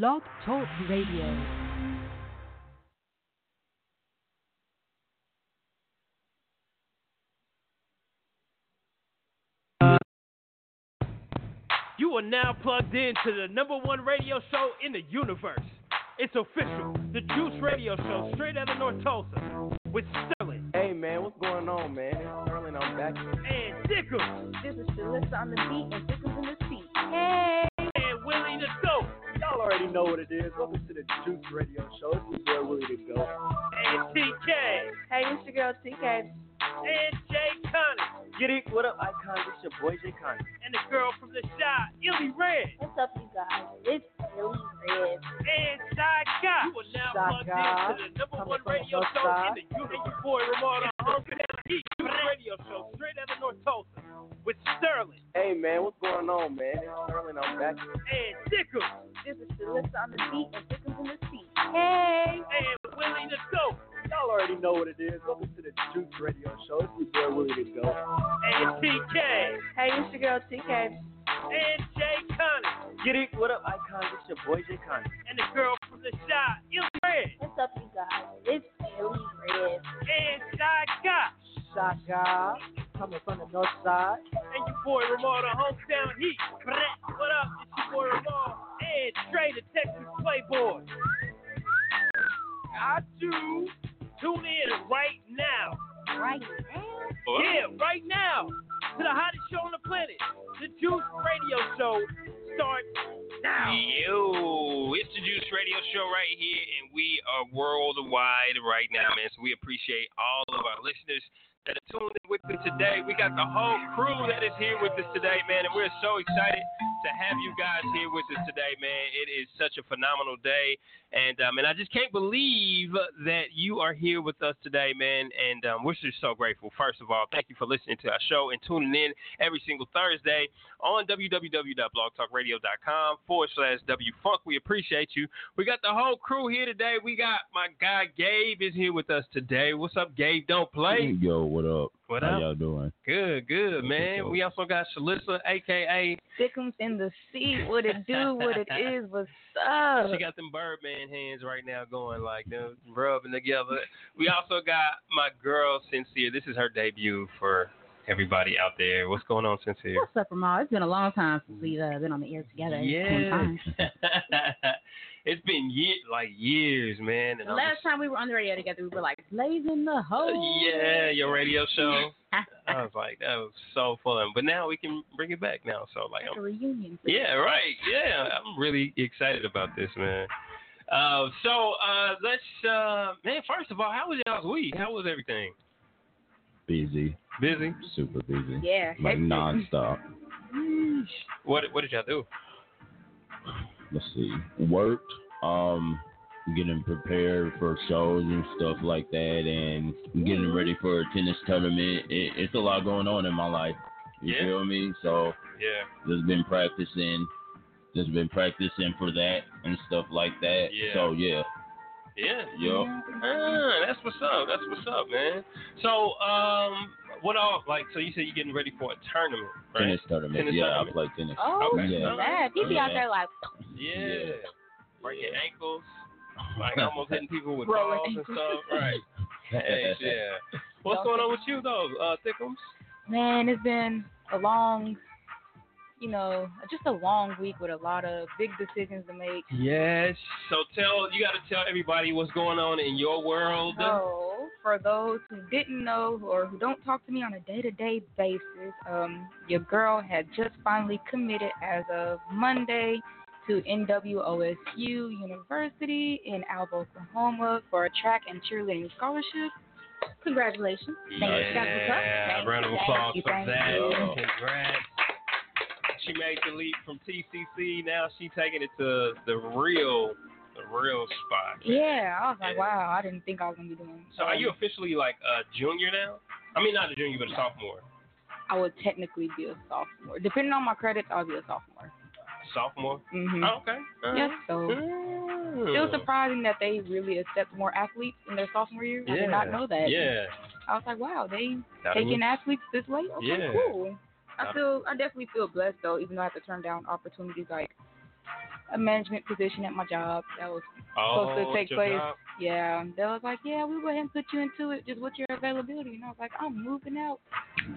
Blog Talk Radio. You are now plugged in to the number one radio show in the universe. It's official. The Juice Radio Show, straight out of North Tulsa, with Sterling Hey man, what's going on, man? It's Sterling, I'm back. and Dickles This is Shalissa on the beat and Dickens in the seat. Hey! And Willie the Dope Y'all already know what it is. Welcome to the Juice Radio Show. It's your boy Willie to go. and TK Hey, it's your girl TK. and Jay Connie Get it? What up, Icon? It's your boy Jay Con. and the girl from the shot, Illy Red What's up, you guys? It's Billy Red. and Shy Guy. You are now plugged Guy, in to the number coming one radio show in the universe. And your boy Ramal Hometown Heat, Radio Show, straight out of North Tulsa, with Sterling Hey man, what's going on, man? It's Sterling, I'm back. and Dickles This is Shalissa on the beat and Dickens in the seat. Hey! and Willie the Dope Y'all already know what it is. Welcome to the Juice Radio Show. It's your boy Willie to go. and TK Hey, it's your girl TK. and Jay Connie Get it? What up, Icon? It's your boy J Con. and the girl from the shot, Illy Red What's up, you guys? It's Billy Red. and Guy. Shaka, coming from the north side. And your boy Ramal, the hometown heat. What up? It's your boy Ramal and Trey, the Texas Playboy. Got you. Tune in right now. Right now? Yeah, right now. To the hottest show on the planet. The Juice Radio Show starts now. Yo, it's the Juice Radio Show right here, and we are worldwide right now, man. So we appreciate all of our listeners that are tuned in with us today. We got the whole crew that is here with us today, man, and we're so excited to have you guys here with us today, man. It is such a phenomenal day, and um, and I just can't believe that you are here with us today, man. And um, we're just so grateful. First of all, thank you for listening to our show and tuning in every single Thursday on www.blogtalkradio.com forward slash wfunk. We appreciate you. We got the whole crew here today. We got my guy Gabe is here with us today. What's up, Gabe? Don't play. Yo, what up? What How up? y'all doing? Good, good, What's man. We also got Shalissa, aka Dickens in the seat. What it do, what it is, what's up? she got them Birdman hands right now going like them rubbing together. We also got my girl Sincere. This is her debut for everybody out there. What's going on, Sincere? What's up, Ramal? It's been a long time since we've uh, been on the air together. Ten Yeah. times. it's been ye- like years, man. And The last just- time we were on the radio together, we were like blazing the hole. yeah, your radio show. I was like, that was so fun. But now we can bring it back now. So like, Like a I'm, reunion. yeah, right. Yeah, I'm really excited about this, man. Uh, so uh, let's, uh, man. First of all, how was y'all's week? How was everything? Busy, Busy. super busy, Yeah. like hectic. nonstop. What What did y'all do? Let's see, worked, um, getting prepared for shows and stuff like that, and getting ready for a tennis tournament. It, it's a lot going on in my life. You Yeah. feel me? So Yeah. just been practicing, just been practicing for that and stuff like that. Yeah. So yeah, Yeah. yup. Ah, that's what's up. That's what's up, man. So, um, what all like? So you said you're getting ready for a tournament, right? Tennis tournament. Tennis yeah, tournament. I play tennis. Oh, Okay. Yeah. bad. He be out there like, Yeah. Yeah. Breaking ankles, like almost hitting people with Rolling balls and stuff. Right. Hey, yeah. What's going on with you though, uh, Thickums? man, it's been a long, you know, just a long week with a lot of big decisions to make. Yes. So tell you got to tell everybody what's going on in your world. So, for those who didn't know or who don't talk to me on a day-to-day basis, um, your girl had just finally committed as of Monday to NWOSU University in Alva, Oklahoma for a track and cheerleading scholarship. Congratulations. Thank you. That's what's up. Yeah, Thank round of applause you, for that. Congrats. She made the leap from TCC. Now she's taking it to the real, the real spot. Yeah, I was like, Yeah. wow, I didn't think I was gonna be doing. So are you officially like a junior now? I mean, not a junior, but a sophomore. I would technically be a sophomore. Depending on my credits, I'll be a sophomore. Sophomore. Mm-hmm. Oh, okay. Yes, so still surprising that they really accept more athletes in their sophomore year. Yeah. I did not know that. Yeah. I was like, wow, they taking athletes this late. Okay, Yeah. cool. I feel I definitely feel blessed though, even though I have to turn down opportunities like a management position at my job that was Oh, supposed to take place. job? Yeah, they was like, yeah, we go ahead and put you into it. Just what's your availability? And I was like, I'm moving out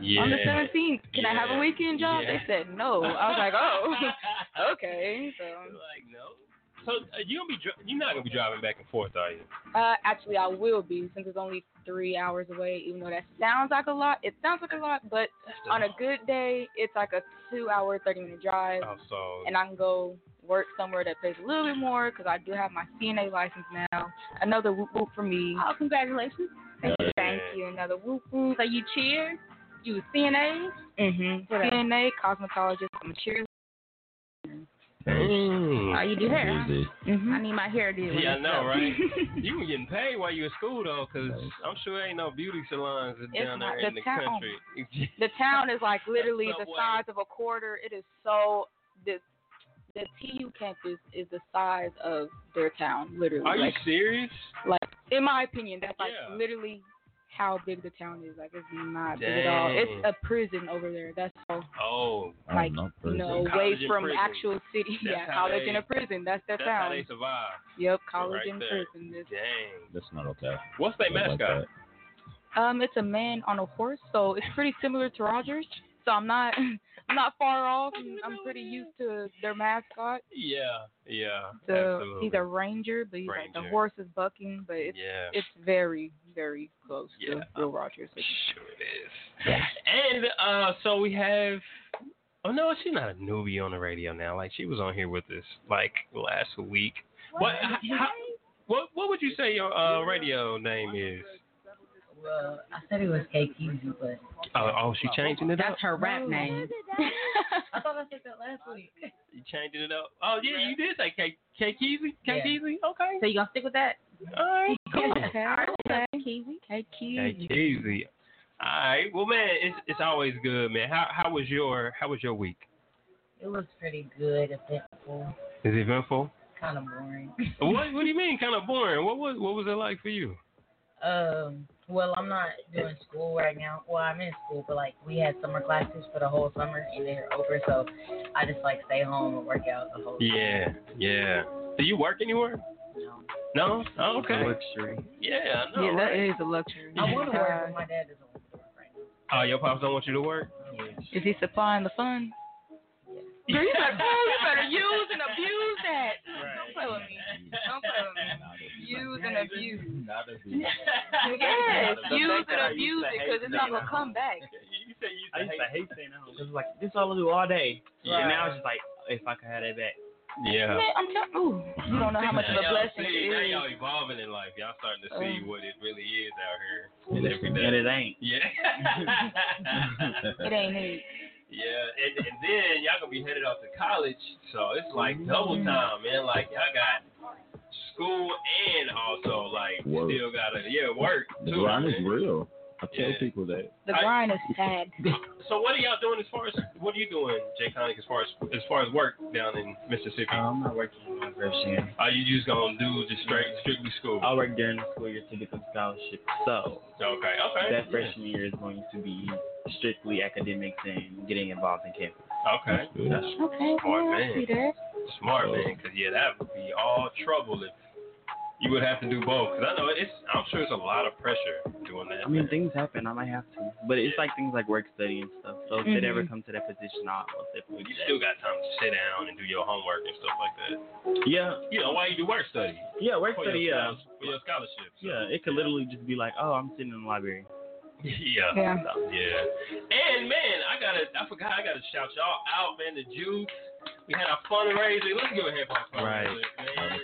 Yeah. on the 17th. Can I have a weekend job? Yeah. They said no. I was like, oh, okay. So, like no. So uh, you gonna be dri- you're not gonna be driving back and forth, are you? uh, actually, I will be since it's only three hours away. Even though that sounds like a lot, it sounds like a lot, but on a good day, it's like a two-hour, thirty-minute drive, Oh, so and I can go work somewhere that pays a little bit more because I do have my CNA license now. Another whoop whoop for me. Oh, congratulations. Thank you, thank you. Another whoop whoop. So you cheer? You a CNA? Mm-hmm. What? CNA, cosmetologist, I'm a cheerleader. Oh, you do hair? huh? Mm-hmm. I need my hair did. when Yeah, I know, up. right? you were getting paid while you were in school though, because I'm sure there ain't no beauty salons down not there in the the town. country. the town is like literally the size of a quarter. It is so the the TU campus is the size of their town, literally. Are you serious? like in my opinion, that's like Yeah. literally how big the town is. Like it's not big at all. It's a prison over there. That's all. Oh, I'm Like, You know, College away from prison. actual city. That's yeah, college they- and a prison. That's their that's how town. they survive. Yep, college right and there. prison. It's, Dang. That's not okay. What's their Stuff like mascot? um, it's a man on a horse, so it's pretty similar to Rogers. So I'm not, I'm not far off. I'm pretty used to their mascot. Yeah, yeah, So absolutely. he's a ranger, but he's like the horse is bucking, but it's yeah. it's very very close Yeah. to Will Rogers. Sure it is. And uh, so we have. Oh no, she's not a newbie on the radio now. Like she was on here with us like last week. What? h- How, what? What would you say your uh, radio name is? Well, I said it was K Keezy, but Oh, oh, she changing it up. That's her rap name. I thought I said that last week. You changing it up? Oh yeah, you did say K K Keezy. K Yeah. Keezy. Okay. So you gonna stick with that? All right. Cool. okay, okay. Keezy. Hey, K Keezy. Keezy. All right. Well, man, it's it's always good, man. How how was your how was your week? It was pretty good, eventful, Is it eventful? kind of boring. what What do you mean? Kind of boring. What was What was it like for you? Um, well, I'm not doing school right now. Well, I'm in school, but like we had summer classes for the whole summer and they're over, so I just like stay home and work out the whole. Yeah, yeah. Do you work anywhere? Time. No. Oh, okay. Luxury. Yeah, I know. Yeah, that right? is a luxury. I want to work, Uh, but my dad doesn't want to work right now. Oh, your pops don't want you to work. Is he supplying the funds? Girl, you better, you better use and abuse that. Don't play with me. Use and abuse. Not abuse. Yes, use and abuse it because it's not gonna come back. You said you I used to hate staying at home. It was like this all I do all day. And now it's just like if I could have that back. Yeah. Man, I'm telling you, you don't know how much of a blessing see, it Now y'all evolving in life. Y'all starting to see Um, what it really is out here in every And it ain't. Yeah. It ain't it. Yeah, and, and then y'all gonna be headed off to college, so it's like double time, man. Like y'all got school and also like Work. still gotta yeah work The too. grind is real. I tell Yeah. people that. The I- grind is sad. So what are y'all doing as far as what are you doing, Jay Connick, as far as as far as work down in Mississippi? Uh, I'm not working my first year. are you just gonna do just straight strictly school? I work during the school year to get the scholarship. So Okay, okay. that freshman year is going to be strictly academics and getting involved in campus. Okay, that's Okay, Smart well, man. see that. smart, man. Cause yeah, that would be all trouble if you would have to do both. Cause I know it's I'm sure it's a lot of pressure doing that. I mean, things happen. I might have to, but it's like things like work study and stuff. So if it ever Mhm. come to that position, I'll most definitely. you that. still got time to sit down and do your homework and stuff like that. Yeah, You know, why you do work study? yeah, work For study. your, Yeah, scholarships- for your scholarship. so. yeah. It could literally just be like, oh, I'm sitting in the library. Yeah. Yeah. Yeah. And man, I gotta I forgot I gotta shout y'all out, man, the Juice. We had a fundraiser. Let's give a hand for our Right. fundraiser, That man.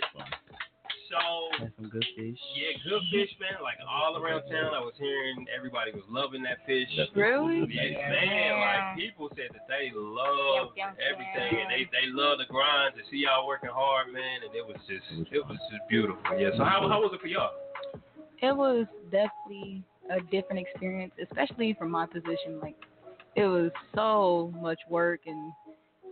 Was fun. Had some good fish. yeah, good fish, man. Like all around town, I was hearing everybody was loving that fish. Really? Yeah, man. Like people said that they love Yum, yum, everything, and they they love the grind to see y'all working hard, man. And it was just it was just beautiful. Yeah. So how how was it for y'all? It was definitely a different experience, especially from my position. Like, it was so much work and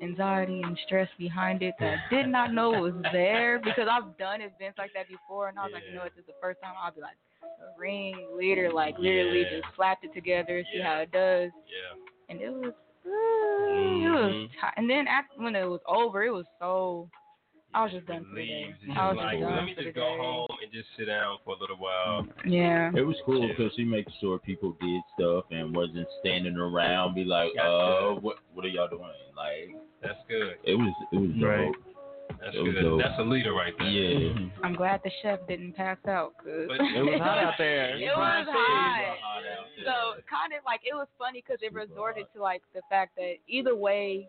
anxiety and stress behind it that I did not know was there because I've done events like that before, and I was like, you know, what, this is the first time I'll be like a ring leader, like literally Yeah. just slapped it together, see Yeah. how it does, Yeah. and it was. uh, It was, Mhm. ti and then after, when it was over, it was so I was just done for the day. I was just like, done let me just go day. home and just sit down for a little while. Yeah. It was cool because she made sure people did stuff and wasn't standing around, be like, That's uh, what what are y'all doing? Like, That's good. it was it was Right. dope. That's It good. dope. That's a leader right there. Yeah. I'm glad the chef didn't pass out. Cause But- It was hot out there. It was hot. hot. So kind of like it was funny because it resorted to like the fact that either way,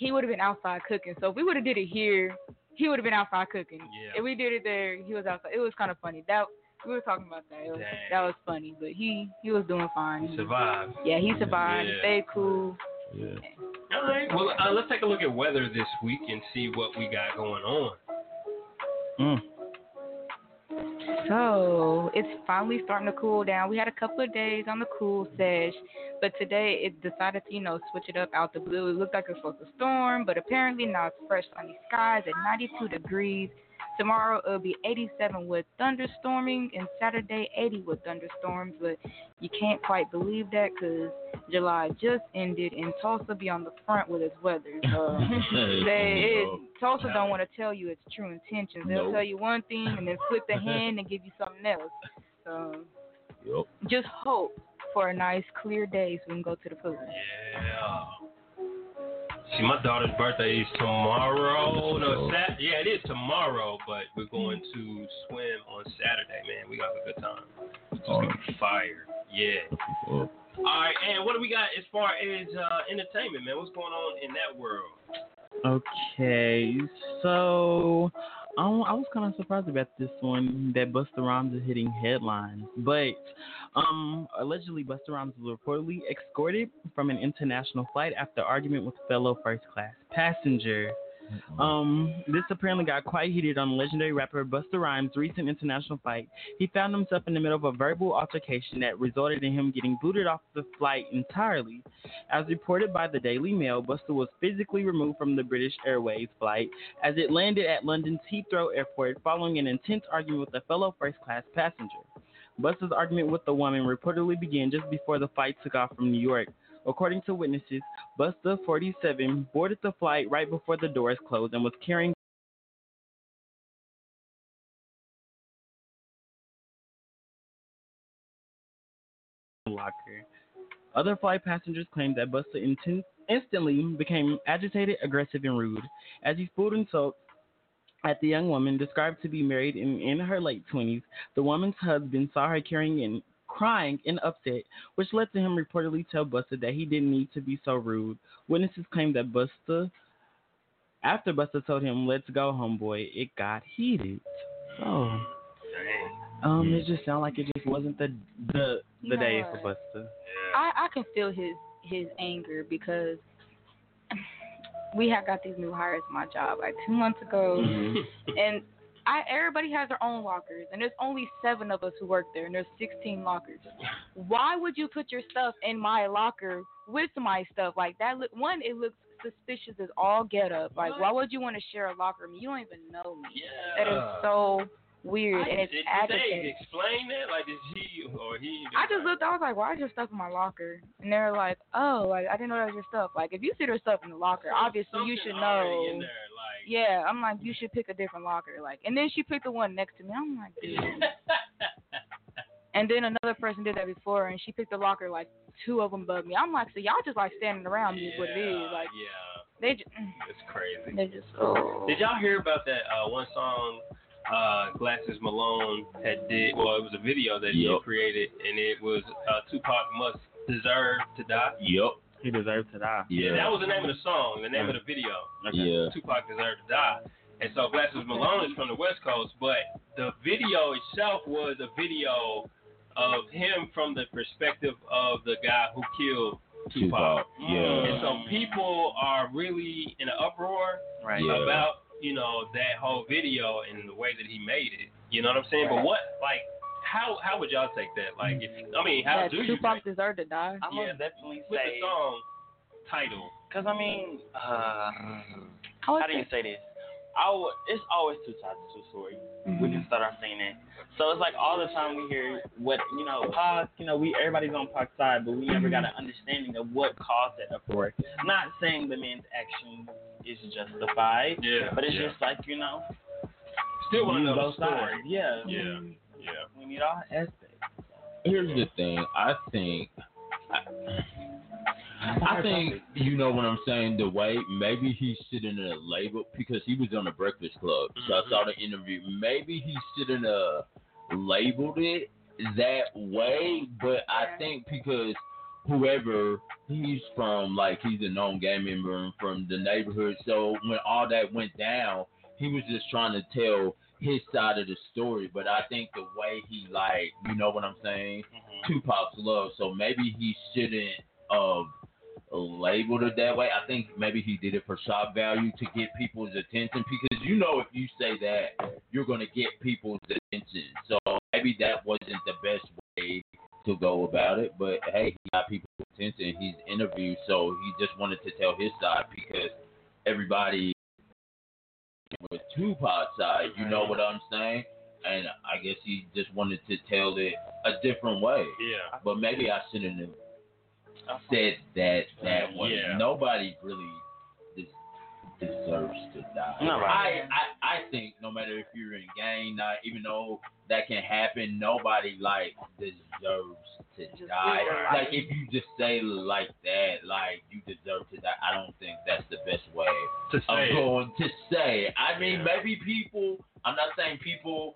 he would have been outside cooking. So if we would have did it here, he would have been outside cooking. Yeah. If we did it there, he was outside. It was kind of funny. That we were talking about that. It was, that was funny, but he he was doing fine. He survived. Yeah, he survived. Yeah. He stayed cool. Yeah. All right. Well, uh, let's take a look at weather this week and see what we got going on. Mm. So it's finally starting to cool down. We had a couple of days on the cool sesh, but today it decided to, you know, switch it up out the blue. It looked like it was supposed to storm, but apparently now it's fresh sunny skies at 92 degrees. Tomorrow it'll be 87 with thunderstorming, and Saturday 80 with thunderstorms. But you can't quite believe that because July just ended, and Tulsa be on the front with its weather. Uh, they, it, Tulsa don't want to tell you its true intentions. They'll Nope. tell you one thing and then flip the hand and give you something else. So Yup. just hope for a nice clear day so we can go to the pool. Yeah. See, my daughter's birthday is tomorrow. No, Sat. Yeah, it is tomorrow, but we're going to swim on Saturday, man. We got a good time. It's Oh. gonna be fire. Yeah. All right, and what do we got as far as uh, entertainment, man? What's going on in that world? Okay, so um, I was kind of surprised about this one that Busta Rhymes is hitting headlines, but um, allegedly Busta Rhymes was reportedly escorted from an international flight after argument with fellow first class passenger. Um, this apparently got quite heated on legendary rapper Busta Rhymes' recent international fight. He found himself in the middle of a verbal altercation that resulted in him getting booted off the flight entirely. As reported by the Daily Mail, Busta was physically removed from the British Airways flight as it landed at London's Heathrow Airport following an intense argument with a fellow first class passenger. Busta's argument with the woman reportedly began just before the flight took off from New York. According to witnesses, Busta, 47, boarded the flight right before the doors closed and was carrying locker. Other flight passengers claimed that Busta inten- instantly became agitated, aggressive, and rude as he spewed insults at the young woman, described to be married and in her late 20s. The woman's husband saw her carrying and crying and upset, which led to him reportedly tell Busta that he didn't need to be so rude. Witnesses claim that Busta, after Busta told him, "Let's go, homeboy," it got heated. So, um, it just sounded like it just wasn't the the the know day what? for Busta. I, I can feel his his anger because we had got these new hires at my job like two months ago, Mm-hmm. and I everybody has their own lockers, and there's only seven of us who work there, and there's 16 lockers. Why would you put your stuff in my locker with my stuff like that? Look, one, it looks suspicious as all get up. Like, why would you want to share a locker with me? You don't even know me. Yeah. That is so weird, and it's agitating. they explain that? Like, did he or he? I just looked. I was like, "Why is your stuff in my locker?" And they're like, "Oh, like I didn't know that was your stuff. Like if you see their stuff in the locker, obviously you should know." There, Yeah, I'm like, you should pick a different locker. Like, and then she picked the one next to me. I'm like, dude. and then another person did that before, and she picked the locker like two of them above me. I'm like, so y'all just like standing around me is what it is. Like yeah, they just, it's crazy. they just. Oh. Did y'all hear about that uh, one song uh, Glasses Malone had did? Well, it was a video that he created, and it was uh, Tupac Must Deserve to Die. Yup. He deserved to die. Yeah. That was the name of the song, the name of the video. Yeah. Tupac deserved to Die. And so Glasses Malone is from the West Coast, but the video itself was a video of him from the perspective of the guy who killed Tupac. Tupac. Yeah. And so people are really in an uproar Right. Yeah. about, you know, that whole video and the way that he made it. You know what I'm saying? But what like how how would y'all take that? Like if I mean, how that do you Tupac take deserved to die. I Yeah. would definitely with say the song title? Because I mean, uh, I how do you say this? I it's always two sides to a story. We Mhm. can start off saying that. So it's like all the time we hear what you know, Pac. You know, we everybody's on Pac's side, but we never got an understanding of what caused that uproar. Not saying the man's action is justified, Yeah. but it's yeah. just like you know, still want to we know the both sides. Yeah, Yeah. Yeah. we need all aspects. Here's the thing. I think. I, I think you know what I'm saying. The way maybe he shouldn't have labeled because he was on the Breakfast Club, so I saw the interview. Maybe he shouldn't uh, have labeled it that way, but I think because whoever he's from, like he's a known gang member from the neighborhood, so when all that went down, he was just trying to tell his side of the story. But I think the way he like, you know what I'm saying, mm-hmm. Tupac's love. So maybe he shouldn't have labeled it that way. I think maybe he did it for shock value to get people's attention because you know if you say that, you're gonna get people's attention. So maybe that wasn't the best way to go about it. But hey, he got people's attention. He's interviewed, so he just wanted to tell his side because everybody with Tupac's side. You know what I'm saying? And I guess he just wanted to tell it a different way. Yeah. But maybe I shouldn't have said that that way. Yeah. Nobody really des- deserves to die. No, I, I I think no matter if you're in gang, not even though that can happen, nobody like deserves to Just die. live their life. Like if you just say like that, like you deserve to die. I don't think that's the best way To of say it. going to say. I mean, Yeah. maybe people. I'm not saying people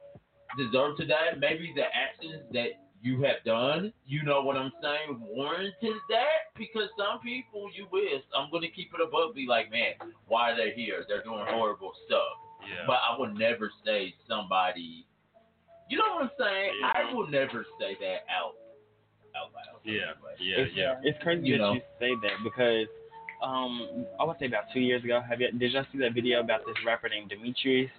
deserve to die. Maybe the actions that you have done, you know what I'm saying, warranted that. Because some people, you wish. I'm gonna keep it above. Be like, man, why are they here? They're doing horrible stuff. Yeah. But I would never say somebody. You know what I'm saying? Yeah. I will never say that out out loud. Yeah. Anyway. Yeah. it's, Yeah. it's crazy You that know. you say that because um I would say about two years ago, have you did y'all see that video about this rapper named Demetrius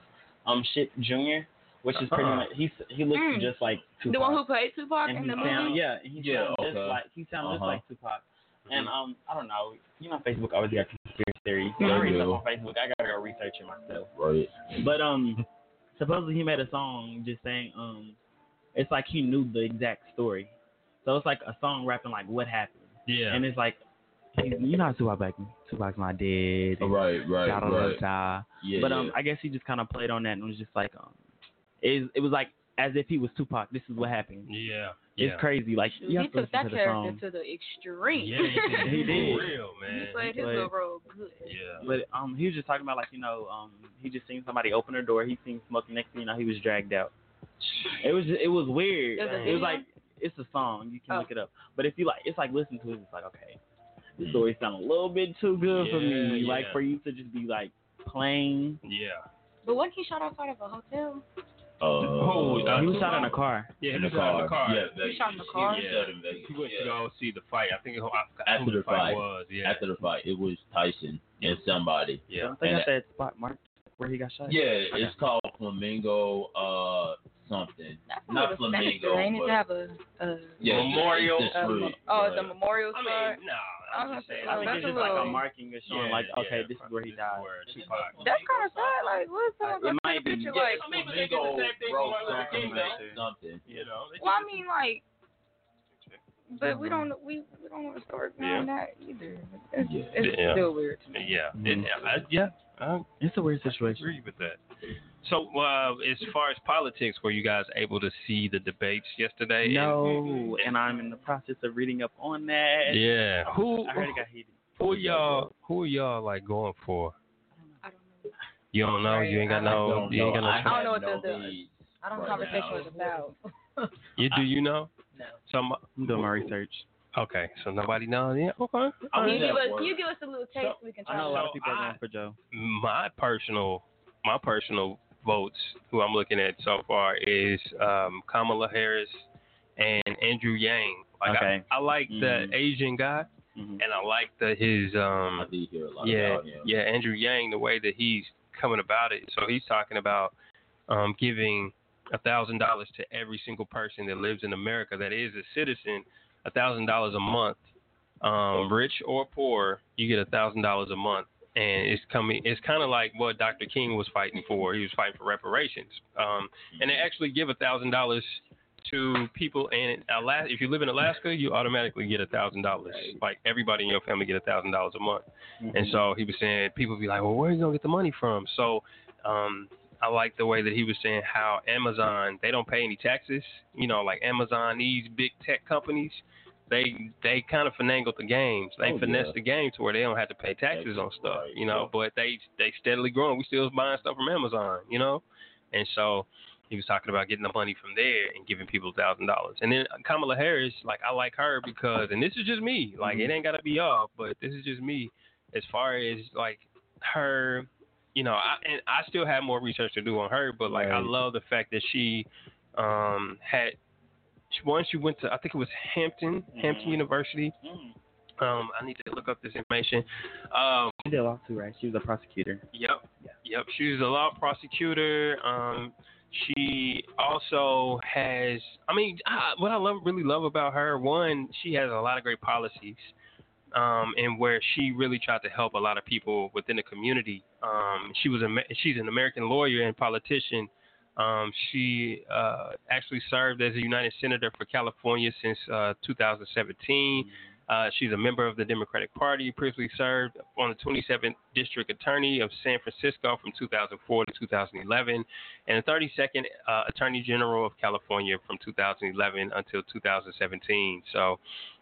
um Shipp Jr. Which is pretty Uh-uh. much he he looks Mm. just like Tupac. The one who played Tupac and in he the sound movie. yeah, he Yeah, sound just like he sound just Uh-huh. like Tupac. And um I don't know, you know Facebook always got conspiracy theories. So Yeah, I read stuff on Facebook. I gotta go research it myself. Right. But um, supposedly he made a song just saying um, it's like he knew the exact story. So it's like a song rapping like what happened, Yeah. and it's like, he, you know how Tupac back Tupac's my dad. and Right. Right. got on the Right. Yeah. But um, yeah. I guess he just kind of played on that and was just like um, it it was like as if he was Tupac. This is what happened. Yeah. It's Yeah. crazy. Like Shoot, you he have to took listen that to the character to the extreme. Yeah. He did. He did. For real, man. He played his But- little role good. Yeah. But um, he was just talking about like you know um, he just seen somebody open her door. He seen smoking. Next thing you know, he was dragged out. It was it was weird. There's a It was like it's a song. You can Oh. look it up. But if you like, it's like listen to it. It's like okay, this story sounds a little bit too good for me. Yeah, Like yeah. for you to just be like plain. Yeah. But wasn't he shot outside of a hotel? Uh, Oh, uh, he was shot in a car. Yeah. in he the car. car. Yeah, He Vegas. shot in the car? He was in Vegas. He went yeah. to go see the fight. I think it, I After who the the fight, fight. was. Yeah. After the fight, it was Tyson and somebody. yeah. Don't they And got that spot marked where he got shot? Yeah, it's called Flamingo uh something. That's a Not Flamingo, sinister. Ain't it but- to have a, a Yeah, Memorial. it's just Um, oh, right. the memorial I spot. mean, no. I I'm was just gonna saying. say, I think that's it's a just like a marking or showing Yeah, like yeah, okay, this is where he died. where That's kind of sad. Like, what's someone It might a be. picture? Yeah, Like, I mean, but they did the Flamingo same thing broke Martin Luther King, something, You know. well, I mean, like, but we don't we we don't know the story behind that either. It's, Yeah. it's Yeah. still weird to me. Yeah. Mhm. It- I, yeah. I It's a weird situation. I agree with that. So, uh, as far as politics, were you guys able to see the debates yesterday? No, and I'm in the process of reading up on that. Yeah. Who? I heard it got heated. Who are y'all? Who are y'all like going for? I don't know. You don't know. You ain't got I no. You ain't got know. no. I I don't know what no the- the- I don't right know Conversation now. was about. You do you know? No. Some. I'm doing my research. Okay. So nobody knows. Yeah. Okay. I was Can you give us can you give us a little taste so, we can try. I know a lot So of people are going for Joe. my personal my personal votes who I'm looking at so far is um, Kamala Harris and Andrew Yang. Like Okay. I, I like Mhm. the Asian guy hmm and I like the his I um did hear a lot yeah about him. yeah Andrew Yang the way that he's coming about it. So he's talking about um, giving a thousand dollars to every single person that lives in America that is a citizen, a thousand dollars a month, um, rich or poor, you get a thousand dollars a month and it's coming. It's kind of like what Dr. King was fighting for. He was fighting for reparations, um, and they actually give a thousand dollars to people in Alaska. If you live in Alaska, you automatically get a thousand dollars. Like everybody in your family get a thousand dollars a month. And so he was saying people be like, well, where are you gonna get the money from? So um, I like the way that he was saying how Amazon they don't pay any taxes. You know, like Amazon, these big tech companies. They they kind of finagled the games. They Oh, finessed yeah. the game to where they don't have to pay taxes on stuff, Right, you know. But they they steadily growing. We still buying stuff from Amazon, you know. And so he was talking about getting the money from there and giving people a thousand dollars. And then Kamala Harris, like I like her because, and this is just me, like mm-hmm. it ain't gotta be y'all, but this is just me. As far as like her, you know, I, and I still have more research to do on her, but like I love the fact that she um had she- once she went to I think it was Hampton Hampton University. Um, I need to look up this information. Um, She did a lot too, right? She was a prosecutor. Yep. Yep. She was a law prosecutor. Um, she also has. I mean, I, what I love, really love about her, one, she has a lot of great policies, um, and where she really tried to help a lot of people within the community. Um, she was a. She's an American lawyer and politician. Um, she uh, actually served as a United Senator for California since uh, 2017. Uh, she's a member of the Democratic Party. Previously served on the 27th District Attorney of San Francisco from 2004 to 2011, and the 32nd uh, Attorney General of California from 2011 until 2017. So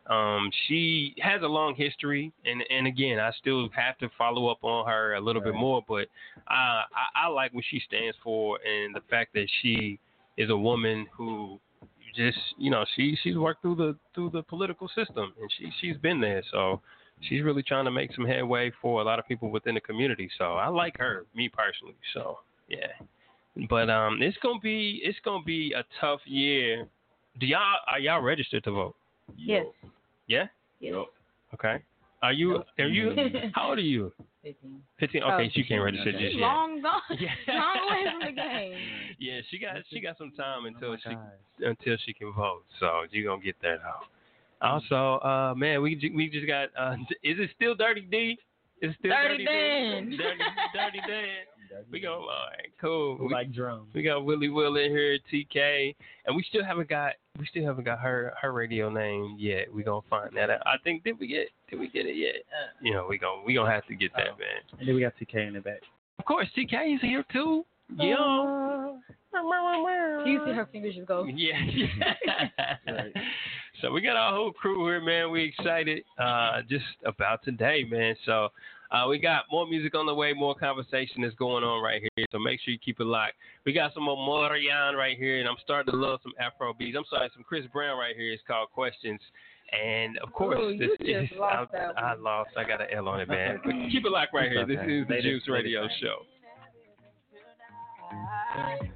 um, she has a long history, and and again, I still have to follow up on her a little bit more, but uh, I, I like what she stands for, and the fact that she is a woman who just you know she she's worked through the through the political system and she she's been there. So she's really trying to make some headway for a lot of people within the community. So I like her me personally. So yeah. But um it's gonna be it's gonna be a tough year. Do y'all are y'all registered to vote? Yes. yeah? Yes. okay. Are you are you how old are you 15. 15 okay Oh, she can't register just yet Long gone. Yeah. Long away from the game. yeah she got she got some time until Oh she gosh. until she can vote. So you gonna get that out. Also, uh, man, we we just got. Uh, is it still Dirty D? Is it still Dirty Dirty, Dan. D? Dirty, Dirty Dan. We go. All right, cool. We, like drums? we got Willie Will in here, TK, and we still haven't got we still haven't got her her radio name yet. We gonna find that out. I think did we get did we get it yet? You know, we gonna we gonna have to get that man. And then we got TK in the back. Of course, TK is here too. Yeah. Do you see her fingers just go? Yeah. So we got our whole crew here, man. We excited uh, just about today, man. So uh, we got more music on the way, more conversation is going on right here. So make sure you keep it locked. We got some more Morian right here, and I'm starting to love some Afro beats. I'm sorry, some Chris Brown right here. It's called Questions. And of course, Oh, you this is lost I, I lost. I got an L on it, man. But keep it locked right here. This is the Juice. Radio Show.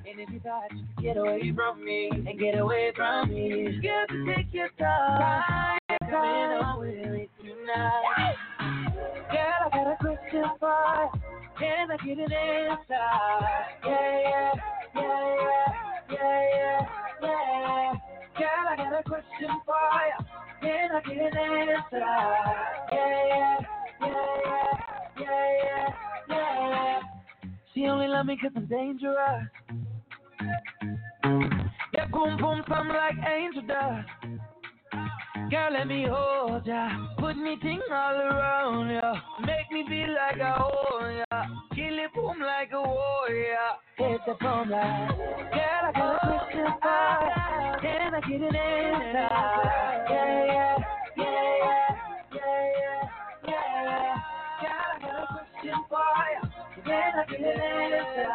And if you thought you could get away from me and get away from me, you got to take your time. Coming on with it tonight. For you. Can I get an answer? Yeah, yeah, yeah, yeah, yeah, yeah, yeah. Girl, I got a question for you. Can I get an answer? Yeah, yeah, yeah, yeah, yeah, yeah, yeah. She only love me cause I'm dangerous. That boom boom sound like angel dust. Girl, let me hold ya. Put me ting all around ya. Make me feel like I own ya. Kill it boom like a warrior. Hit the phone line. Girl, I got a question ya. Can I get an answer? Yeah, yeah, yeah, yeah, yeah, yeah, yeah. Girl, I got a question for ya. Can I get an answer?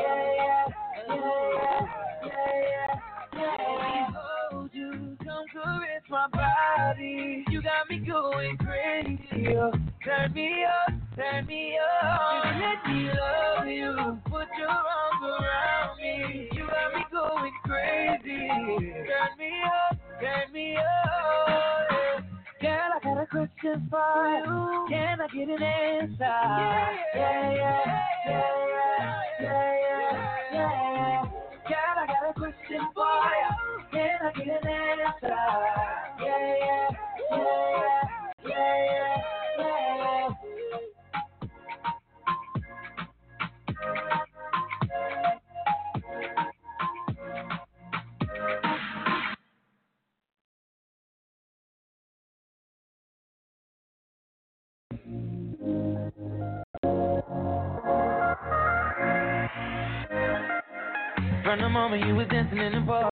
Yeah, yeah, yeah, yeah, yeah, yeah, yeah. Caress my body. You got me going crazy. oh. Turn me up, turn me up. Let me love you. Put your arms around me. You got me going crazy. Turn me up, turn me up. Girl, I got a question for you. Can I get an answer? Yeah, Yeah, yeah, yeah, yeah, yeah, yeah, yeah. Girl, I got a question for you. From the moment you was dancing in the bar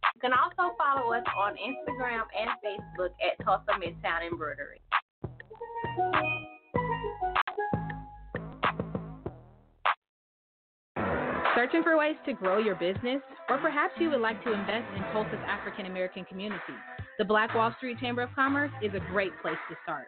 You can also follow us on Instagram and Facebook at Tulsa Midtown Embroidery. Searching for ways to grow your business? Or perhaps you would like to invest in Tulsa's African American community? The Black Wall Street Chamber of Commerce is a great place to start.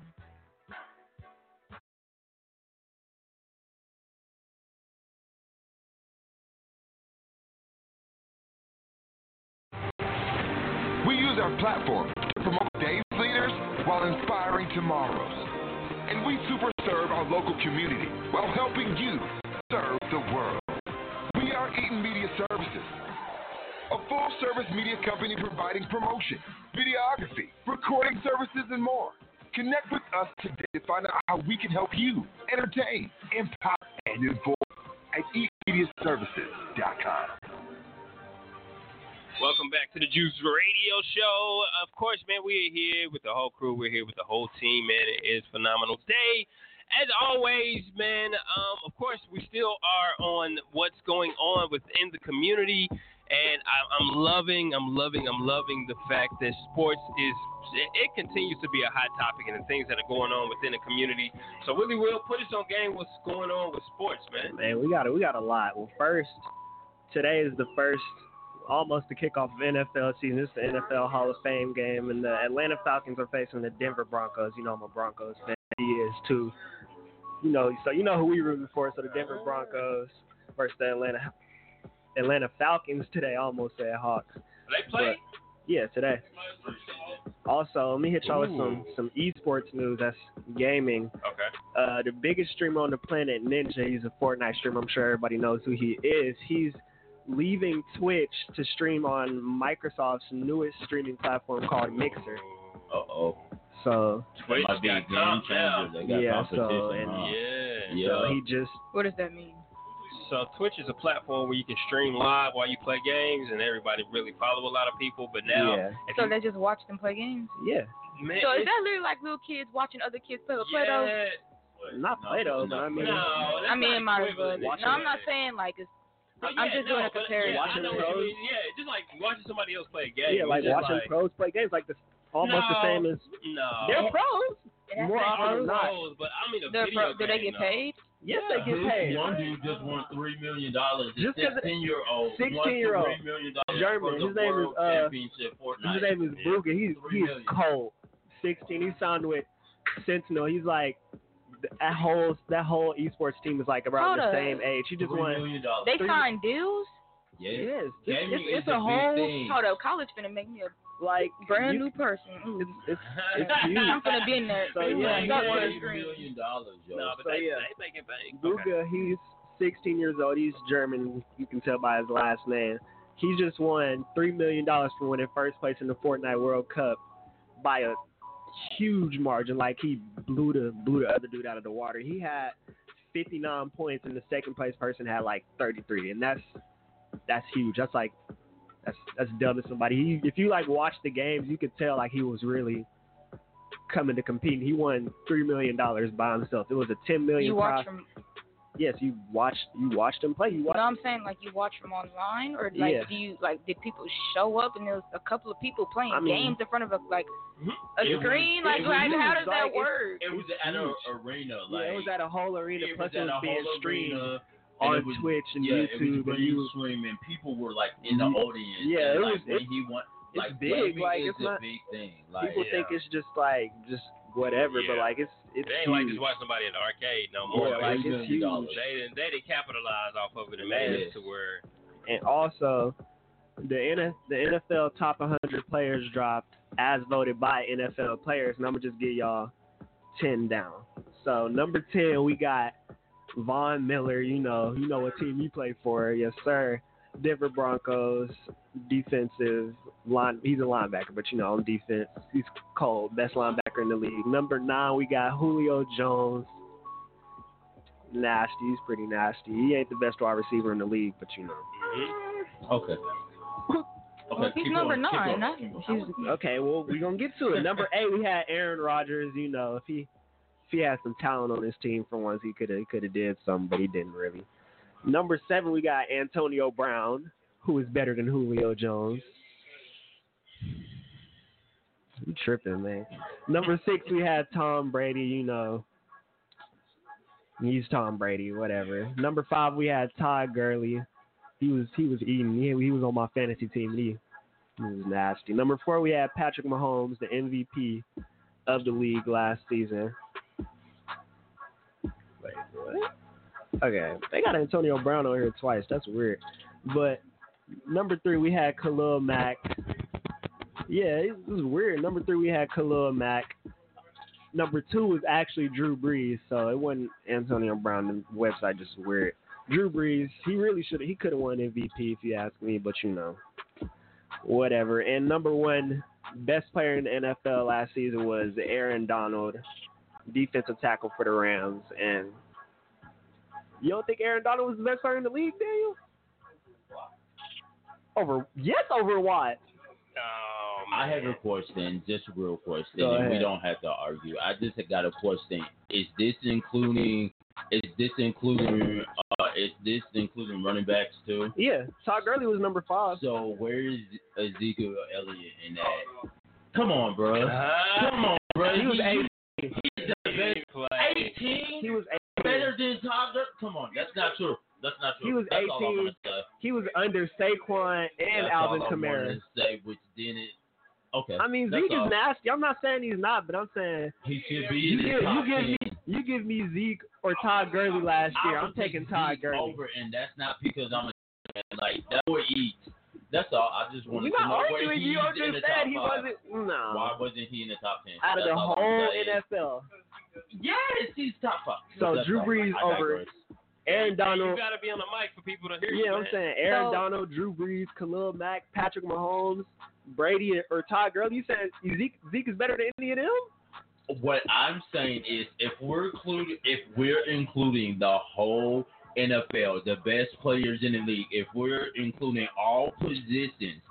use our platform to promote today's leaders while inspiring tomorrow's. And we super serve our local community while helping you serve the world. We are Eaton Media Services, a full service media company providing promotion, videography, recording services, and more. Connect with us today to find out how we can help you entertain, empower, and inform at eatmediaservices.com. Welcome back to the Juice Radio Show. Of course, man, we are here with the whole crew. We're here with the whole team, man. It is phenomenal day. As always, man, um, of course, we still are on what's going on within the community. And I, I'm loving, I'm loving, I'm loving the fact that sports is, it continues to be a hot topic and the things that are going on within the community. So, Willie Will, put us on game what's going on with sports, man. Man, we got it. We got a lot. Well, first, today is the first, almost the kickoff of NFL season. It's the NFL Hall of Fame game, and the Atlanta Falcons are facing the Denver Broncos. You know, I'm a Broncos fan. He is too. You know, so you know who we rooting for. So the Denver Broncos versus the Atlanta Atlanta Falcons today. I almost said Hawks. They play? Yeah, today. Also, let me hit y'all with some some esports news. That's gaming. Okay. Uh, the biggest streamer on the planet, Ninja. He's a Fortnite streamer. I'm sure everybody knows who he is. He's leaving Twitch to stream on Microsoft's newest streaming platform called Mixer. Uh oh. So Twitch might be a got game changer. They got yeah, so and huh? Yeah. Yeah. so he just What does that mean? So Twitch is a platform where you can stream live while you play games, and everybody really follow a lot of people. But now, yeah So you, they just watch them play games? yeah man, So is it's- that literally like little kids watching other kids play with Play-Doh? yeah, not Play-Doh, but I mean no, I mean, my, not might as well. equivalent. No, I'm not saying like it's. But I'm yeah, just no, doing a but comparison. Yeah, I Watching know what you pros. mean. Yeah, it's just like watching somebody else play a game. yeah like watching like, pros play games like this almost the same as No, they're pros. It has More often than not. pros, but I mean a They're video pro- do they get though. paid? Yes, they get paid. One dude just won three million dollars. Just it- 16 year old. 16 year old. Three million dollars German. His name is, uh, His name is Yeah. Bugha. He's he's cold. Sixteen. He signed with Sentinel. He's like that whole that whole esports team is like around Hold the up. same age. He just won. million dollars. They Three- sign deals? Yes. Yes, it's, Gaming it's, is it's a a whole thing. Hold up, college finna make me a like brand you- new person. Ooh. It's it's, it's huge. I'm finna be in there. So, Ooh, yeah, I got won one Three screen. million dollars, yo. No, but So, they, yeah. they make it bank. Okay. Bugha, he's 16 years old. He's German. You can tell by his last name. He just won three million dollars for winning first place in the Fortnite World Cup by a huge margin. Like he blew the blew the other dude out of the water. He had 59 points, and the second place person had like 33, and that's that's huge. That's like that's that's dumb to somebody. He, if you like watch the games, you could tell like he was really coming to compete. He won three million dollars by himself. It was a 10 million. You watch prize- from. Yes, you watched you watched them play. You watched. No, watched. I'm saying like you watch them online, or like Yeah. do you like did people show up and there was a couple of people playing I mean- games in front of a like a It was- screen? it Like, like how does Like, that work? It was at an arena. Like, yeah, it was at a whole arena. it Plus, was it was a being whole streamed arena, on and was- Twitch and yeah, YouTube. It was and green you, stream, and people were like in the audience. yeah, and, it was- when it's- he won. it's Like big, like, it's a not- big thing. Like people think it's just like just whatever. But like it's it's It ain't like huge. just watching somebody in the arcade no more. Yeah, like, it's huge. They didn't they didn't capitalize off of it and made it Yes. to where and also the N- the NFL top 100 players dropped as voted by NFL players, and I'm gonna just give y'all 10 down. So number 10 we got Von Miller. You know, you know what team you play for, yes sir. Denver Broncos defensive line. He's a linebacker, but you know on defense he's cold, best linebacker in the league. Number nine we got Julio Jones. Nasty, he's pretty nasty. He ain't the best wide receiver in the league, but you know. Okay. Well, he's number nine. Not, Okay, well we're gonna get to it. Number eight, we had Aaron Rodgers. You know, if he if he had some talent on his team for once, he could have could have did something, but he didn't really. Number seven, we got Antonio Brown, who is better than Julio Jones. You tripping, man. Number six, we had Tom Brady. You know, he's Tom Brady, whatever. Number five, we had Todd Gurley. He was he was eating. He, he was on my fantasy team. He, he was nasty. Number four, we had Patrick Mahomes, the MVP of the league last season. Wait, what? Okay, they got Antonio Brown on here twice. That's weird. But number three, we had Khalil Mack. Yeah, it was weird. Number three, we had Khalil Mack. Number two was actually Drew Brees, so it wasn't Antonio Brown. The website just weird. Drew Brees, he really should. He could have won MVP if you ask me, but you know, whatever. And number one best player in the NFL last season was Aaron Donald, defensive tackle for the Rams. And you don't think Aaron Donald was the best player in the league, Daniel? Over yes, over what? Oh, I have a question, just a real question, Go and we don't have to argue. I just got a question. Is this including? Is this including? Uh, is this including running backs too? Yeah, Todd Gurley was number five. So where is Ezekiel Elliott in that? Come on, bro. Uh-huh. Come on, bro. He was He- 18. He's the best. 18. He was 18. better than Todd Gurley. Come on, that's not true. That's not true. He was That's all I'm 18. gonna say. He was under Saquon and That's Alvin Kamara. say, which didn't. Okay. I mean, that's Zeke all. is nasty. I'm not saying he's not, but I'm saying He should be you give, you give me you give me Zeke or Todd Gurley last year. I'm taking Todd Zeke Gurley. over, and that's not because I'm a. Like that boy eats. That's all. I just wanted You're to know where he's You in the just said top he five. wasn't. No. Why wasn't he in the top ten? Out of That's the whole. NFL. Yes, he's top five. So That's Drew. Brees over digress. Aaron Donald. You Donald. gotta be on the mic for people to hear you. Yeah, I'm saying Aaron So- Donald, Drew Brees, Khalil Mack, Patrick Mahomes, Brady, or Todd Gurley. You saying Zeke Zeke is better than any of them? What I'm saying is, if we're including, if we're including the whole NFL, the best players in the league, if we're including all positions,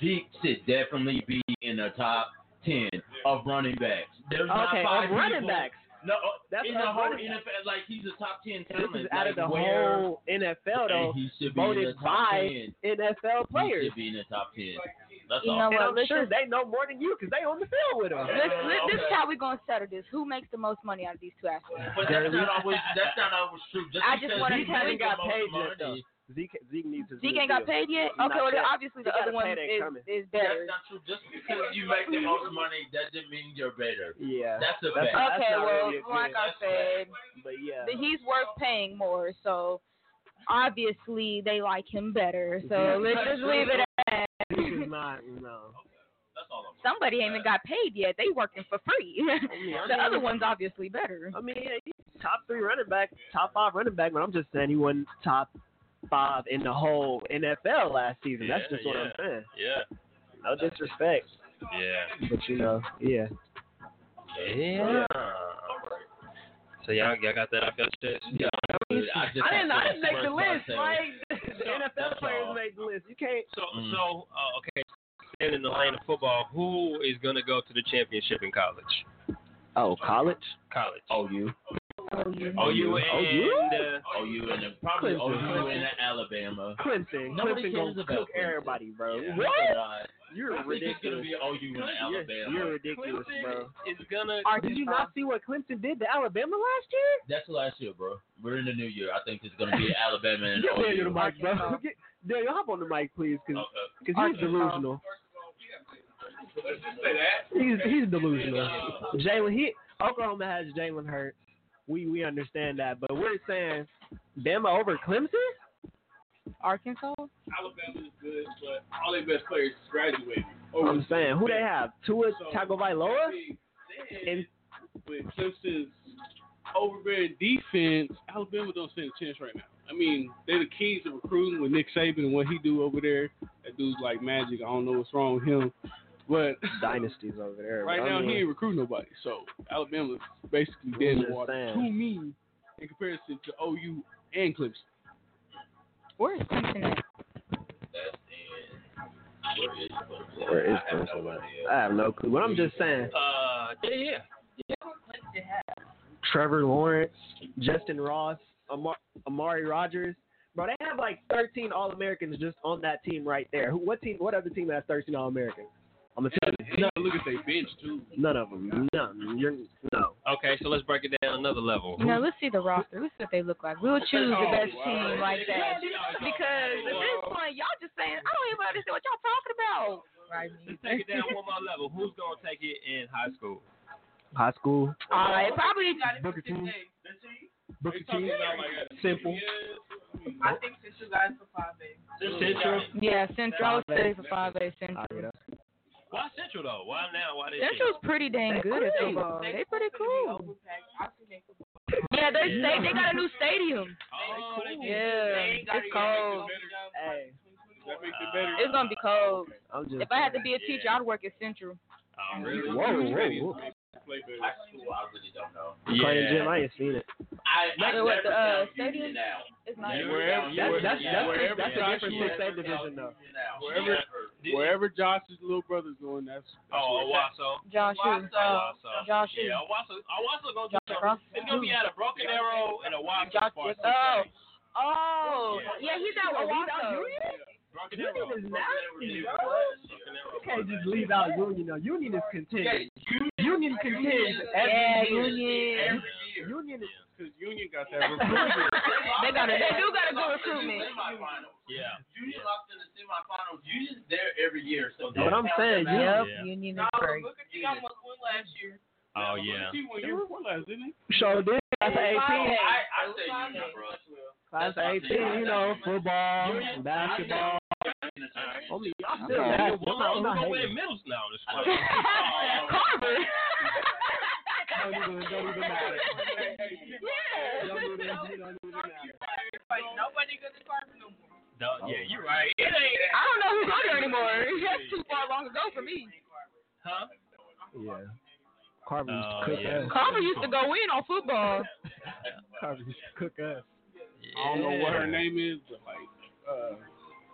Zeke should definitely be in the top ten of running backs. There's not five of running people- backs. No, uh, That's in the of whole running. NFL, like he's a top ten talent. This is out of the whole NFL though. and he should be in the top by 10. NFL He players. should be in the top ten. That's You all. know And what, I'm sure just- they know more than you because they on the field with them. Let's, let, this is how we're gonna settle this. Who makes the most money out of these two athletes? But that's not always. That's not always true. Just I just because wanna he tell hasn't got paid money, yet though. Zeke Zeke needs his Zeke ain't got deal. paid yet. Not Okay, well then obviously the other one payday is, coming. is That's better. not true. Just because you make the most money doesn't mean you're better. Yeah. That's a That's- fact. Okay, not well, really like good- I that's said, But yeah. he's worth paying more. So obviously they like him better. So Yeah. let's just leave it at that. Zeke is not no. That's all Somebody ain't even got paid yet. They working for free. I the mean- other one's obviously better. I mean, yeah, he's top three running back, top five running back, but I'm just saying he wasn't top five in the whole NFL last season. That's just what I'm saying. Yeah. No disrespect, Yeah. but you know, yeah. Yeah. So y'all, y'all got that off your chest? Yeah, I just I didn't, I didn't make the list. class Like the NFL That's players all. made the list. You can't. So, Mm. so uh, okay. Staying in the lane of football, who is gonna go to the championship in college? Oh, college. College. OU. OU and OU? uh, OU and probably Clemson. OU and Alabama. Clemson. Nobody Clemson cares gonna about cook Clemson. everybody, bro. Yeah, what? uh, You're I think it's gonna ridiculous. be OU and You're, Alabama. you're ridiculous, bro. is gonna. Did you not see what Clemson did to Alabama last year? That's last year, bro. We're in the new year. I think it's gonna be Alabama and Get Daniel OU. the mic, bro. Get, Daniel, hop on the mic, please, because Okay. he's delusional. Let's just say that. He's he's delusional. Jalen, he Oklahoma has Jalen Hurts. We we understand that, but we're saying Bama over Clemson. Arkansas. Alabama is good, but all their best players graduated. I'm saying who they have? Tua So, Tagovailoa. And with Clemson's overbearing defense, Alabama don't stand a chance right now. I mean, they're the keys to recruiting with Nick Saban and what he do over there. That dude's like magic. I don't know what's wrong with him, but Dynasties over there. right now mean, he ain't recruiting nobody. So Alabama's basically dead in the water saying. to me in comparison to OU and Clemson. Where is Clemson at? Where is Clemson? at? I have no clue. But I'm just saying, Uh, yeah, yeah. Trevor Lawrence, Justyn Ross, Amar- Amari Rodgers. Bro, they have like 13 All Americans just on that team right there. Who? What team? What other team has 13 All Americans? I'm gonna tell you, None, look at their bench too. none of them. None. You're no. Okay, so let's break it down another level. You know, let's see the roster. Let's see what they look like. We'll choose the Oh, best wow. team like that. Because at this point, y'all just saying, I don't even understand what y'all talking about. Right. Let's take it down one more level. Who's gonna take it in high school? High school. All right, probably. Booker T. Booker talking T. about like Simple. I think Central you guys for five days. Central. Yeah, Central. I would say for five A Central. Ah, I'll get up. Why Central though? Why now? Why this Central's pretty dang good at football. They pretty cool. Yeah, they they they got a new stadium. Oh, they did. Yeah, it's cold. Hey, That makes it better. It's gonna be cold. I'm just. If I had to be a teacher, I'd work at Central. Oh, really? Whoa, whoa, whoa. Play better. High school, I really don't know. Playing gym, I ain't seen it. I, I Wait, what, the, uh, stadium? Union now. It's not. Wherever, That's that's yeah, that's, wherever that's a Josh different is, 6A division though. wherever, wherever Josh's little brother's going, that's. that's Oh, where. Owasso. Josh who? Owasso. Josh who? Yeah, Owasso. Owasso gonna do Josh something. Ross? It's gonna be at a Broken Arrow and a Owasso. Josh. Oh. Oh. Yeah, he's out with Owasso. Broken Union is nasty, bro. You can't just leave out Union. though. Union is contingent. Union contingent every Yeah, year. Union. Union is Because Union got that recruiting. They got a, they do got a good recruitment. Semifinals. Yeah. Union lost in the semifinals. Union's there every year, so But I'm saying, them out. yeah. Yeah. Union is great. look at you almost won last year. Oh yeah. He won year before last, didn't he? Show this. Class of 18. I, I say Union, bro. Class of 18, you know, football, basketball. I mean, oh, y'all still Who nasty. I'm not, I'm gonna not middle now? This Carver. Don't even, don't even matter. Yeah. Don't even, don't even matter. Like nobody goes to Carver no more. Yeah, you're right. It ain't. I don't know who go there anymore. That's too far long ago for me. Huh? Yeah. Carver used to Oh, cook yeah. us. Carver used to go in on football. Carver used to cook us. I don't know what her name is, but like, uh,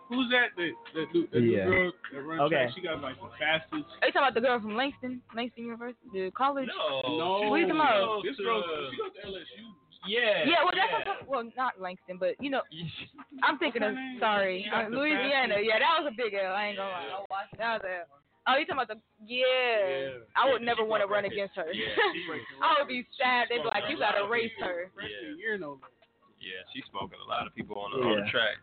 who's that? That that, dude, that Yeah. girl that runs Okay. track? She got like the fastest. Are you talking about the girl from Langston, Langston University, the college? No. No, What you talking about? This girl, she goes to LSU. Yeah. Yeah, well, that's what well, not Langston, but you know, I'm thinking of sorry, uh, Louisiana. Yeah, that was a big L. I ain't gonna lie. That was a. Oh, you talking about the? Yeah, Yeah. I would never want to run against her. Yeah, I would be sad. They'd be like, you gotta race her. Freshman year, no. Yeah, she's smoking a lot of people on the, on the track.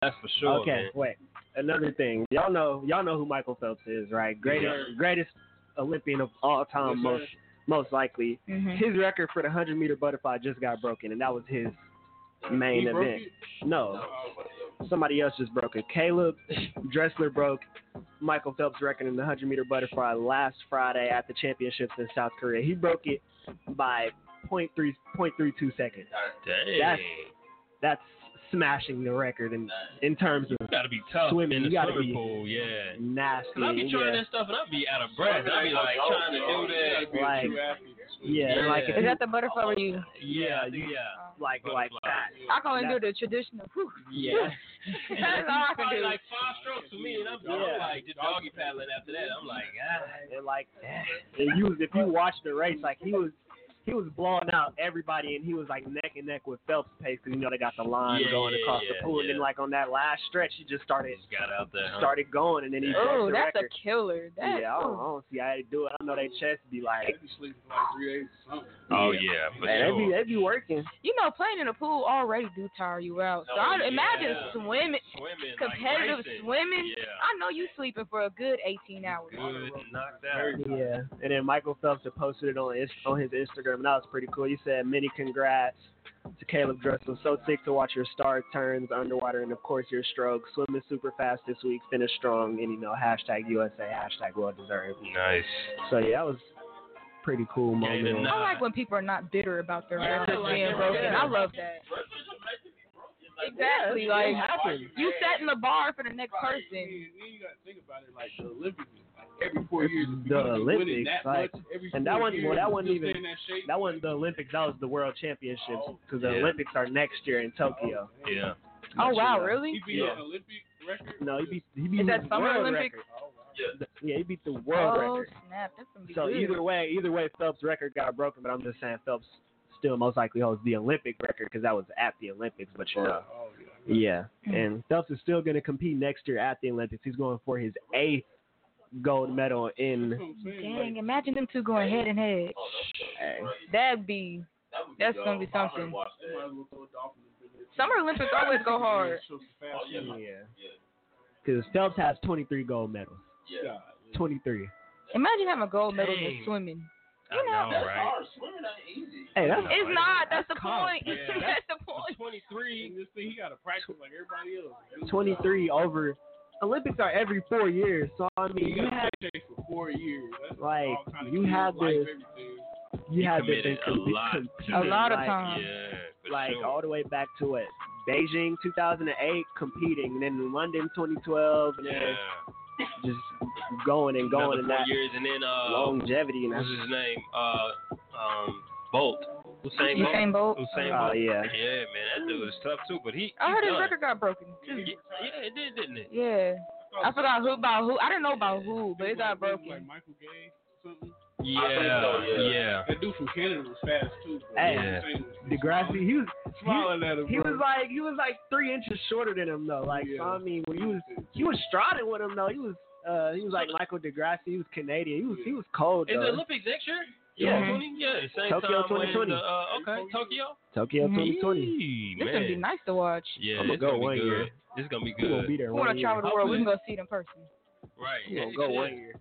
That's for sure. okay, man. wait. Another thing, y'all know, y'all know who Michael Phelps is, right? Greatest, greatest Olympian of all time, Yes, most, sir. most likely. Mm-hmm. His record for the hundred meter butterfly just got broken, and that was his main He broke event. it? No, somebody else just broke it. Caleb Dressel broke Michael Phelps' record in the 100 meter butterfly last Friday at the championships in South Korea. He broke it by 0.3, 0.32 seconds. Dang. That's that's smashing the record in in terms of you gotta be tough swimming. in the You gotta swimming be pool. Yeah. nasty. Cause I be trying yeah. that stuff and I be out of breath. I be like trying to do that. Like, yeah, Yeah. like Is that the butterfly where you? Yeah, I think- yeah. like like that. I can only do the traditional. Whew. Yeah. That's all I can do. like five strokes for me, and I'm, I'm Yeah. like just doggy paddling after that. I'm like, ah. And like, and you if you watch the race, like he was he was blowing out everybody, and he was like neck and neck with Phelps' pace because you know they got the line Yeah, going yeah, across yeah, the pool, and then like on that last stretch, he just started got out there. huh? started going, and then he oh, broke Oh, the that's record. a killer. That, yeah, I don't, I oh. don't see how they do it. I know they chest be like, They be sleeping like three or something. Oh yeah, for man, they be sure. they be working. You know, playing in a pool already do tire you out. So Oh, I imagine yeah. swimming, Swimming, competitive racing. swimming. Yeah. I know you sleeping for a good 18 hours. Good, knocked out. Yeah, and then Michael Phelps posted it on his, on his Instagram, and that was pretty cool. You said, "Many congrats to Caleb Dressel. So sick to watch your star turns underwater, and of course your strokes. Swimming super fast this week, finish strong, and you know hashtag USA, hashtag well deserved. Nice. So yeah, that was pretty cool moment. I like when people are not bitter about their Yeah, records like being broken. Yeah. I love that. Exactly. Yeah, like it happens. you setting the bar for the next person. And then you got to think about it like the Olympics. Like every four years, the you're gonna be winning Olympics, that like, much and that one, years, well, that and wasn't even that shape, that wasn't the Olympics. That was the World Championships because the Yeah. Olympics are next year in Tokyo. Yeah. Oh wow, Yeah. really? He beat Yeah. an Olympic record. No, he beat he beat Is that the Summer world Olympics? record. The- Yeah, he beat the world oh record. snap, that's gonna be So good. either way, either way, Phelps' record got broken. But I'm just saying Phelps still most likely holds the Olympic record because that was at the Olympics. But you know, Oh, yeah, Mm. and Phelps is still going to compete next year at the Olympics. He's going for his eighth gold medal in. Dang, imagine them two going head and head. That'd be that's gonna be something. Summer Olympics always go hard. Yeah, because Phelps has 23 gold medals. Yeah. 23. Imagine having a gold medal in swimming. I know, right? Hey, that's It's not. That's the tough. point. Yeah, that's the point. 23. And this thing, he got to practice like everybody else. 23 over. Olympics are every four years, so I mean, He you got have for four years. That's like kind of you kids, have life, this, you He have this a com- lot to competing, A lot of like, time. Yeah, like sure. all the way back to what Beijing 2008 competing, and then London 2012, and yeah. then just going and going Another and that years, and then uh, longevity and what's his name? Uh, um, Bolt. Usain Bolt. Usain Bolt. Usain Oh, Bolt. yeah. Yeah, man, that dude is tough too. But he. I he heard his record got broken too. Yeah, yeah, it did, didn't it? Yeah. I forgot who about who. I didn't know about who, but it got broken. Like broken. Michael Gay, something. Yeah, yeah. That dude from Canada was fast too. bro. Hey, You know what I'm saying? Degrassi. He was Smiling at him. he bro. was like he was like three inches shorter than him though. Like so, I mean, when he was he was striding with him though. He was uh he was like Michael Degrassi. He was Canadian. He was he was cold Is though. the Olympics next year? Yeah. 2020? Yeah, same Tokyo time 2020. the, uh, okay, Tokyo. Tokyo Mhm. 2020. Yee, This gonna be nice to watch. Yeah, I'ma it's go gonna be one good. year. It's gonna be good. We gonna good. be there We want one to year. travel the world. We can go see it in person. Right. We gonna yeah, go yeah. one year.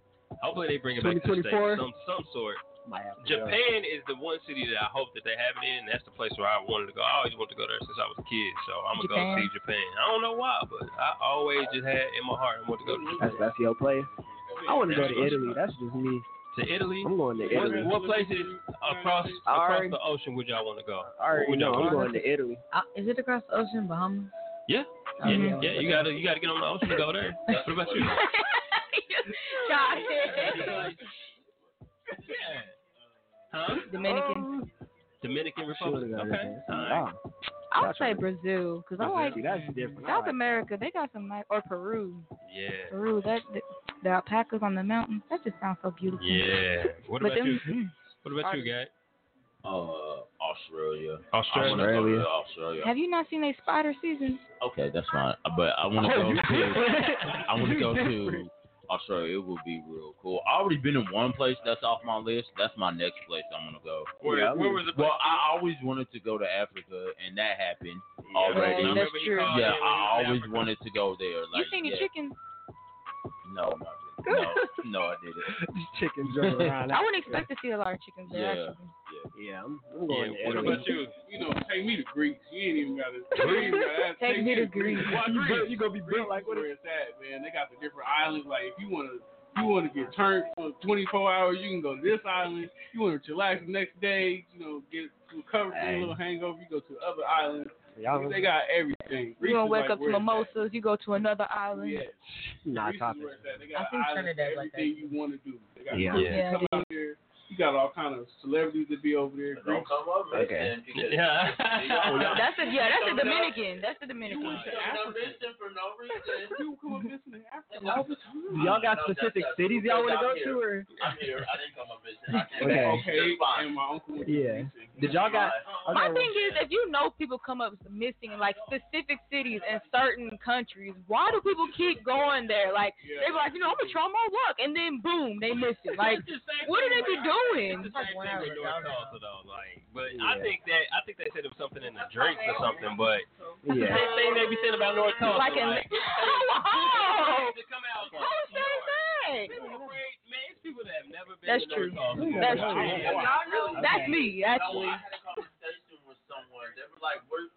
Hopefully they bring it back to the States, some some sort. Might go. Japan is the one city that I hope that they have it in. and That's the place where I wanted to go. I always wanted to go there since I was a kid, so I'm gonna Japan. go see Japan. I don't know why, but I always just had in my heart I want to go to Japan. That's that's your place. I want to go to Italy. That's just me. To Italy? I'm going to Italy. what places across I across the ocean would y'all want to go? I already Would y'all know. I'm going to Italy. Uh, is it across the ocean, Bahamas? Yeah, Oh, yeah, yeah. yeah. You gotta you gotta get on the ocean to go there. What about you? Got it. Huh? Dominican. Dominican Republic. Should've Okay. All right. Wow. I'll say Brazil because I like See, that's different. I South like- America. They got some nice or Peru. Yeah. Peru. That the, the alpacas on the mountains. That just sounds so beautiful. Yeah. What about them- you? What about you, guy? Uh, Australia. Australia. I wanna go to Australia. Australia. Have you not seen a spider season? Okay, that's fine. But I want to Oh, go to. I want to go to Oh, different. Australia. It would be real cool. I already been in one place that's off my list. That's my next place I'm gonna go. Where, Yeah, where was it? Well, I always wanted to go to Africa, and that happened already. Yeah, that's true. Yeah, I always wanted to go there. you seen the yeah. chickens? No, no, no, no, I didn't. These chickens running around. I wouldn't expect to see a lot of chickens there. Yeah. Actually. Yeah, I'm, I'm Yeah, going what to about you? You know, take me to Greece. You ain't even got to. You ain't even Take me to Greece. Why You Greece? built- you gonna be built like what? where it's at, man. They got the different islands. Like if you want to, you want to get turned for 24 hours, you can go to this island. You want to chillax the next day, you know, get recover from a little hangover. You go to other islands. Y'all, They got everything. Greece You gonna wake like up to where it's mimosas. You go to another island. Yeah. not Greece is topping. where it's at. They got I think Trinidad like that. everything you want to do. They got Yeah. cruises Yeah, come out here. You got all kind of celebrities that be over there. Don't come up missing. Okay. Yeah. That's a yeah, that's the Dominican. That's the Dominican. You come up missing for no reason. People come up missing in Africa all. Y'all got specific that's- cities y'all want to go I'm to, or I'm here. I didn't come up missing. I came Okay. Okay, and my uncle yeah? missing. Did y'all got? My thing is, if you know people come up missing in like specific cities and certain countries, why do people keep going there? Like they be like, you know, I'm gonna try my luck, and then boom, they miss it. Like, what do they be doing? It's the same thing with North Tulsa though, like, but I think that I think they said it was something in the drinks or something, but it's the same thing they be saying about North Tulsa. Like in- like, Oh! to come out. Who said that? People afraid, man, it's people that have never been That's to true. That's true. That's me, actually. I had a conversation with someone. They were like, "We're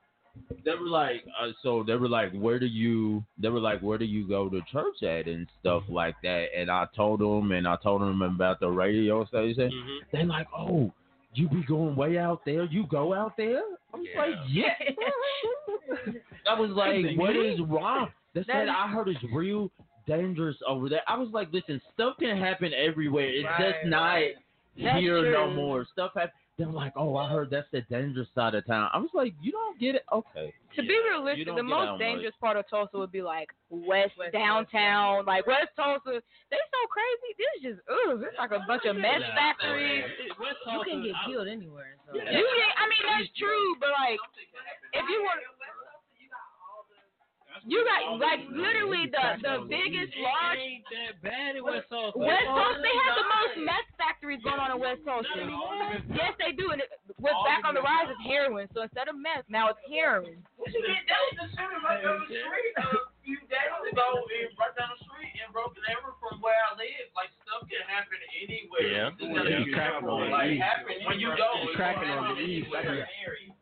They were like, uh, so they were like, where do you? They were like, where do you go to church at and stuff like that? And I told them, and I told them about the radio station. Mhm. They like, oh, you be going way out there? You go out there? I was like, yeah. I was like, what is wrong? They That said I heard it's real dangerous over there. I was like, listen, stuff can happen everywhere. It's Right, just not right. Here no more. Stuff happen. They're like, oh, I heard that's the dangerous side of town. I was like, you don't get it? Okay. To be realistic, the most out much. dangerous part of Tulsa would be like west, West, downtown, like West Tulsa. They so crazy. This is just ugh. It's like a bunch of meth Nah, factories. man. West You can Tulsa, get I- killed anywhere. So. You can, I mean, that's true, but like, if you want, you got like literally the the biggest It large ain't that bad in West Tulsa. West Tulsa. They have the most meth factories going on in West Tulsa. Yes, they do, and it, what's back on the rise is heroin. So instead of meth, now it's heroin. What you did? That was the shooting right down the street a few days ago, and right down the street in Broken Arrow from where I live. Like stuff can happen anywhere. Yeah. It's Yeah. be Cracking on the like east. happen when you go. It's cracking on the east.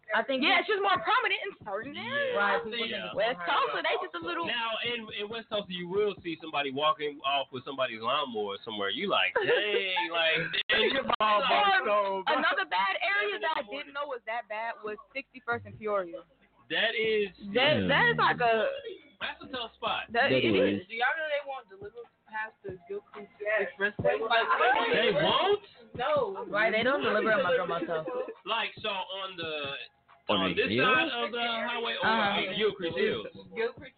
Anywhere. I think Yeah, it's just more prominent in certain areas. Right, I people think- think it's West more Tulsa, they just a little. Now in in West Tulsa, you will see somebody walking off with somebody's lawnmower somewhere. You like, dang, like, dang. Or another bad area that I didn't know was that bad was 61st and Peoria. that is That Yeah. that is like a that's a tough spot. that, That it is. is. Do y'all know they won't deliver past the Gilcrease Expressway? Like, They won't. No. Right, they don't deliver at my grandma's house. Like so on the On on, this hill? side of the highway or Uh-huh. in Gilcrease Hills. Gilcrease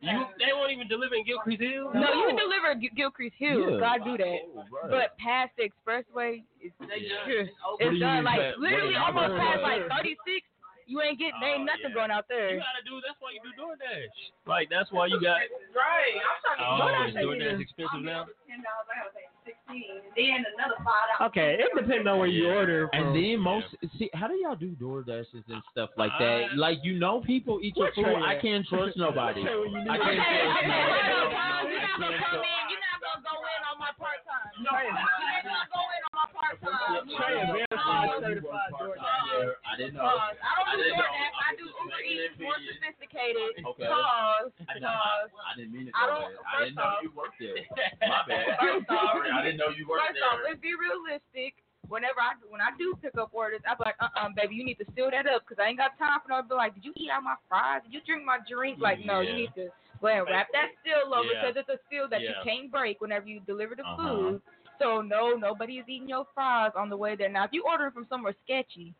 You they won't even deliver in Gilcrease Hills. No, you can deliver Gil- Gilcrease Hills. Yeah. God do that. Oh, right. But past the expressway, it's, Yeah. just What do it's done like past- literally what do you almost past past- like 36. You ain't getting, there ain't Oh, nothing yeah. going out there. You gotta do. That's why you do DoorDash. Like that's why you got. Right. I'm trying to Oh, DoorDash is DoorDash do. expensive now? Ten dollars. I gotta sixteen. Then another five dollars. Okay, it depends on where you Yeah. order from. And then most see, how do y'all do door dashes and stuff like that? Uh, like you know, people eat your What food. tray I can't trust nobody. What tray when you I need can't it? Okay, trust okay, nobody. Hold on, No, Paul. You're I not gonna can't come trust- in. You're not gonna go in on my part time. No. You're not go in on my part time. Trey, a verified certified DoorDash. I didn't know. Pause. I don't I do didn't know. DoorDash. I I'm do just Uber Eats, more sophisticated. Okay. Pause. I, didn't- Pause. I didn't mean to go don't- there. I didn't know you worked there. My bad. First off, Sorry, I didn't know you worked there. First off, let's be realistic. Whenever I when I do pick up orders, I'm like, uh, uh baby, you need to seal that up because I ain't got time for no. Be like, did you eat out my fries? Did you drink my drink? Like, no, you need to go ahead wrap that seal up Yeah. because it's a seal that you can't break whenever you deliver the Uh-huh. food. So no, nobody is eating your fries on the way there. Now, if you ordering from somewhere sketchy,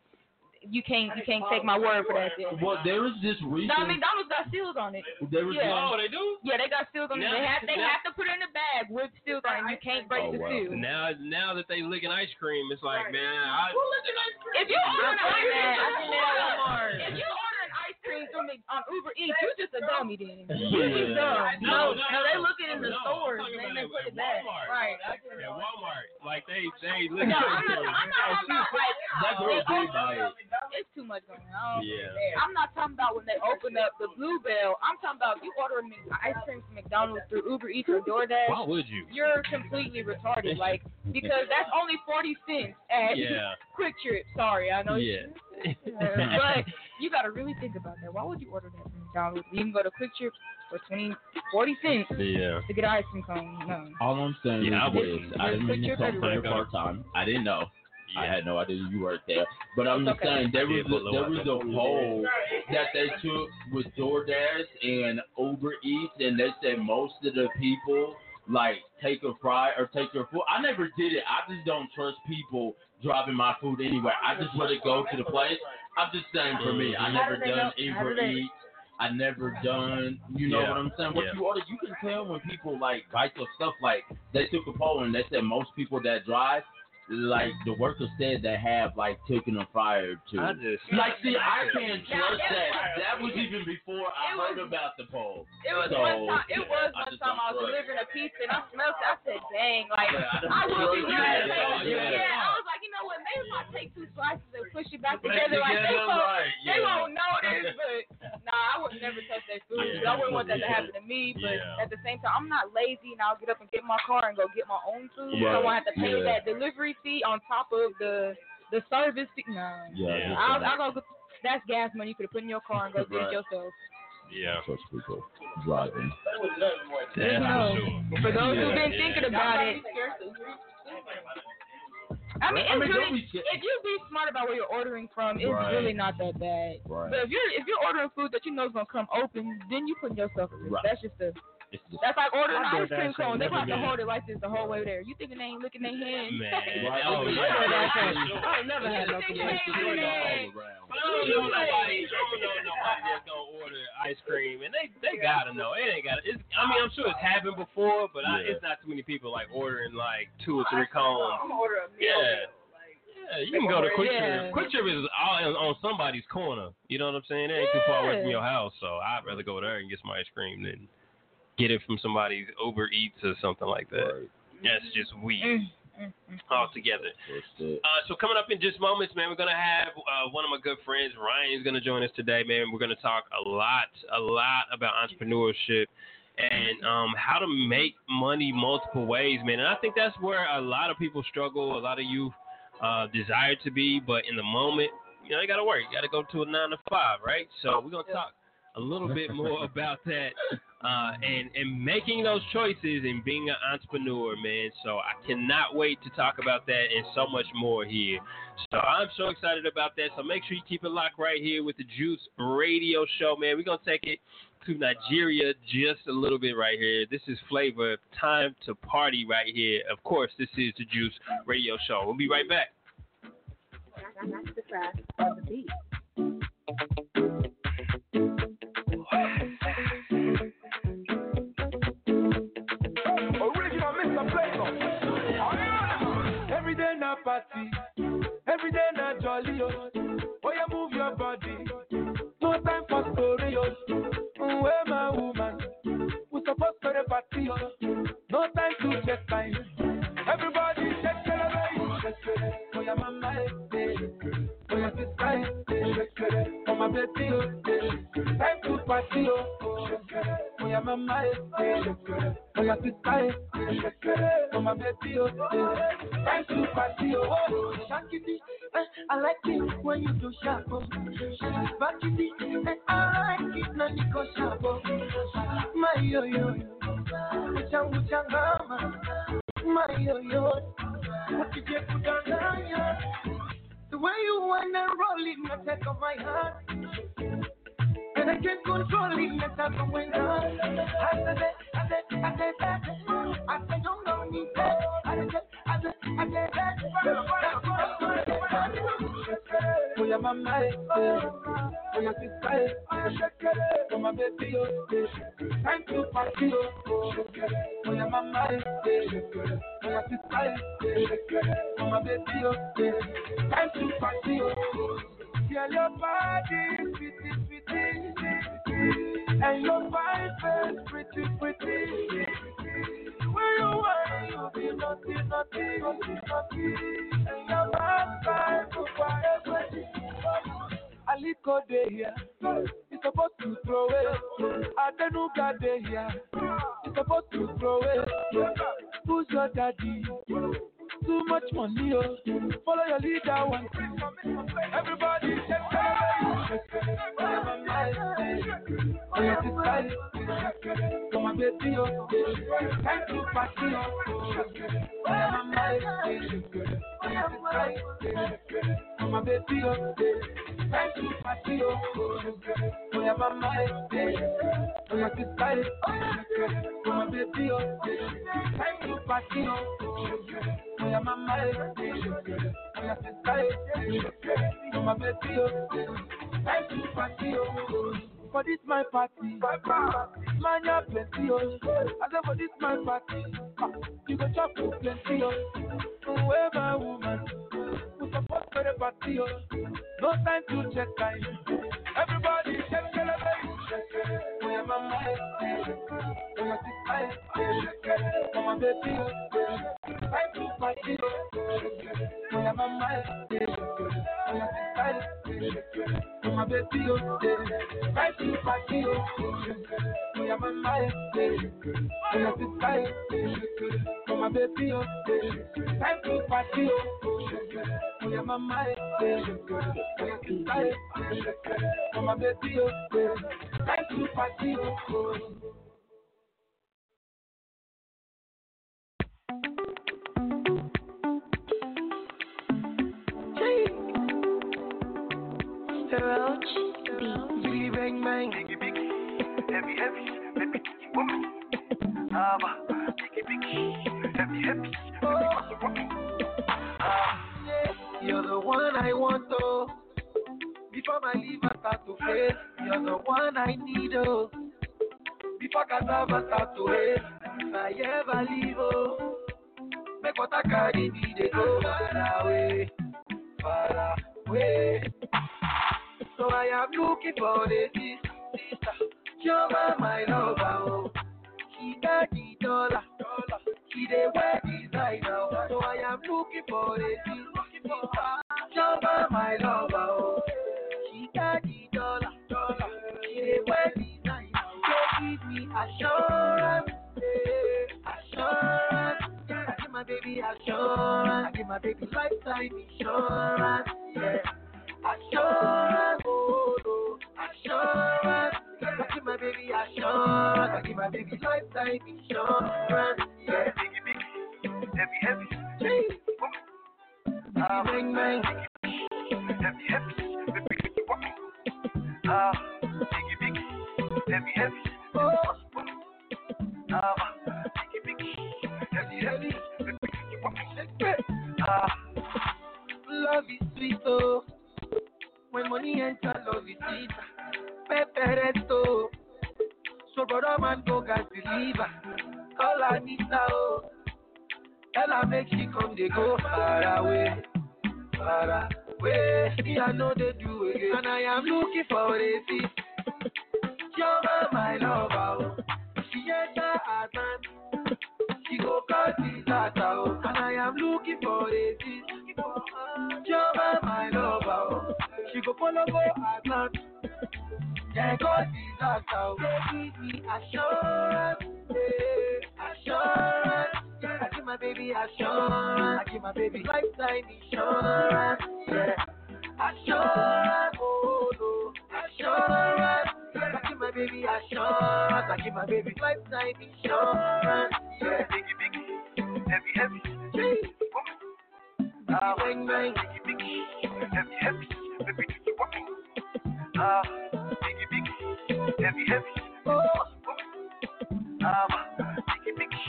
you can't you can't take my word for that. Then. Well, there was this recent. No, McDonald's got seals on it. There was Yeah. Oh, they do. Yeah, they got seals on it. They have they now- have to put it in a bag with seals on it. You can't break Oh, the wow. seal. Now, now that they licking ice cream, it's like, man, I, If you order an ice cream, I think they at if you order cream from on um, Uber Eats, you just a dummy then. You dumb. No, No, no, no, they look it in the No, I'm stores. They at- put it back. Right. at Walmart, like they, they No, licking I'm not. I'm not talking about like That girl they did open buy it. up- It's too much going on. Yeah. I'm not talking about when they open up the Bluebell. I'm talking about if you order a Mc- ice cream from McDonald's through Uber Eats or DoorDash. Why would you? You're completely retarded, like because that's only forty cents at Yeah. QuikTrip. Sorry, I know. Yeah. but you got to really think about that. Why would you order that from McDonald's? You can go to QuikTrip for 20, 40 cents Yeah. to get an ice cream cone. No. All I'm saying Yeah, I is wouldn't. I didn't mean to Put come your part time. I didn't know. I had no idea you worked there. But I'm just okay. saying there was did a, there was a poll that they took with DoorDash and Uber Eats, and they said most of the people like take a fry or take your food. I never did it. I just don't trust people dropping my food anywhere. I just let it go to the place. I'm just saying for me, I mm-hmm. never done Uber Eats. I never done, you know Yeah. what I'm saying? What Yeah. you order, you can tell when people like bite your stuff. Like they took a poll and they said most people that drive, like the workers said that have like taken a fire to. I just like see, I can't Yeah, trust it that. was- That was even before I It heard about the poll. It was so, one time. It was I one just time I was trust. delivering a pizza and I smelled it. I said, "Dang!" Like Yeah, I don't I would be trust glad to Yeah. Yeah. I was like, you know what? Maybe if I take two slices and push it back Back together, like they together, won't, right, they won't notice. But nah, I would never touch that food. Yeah. I wouldn't want that to happen to me. But Yeah. at the same time, I'm not lazy and I'll get up and get my car and go get my own food. Yeah. So I won't have to pay Yeah. that delivery fee on top of the the service fee. Nah. Yeah, I just I'll, I'll go. That's gas money you could have put in your car and go get Right. it yourself. Yeah. Trust people driving. You know, For those who've been Yeah. thinking about it, I mean, I mean, really, if you be smart about where you're ordering from, it's Right. really not that bad. Right. But if you're if you're ordering food that you know is gonna come open, then you putting yourself at risk. Right. That's just a It's that's like ordering an ice cream shit. cone. They have to hold it like this the whole way there. You thinking they ain't licking their hands? Man. Right. Oh, yeah. yeah. I ain't never had no complaints. they It's ain't like licking their all hands? around. But I don't know nobody. I don't know nobody that's gonna order ice cream, and they they gotta know. It ain't got. It's. I mean, I'm sure it's happened before, but I, it's not too many people like ordering like two or three cones. order a meal. Yeah. Yeah, you can go to QuikTrip. Yeah. QuikTrip is all on, on somebody's corner. You know what I'm saying? It ain't too far away from your house, so I'd rather go there and get some ice cream than get it from somebody's Uber Eats or something like that. Right. That's just weird mm, mm. altogether. Uh, so coming up in just moments, man, we're gonna have uh, one of my good friends, Ryan's gonna join us today, man. We're gonna talk a lot, a lot about entrepreneurship and um, how to make money multiple ways, man. And I think that's where a lot of people struggle, a lot of you uh, desire to be, but in the moment, you know, you gotta work, you gotta go to a nine to five, right? So we're gonna talk a little bit more about that uh, and and making those choices and being an entrepreneur, man. So I cannot wait to talk about that and so much more here. So I'm so excited about that. So make sure you keep it locked right here with the Juice Radio Show, man. We're gonna take it to Nigeria just a little bit right here. This is Flavor. Time to party right here. Of course, this is the Juice Radio Show. We'll be right back. That's the track party, every day na jolly. Oh, oh you move your body. No time for story. Oh, Mm, where my woman? We supposed to the party. Oh, no time to check time. Everybody check away. Check it. Oh yeah, mama. eh, eh. Oh yeah, sister. eh, eh. Check it. Oh my baby. Oh, eh. time to party. Oh, mama. eh, eh. Oh yeah, sister. eh. Oh my baby, oh, time I like it when you do sharp. Bakity, eh, I like it na niko sharp, oh. My yo yo, uchangu changama, my yo yo, ukije. The way you wanna roll it, na take off my heart. And I can't control it, na take off my heart. I said, I said, I said, I said, said, don't know me, I said, I said, I said, Oh yeah, mama, eh, eh. oh yeah, sister, eh. oh my baby, oh, eh. time to party, oh, oh yeah, mama, eh, eh. oh yeah, sister, eh. oh my baby, oh, eh. time to party, oh. Yeah, your body, and your vibe is pretty, pretty. Where you are, you be naughty, naughty, naughty, naughty, and your vibe is forever. Aliko dey here, you supposed to throw it. Adenuga dey here, you supposed to throw it. Who's your daddy? Too much money, oh. Follow your leader, one. Everybody, it out. Oh, oh, oh, my baby, oh, time to party, oh. Oh, oh, oh, oh, oh, oh, oh. Oh, oh, oh, baby, oh. Time to party, oh, to party, oh, for this my party, man ya plenty oh. I say for this my party, you go chop for plenty oh. Where my woman, who support for the party oh. No time to check time. Everybody check celebrate. Where my mind, where my sister, where my baby oh. Time to party oh. Where my mind, where my sister, where my baby oh. Time to party oh. Where my mind, where my sister, where my baby oh. Time baby. Time to party oh. Roach. Biggie bang bang. Biggie. Heavy heavy. Baby woman. Ava. Biggie biggie. Heavy heavy. Ah, yeah. You're the one I want oh. Before my liver start to fail, you're the one I need oh. Before cassava start to hate, if I ever leave oh. Make what I carry me they go far away, far away. So I am looking for the sister, Jehovah my lover, oh. She got the dollar, she the wear designer, oh. So I am looking for the sister, Jehovah my lover, oh. She got the dollar, she the wear designer, oh. So give me assurance, yeah, assurance. I give my baby assurance, I give my baby lifetime insurance, yeah. Assurance, oh no, assurance. I give my baby. I give my baby lifetime insurance. Yeah, biggie, biggie, heavy, heavy. Gee. Ah, bang, bang. Heavy, heavy. Baby, walk. Ah, biggie, biggie, heavy, heavy. Oh. Biggie, biggie, heavy, heavy. Baby. Ah, love is sweet, oh. When money enter, love is sweet. Pepereto. So brother man go gas deliver. Call Anita, oh. Tell her make she come, they go far away. Far away. Me, I know they do again. And I am looking for a seat. Jehovah, my lover, oh. She enter her time. She go call disaster, oh. And I am looking for a seat. Jehovah, my lover, oh. She go follow go her Yeah, God disaster, oh. They give me assurance, assurance. Yeah, I give my baby assurance. I give my baby lifetime insurance. Yeah, assurance, oh no, assurance. I give my baby assurance. I give my baby lifetime insurance. Yeah, biggie, biggie, heavy, heavy. Ah. Baby, me? Ah, biggie, biggie, heavy, heavy. Oh. Ah, biggie, biggie,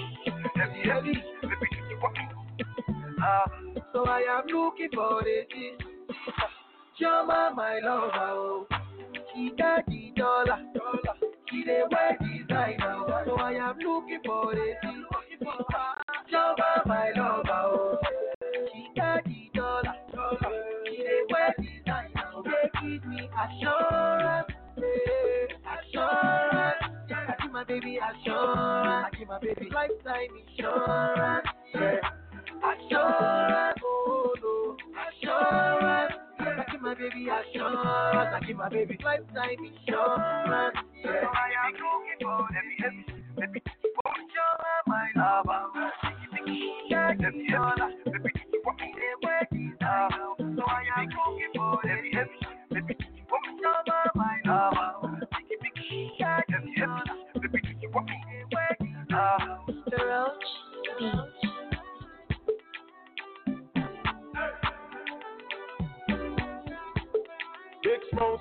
heavy, heavy. Baby, do you want me? Ah, so I am looking for the Jama, my lover, oh. She got the dollar, dollar. She the wear designer, oh. so I am looking for the Jama, my lover, oh. She got the dollar, dollar. She the wear designer, oh. they give me assurance, baby I give my baby lifetime insurance, yeah. Assurance, oh no, assurance. I give my baby assurance. I give my baby lifetime insurance. Yeah. I am looking for heavy, heavy. Oh, you're my lover. Yeah, heavy, heavy, baby. What me say, where is now? So I am looking for heavy, baby. Oh, you're my lover. Yeah, I The Roach beat. Big smoke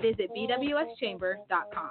visit bwschamber.com.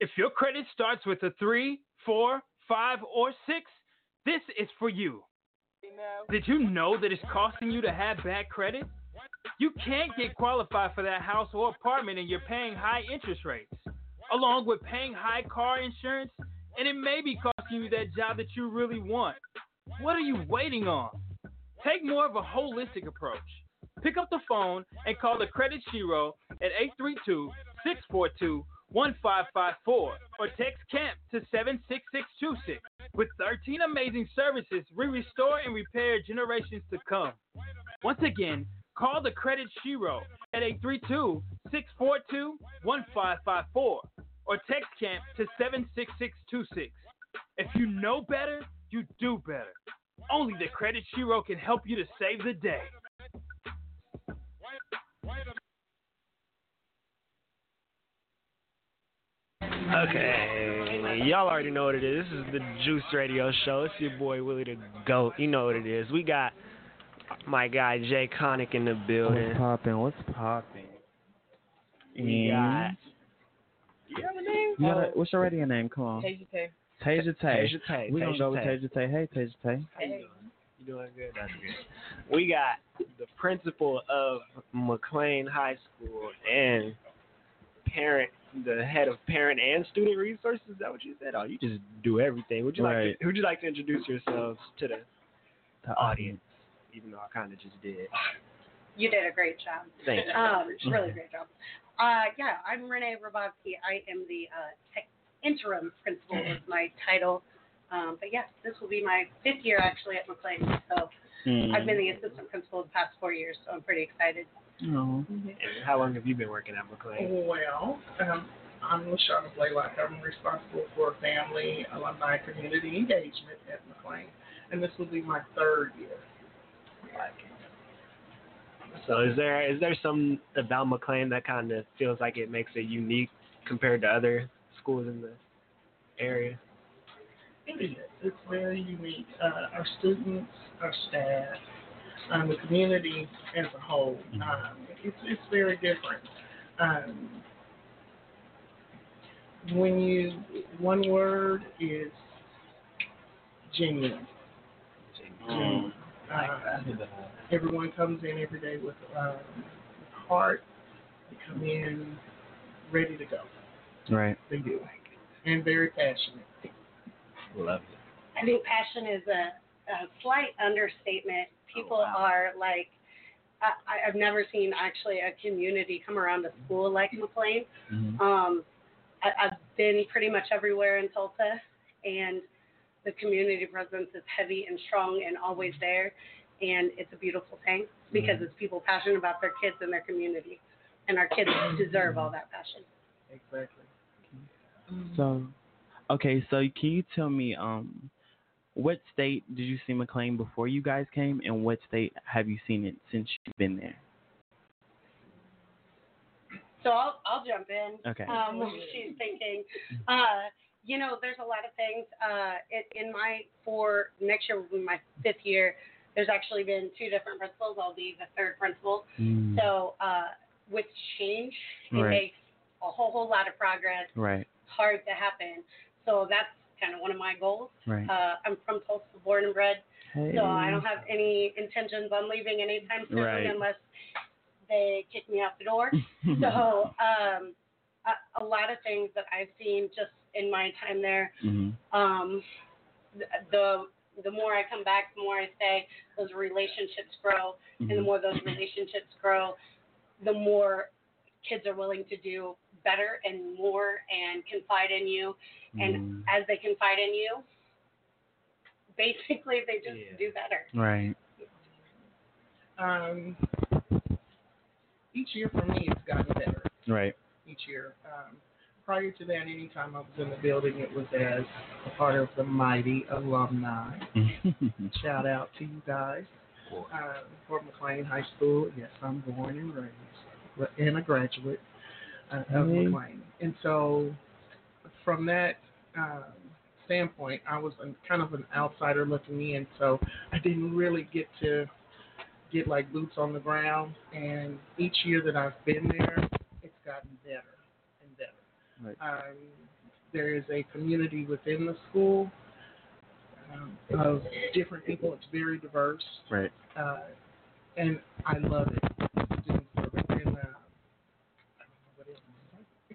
If your credit starts with a three, four, five, or six, this is for you. Did you know that it's costing you to have bad credit? You can't get qualified for that house or apartment and you're paying high interest rates, along with paying high car insurance, and it may be costing you that job that you really want. What are you waiting on? Take more of a holistic approach. Pick up the phone and call the Credit Shiro at 832 642 1554 or text CAMP to 76626. With 13 amazing services, we restore and repair generations to come. Once again, call the Credit Shiro at 832 642 1554 or text CAMP to 76626. If you know better, you do better. Only the Credit Shiro can help you to save the day. Okay, y'all already know what it is. This is the Juice Radio Show. It's your boy Willie the Goat. You know what it is. We got my guy Jay Connick in the building. What's popping? What's popping? We got. Mm-hmm. You have a name? You got a, what's your radio name? Come on. Tasia Tay. Tasia Tay. Tasia Tay. We gonna Tasia go with Tay. Tasia Tay. Hey, Tasia Tay. Hey. You doing good? That's good. We got the principal of McLain High School and parent, the head of parent and student resources. Is that what you said? Oh, you just do everything. Would you Right. like to? Would you like to introduce yourselves to the, the audience? Even though I kind of just did. You did a great job. Thank you. Um, really great job. Uh, yeah, I'm Renee Rabowski. I am the uh, tech interim principal is my title. Um, but yes, this will be my fifth year actually at McLain. So Mm. I've been the assistant principal the past four years, so I'm pretty excited. No. And how long have you been working at McLain? Well, um, I'm LaShawn Blaylock. I'm responsible for family, alumni, community engagement at McLain, and this will be my third year. So is there is there some about McLain that kind of feels like it makes it unique compared to other schools in the area? It is. It's very unique. Uh, our students, our staff, um, the community as a whole. Um, it's it's very different. Um, when you one word is genuine. Genuine. Uh, everyone comes in every day with um, with heart. They come in ready to go. Right. They do, like it. and very passionate. Love it. I think passion is a, a slight understatement. Oh, people are like, I, I've never seen actually a community come around a school like mm-hmm. McLain. Mm-hmm. Um, I, I've been pretty much everywhere in Tulsa, and the community presence is heavy and strong and always there. And it's a beautiful thing because mm-hmm. it's people passionate about their kids and their community. And our kids deserve all that passion. Exactly. So, okay, so can you tell me, um, what state did you see McLain before you guys came, and what state have you seen it since you've been there? So I'll I'll jump in. Okay. Um, she's thinking, uh, you know, there's a lot of things. Uh, it, in my for next year will be my fifth year. There's actually been two different principals. I'll be the third principal. Mm. So uh, with change, it Right. makes a whole whole lot of progress Right. Hard to happen. So that's kind of one of my goals. Right. Uh, I'm from Tulsa, born and bred, Hey. so I don't have any intentions on leaving anytime soon Right. unless they kick me out the door. so um, a, a lot of things that I've seen just in my time there. hmm Um, th- the the more I come back, the more I stay, those relationships grow, and the Mhm. more those relationships grow, the more kids are willing to do better and more and confide in you. And Mm. as they confide in you, basically they just do better. Right. Um, each year for me, it's gotten better. Right. Each year. Um, prior to that, anytime I was in the building, it was as a part of the mighty alumni. Shout out to you guys. Uh, Fort McLain High School. Yes, I'm born and raised, and a graduate uh, of Hey. McLain. And so, from that um, standpoint, I was an, kind of an outsider looking in. So I didn't really get to get like boots on the ground. And each year that I've been there, it's gotten better and better. Right. Um, there is a community within the school um, of different people. It's very diverse, Right. uh, and I love it. Students love it. And, uh,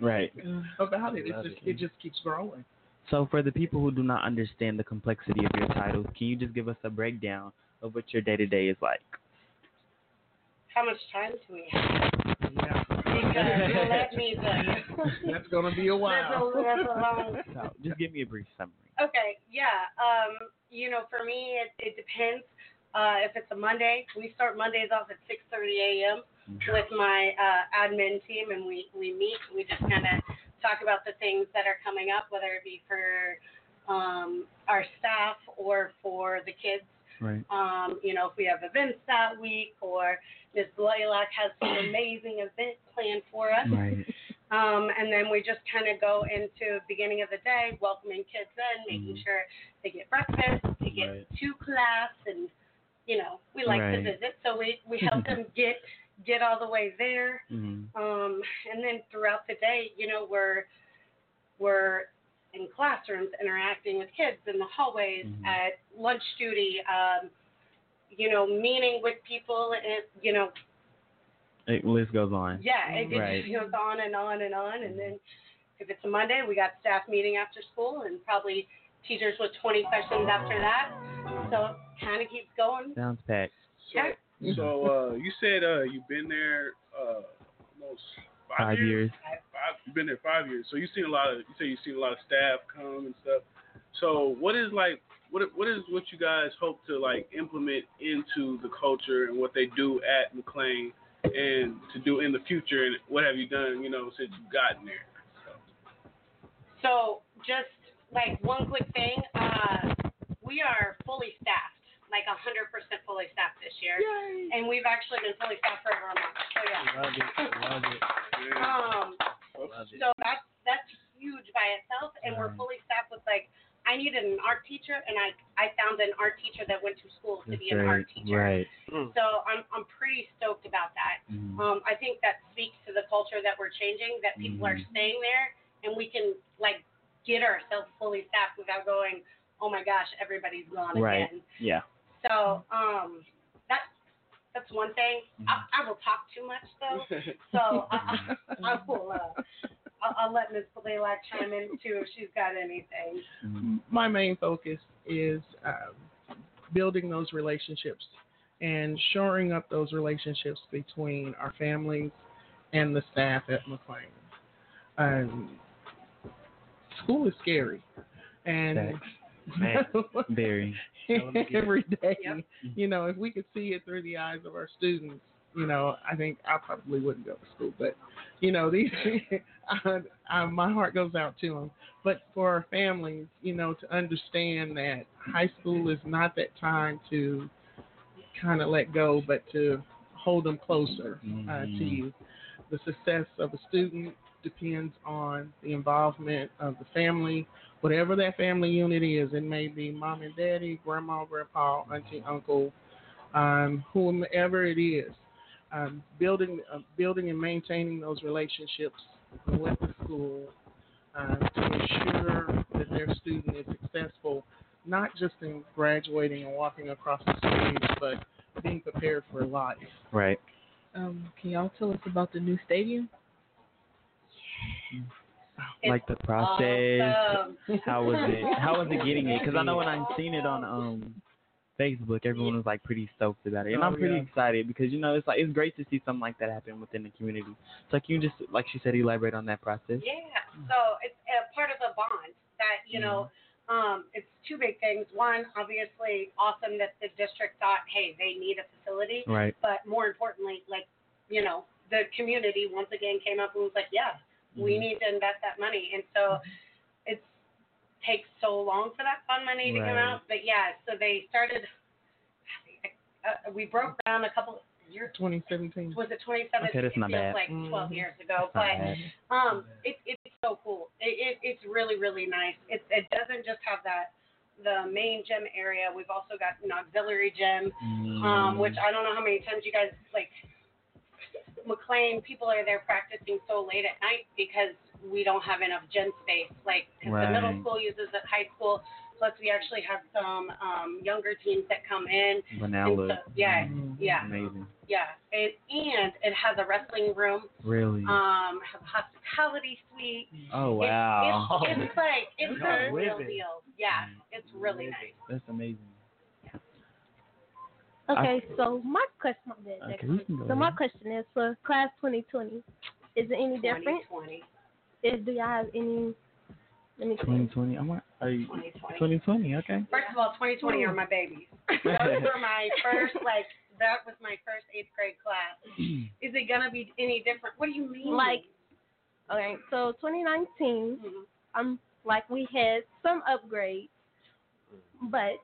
Right. about it, Love it's just it. it just keeps growing. So, for the people who do not understand the complexity of your titles, can you just give us a breakdown of what your day to day is like? How much time do we have? Yeah. Because let me tell you. That's gonna be a That's while. a, that's a long So, just give me a brief summary. Okay, yeah. Um, you know, for me, it, it depends. Uh, if it's a Monday, we start Mondays off at 6:30 a.m. with my uh, admin team, and we we meet. We just kind of talk about the things that are coming up, whether it be for um, our staff or for the kids. Right. Um, you know, if we have events that week, or Miss Blaylock has some amazing event planned for us. Right. Um, and then we just kind of go into beginning of the day, welcoming kids in, making sure they get breakfast, they get Right. to class, and you know we like to visit, so we we help them get get all the way there. Mm-hmm. Um, and then throughout the day, you know, we're we're in classrooms interacting with kids in the hallways, Mhm. at lunch duty, um, you know, meeting with people, and you know, It, list goes on. yeah, it, it Right. just goes on and on and on. And then if it's a Monday, we got staff meeting after school and probably teachers with 20 sessions after that. So kind of keeps going. Sounds packed. Yeah. So uh, you said uh, you've been there uh, almost five, Five years. Five, you've been there five years. So you've seen a lot of. You say you've seen a lot of staff come and stuff. So what is like? What what is what you guys hope to like implement into the culture and what they do at McLain and to do in the future and what have you done? You know since you've gotten there. So just like one quick thing, uh, we are fully staffed, like 100% fully staffed this year. And we've actually been fully staffed for over a month. So yeah. Love it. Love it. Um, Love it. so that's that's huge by itself, and we're fully staffed with like I needed an art teacher, and I I found an art teacher that went to school to That's be an art teacher. Right. So I'm I'm pretty stoked about that. Mhm. Um, I think that speaks to the culture that we're changing, that people are Mhm. staying there, and we can like get ourselves fully staffed without going, oh my gosh, everybody's gone Right. again. Yeah. So um, that that's one thing. I, I will talk too much though, so I, I, I will. Uh, I'll, I'll let Miss Blaylock chime in too if she's got anything. My main focus is um, building those relationships and shoring up those relationships between our families and the staff at McLain. Um, school is scary, and Man. Very. every day, you know, if we could see it through the eyes of our students, you know, I think I probably wouldn't go to school. But, you know, these, I, I, my heart goes out to them. But for our families, you know, to understand that high school is not that time to kind of let go, but to hold them closer uh, to Mhm. you. the success of a student depends on the involvement of the family, whatever that family unit is. It may be mom and daddy, grandma, grandpa, auntie, uncle, um, whomever it is. Um, building, uh, building and maintaining those relationships with the school uh, to ensure that their student is successful, not just in graduating and walking across the stage, but being prepared for life. Right. Um, can y'all tell us about the new stadium? like the process. awesome. How was it? How was it getting it? Because I know when I seen it on um Facebook, everyone was like pretty stoked about it, and Oh, I'm pretty yeah. excited because you know it's like it's great to see something like that happen within the community. So like you just like she said, elaborate on that process. Yeah. So it's a part of a bond that you know. Um, it's two big things. One, obviously, awesome that the district thought, hey, they need a facility. Right. But more importantly, like, you know, the community once again came up and was like, yeah, we Mhm. need to invest that money. And so it takes so long for that fund money to come out. But yeah, so they started. Uh, we broke down a couple years. 2017. Was it 2017? Okay, that's not it feels bad. like 12 Mhm. years ago, That's but um, it, it's so cool. It, it, it's really, really nice. It, it doesn't just have that the main gym area. We've also got an auxiliary gym, um, which I don't know how many times you guys like. McLain people are there practicing so late at night because we don't have enough gym space. Like, because the middle school uses it, high school. Plus, we actually have some um, younger teams that come in. Vanilla. So- yeah, yeah, Amazing. yeah. It, and it has a wrestling room. Really. Um, has a hospitality suite. Oh, It- wow. it's, it's like it's a real deal. Yeah, it's really nice. That's amazing. Okay, so my question, my bad, Okay, question. so my question is for class 2020, is it any different? 2020. Is do y'all have any? Let me think. 2020. I'm not, are you 2020. 2020? Okay. First of all, 2020 are my babies. Those were my first like that was my first eighth grade class. Is it gonna be any different? What do you mean? Like, okay, so 2019, I'm mm-hmm. um, like we had some upgrades, but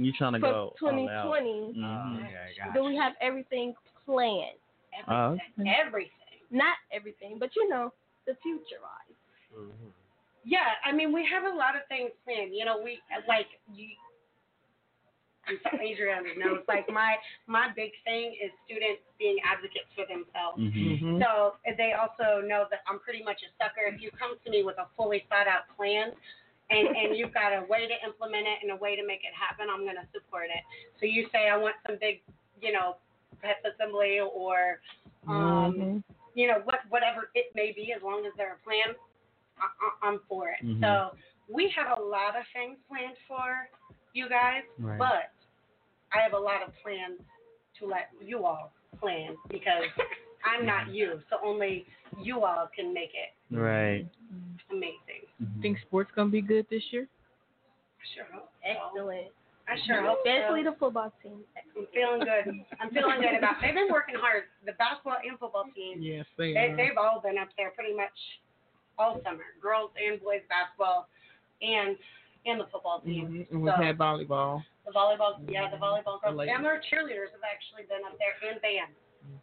You trying to for go all out. 2020, Mhm. do we have everything planned? Oh, okay. Everything. Not everything, but you know, the future wise. Yeah, I mean we have a lot of things planned. You know, we like you. I'm sorry, Adriana knows. Like my my big thing is students being advocates for themselves. Mhm. So they also know that I'm pretty much a sucker. If you come to me with a fully thought out plan, and and you've got a way to implement it and a way to make it happen, I'm going to support it. So you say I want some big, you know, pet assembly or, um, Mm-hmm. you know, what whatever it may be, as long as there's a plan, I, I, I'm for it. Mhm. So we have a lot of things planned for you guys, Right. but I have a lot of plans to let you all plan because I'm not you, so only you all can make it Right. Amazing. Think sports gonna be good this year? I sure hope so. Excellent. I sure hope Especially so. the football team. I'm feeling good. I'm feeling good about. They've been working hard. The basketball and football teams. Yes, they They, are. they've all been up there pretty much all summer. Girls and boys basketball, and and the football team. Mhm. And we've So, had volleyball. the volleyball, yeah, the volleyball The girls and their cheerleaders have actually been up there and band.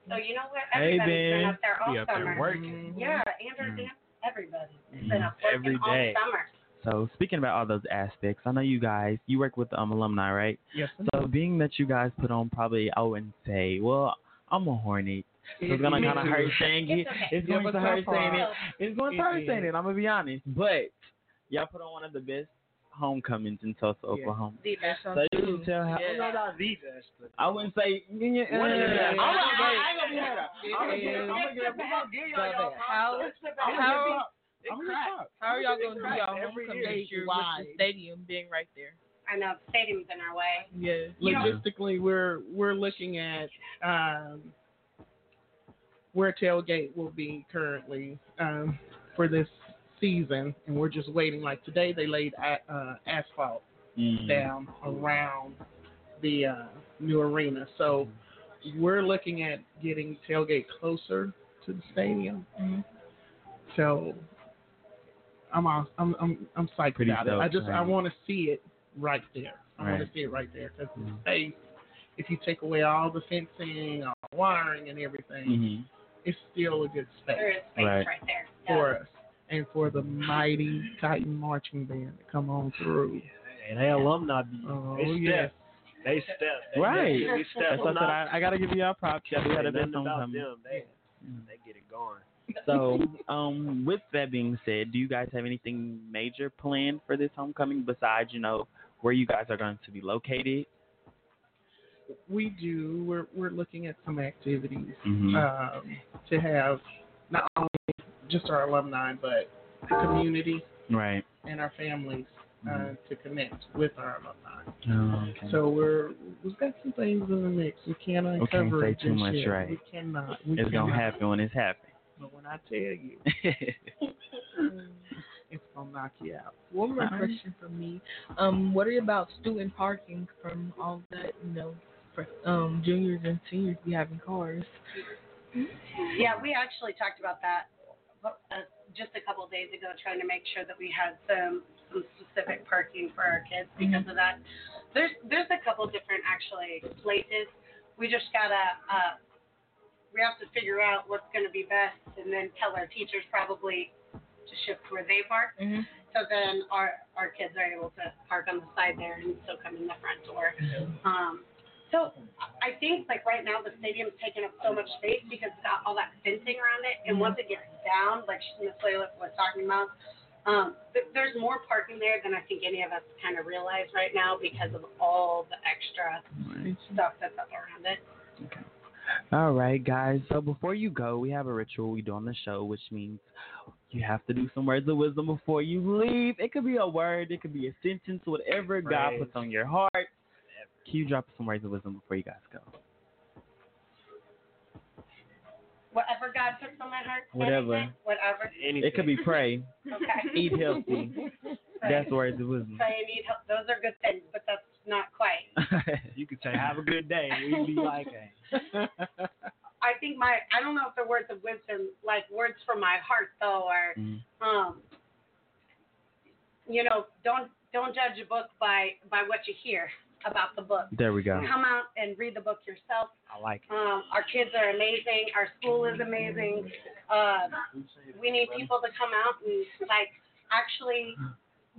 So you know what? Hey, Everybody's been Ben. up there all Be up there summer. working. Yeah, and our Mm. dance. Everybody has been up working Every day. all summer. So speaking about all those aspects, I know you guys you work with um alumni, right? Yes. So being that you guys put on probably I wouldn't say, well, I'm a hornet. So it's gonna kind of hurt saying it. It's okay. It's Yeah, going to hurt saying it. It's going to hurt saying it. I'm gonna be honest, but y'all put on one of the best homecomings in Tulsa, Oklahoma. The best So you can tell how. Yeah. No, not the best, but I wouldn't say. Yeah, One of the best. I'm not- I ain't gonna be hater. I'm gonna is. give. I'm gonna give. We're y'all y'all How props. how I'm gonna give y'all- I'm gonna how are y'all gonna do y'all homecoming year. this year with the stadium being right there? I know the stadium's in our way. Yeah. Logistically, we're we're looking at um, where tailgate will be currently um, for this season, and we're just waiting. Like today, they laid a, uh, asphalt Mm. down around the uh, new arena, so we're looking at getting tailgate closer to the stadium. Mm-hmm. So I'm all, I'm I'm I'm psyched Pretty about it. I stoked, just I want to see it right there. I want to see it right there because Mhm. the space. If you take away all the fencing, all the wiring, and everything, Mhm. it's still a good space. There is space Right. right, there. for us and for the mighty Titan marching band to come on through. And they alumni Oh, they step. yes. They step. They Right. definitely step. That's what I said. I, I gotta give y'all props. Can't we had a best about homecoming. them. They, they get it going. So, um, with that being said, do you guys have anything major planned for this homecoming besides, you know, where you guys are going to be located? We do. We're we're looking at some activities Mhm. um, to have not only just our alumni but the community Right. and our families uh, Mhm. to connect with our alumni. Oh, okay. So we're we've got some things in the mix. We cannot We can't cover say it too much, yet. right. We cannot. We it's gonna happen when it's happening. But when I tell you, it's gonna knock you out. One more Alright. question from me. Um, what are you about student parking from all that, you know, for, um, juniors and seniors be having cars? Yeah, we actually talked about that uh, just a couple of days ago, trying to make sure that we had some some specific parking for our kids because of that. There's there's a couple different actually places. We just gotta uh, we have to figure out what's going to be best, and then tell our teachers probably to shift where they park. So then our our kids are able to park on the side there and still come in the front door. Um, so I think like right now the stadium's taking up so much space because it's got all that fencing around it, and once it gets down, like Miss Layla was talking about, um, th- there's more parking there than I think any of us kind of realize right now because of all the extra stuff that's up around it. All right, guys. So before you go, we have a ritual we do on the show, which means you have to do some words of wisdom before you leave. It could be a word, it could be a sentence, whatever God puts on your heart. Can you drop some words of wisdom before you guys go? Whatever God puts on my heart. Whatever. anything, Whatever. It could be pray, Okay. eat healthy. That's words of wisdom. Pray and eat health. Those are good things, but that's not quite. You could say, "Have a good day," we'd be like, "Hey." I think my I don't know if they're words of wisdom, like words from my heart though, or um, you know, don't don't judge a book by by what you hear about the book. There we go. Come out and read the book yourself. I like it. Um, our kids are amazing. Our school is amazing. Uh, we need people to come out and like actually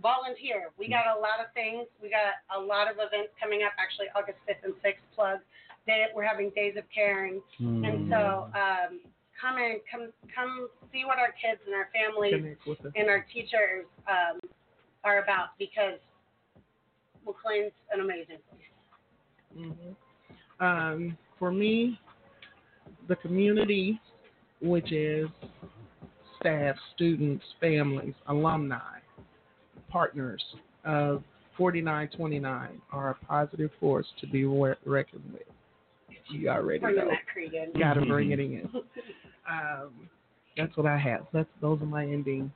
volunteer. We got a lot of things. We got a lot of events coming up. Actually, August 5th and 6th plug. Day, we're having days of caring, and so um, come in, come come see what our kids and our families Connect with us. and our teachers um, are about because McLain's an amazing place. hmm Um, for me, the community, which is staff, students, families, alumni, partners of 4929, are a positive force to be wa- reckoned with. You already Bringing know. that creed in. Got to bring it in. Um, that's what I have. That's those are my ending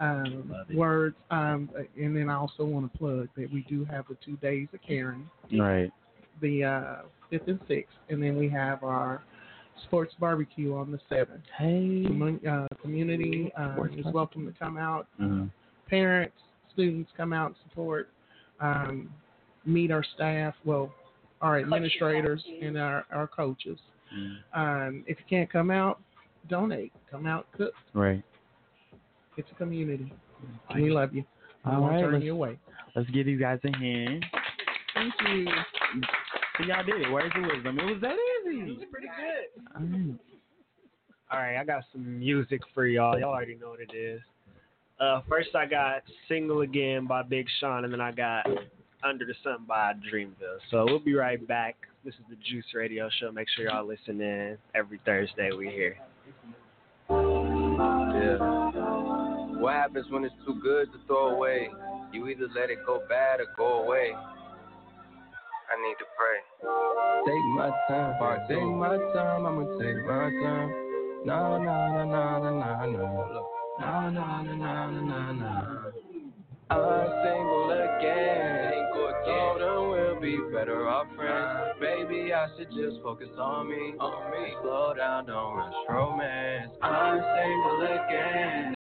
um, words. Um, and then I also want to plug that we do have the two days of caring Right. the uh, fifth and sixth, and then we have our sports barbecue on the seventh. Hey. Commun- uh, community uh, Sports is welcome to come out. Mhm. Parents, students, come out and support. Um, meet our staff. Well, our administrators and our, our coaches. Um, if you can't come out, donate. Come out, cook. Right. It's a community. We love you. I All won't right. turn Let's, you away. let's give you guys a hand. Thank you. So y'all did it. Words of wisdom. It was that easy. It was pretty good. All right. All right, I got some music for y'all. Y'all already know what it is. Uh, first I got "Single Again" by Big Sean, and then I got "Under the Sun" by Dreamville. So we'll be right back. This is the Juice Radio Show. Make sure y'all listen in every Thursday. We're here. Yeah. What happens when it's too good to throw away? You either let it go bad or go away. I need to pray. Take my time, take my time, I'ma take my time. Nah, nah, nah, nah, nah, nah, nah. Nah, nah, nah, nah, nah, nah. I'm single again. So then we'll be better off friends. Baby, I should just focus on me. On me. Slow down, don't rush romance. I'm single again.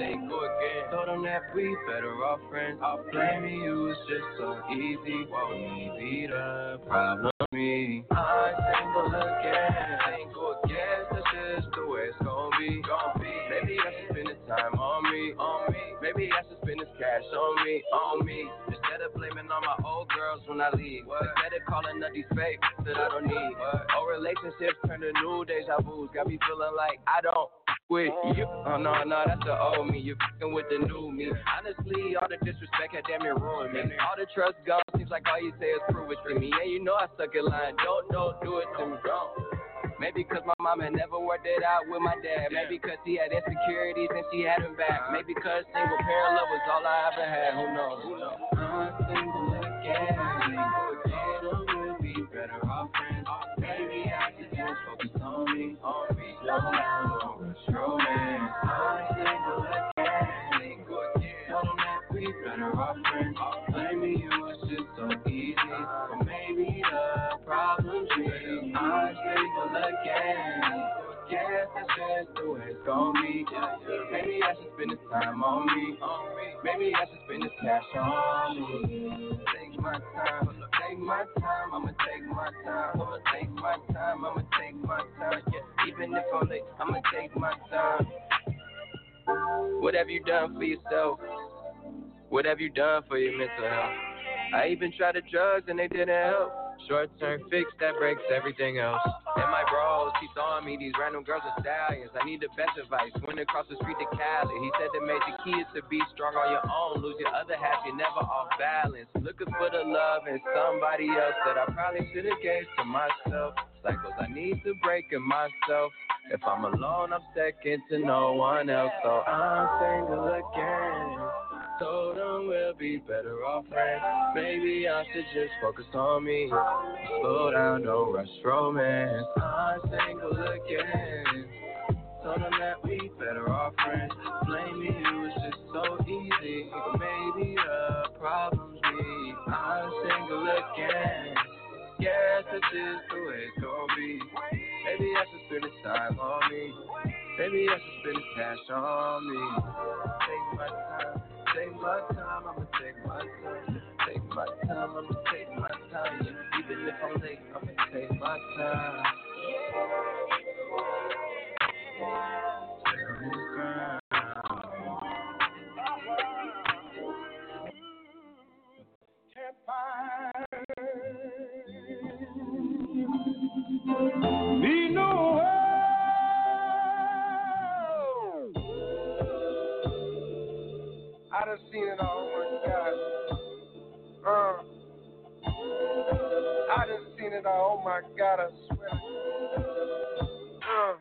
So then that we better off friends. I'll blame you, it's just so easy. Won't me be the problem? Me. I'm single again. Single again. That's just the way it's going. on me, on me. Maybe I should spend this cash on me, on me. Instead of blaming all my old girls when I leave. What? Instead of calling up these fake that I don't need. What? Old relationships turn to new deja vu's. Got me feeling like I don't with you. Oh no, no, that's the old me. You fucking with the new me. Honestly, all the disrespect had damn near ruined me. All the trust gone. Seems like all you say is prove it to me. Yeah, you know I suck at lying. Don't, don't do it to me. Don't. Maybe cause my mama never worked it out with my dad. Maybe cause he had insecurities and she had him back. Uh-huh. Maybe cause single parent love was all I ever had. Who knows? Who knows? I'm single again. We'll be better off friends. Maybe I should just focus on me, on me. Slow down, I'm single again. Told them that we better off friends. Blaming you is just so easy. But maybe the problem's me. I'm single again. Guess that's just the way it's gon' be. Maybe I should spend this time on me. Maybe I should spend this cash on me. Take my time, take my time. I'ma take my time. I'ma take my time. I'ma take my time. Yeah, even if I'm late, I'ma take my time. What have you done for yourself? What have you done for your mental health? I even tried the drugs and they didn't help. Short term fix that breaks everything else. And my bros keep throwing me these random girls are stallions. I need the best advice. Went across the street to Cali. He said the major key is to be strong on your own. Lose your other half, you're never off balance. Looking for the love in somebody else that I probably should have gave to myself. Cycles I need to break in myself. If I'm alone, I'm second to no one else. So I'm single again. Told them we'll be better off friends. Maybe I should just focus on me. Slow down, don't rush romance. I'm single again. Told them that we better off friends. Blaming you is just so easy. Maybe the problem's me. I'm single again. Yes, this is the way it's gonna be. Maybe I should spend this time on me. Maybe I should spend this cash on me. Take my time, take my time, I'ma take my time. Take my time, I'ma take my time. Yeah, even if I'm late, I'ma take my time. Stand this ground. Be I done seen it all, my God. Uh, I done seen it all, oh my God, I swear. Uh,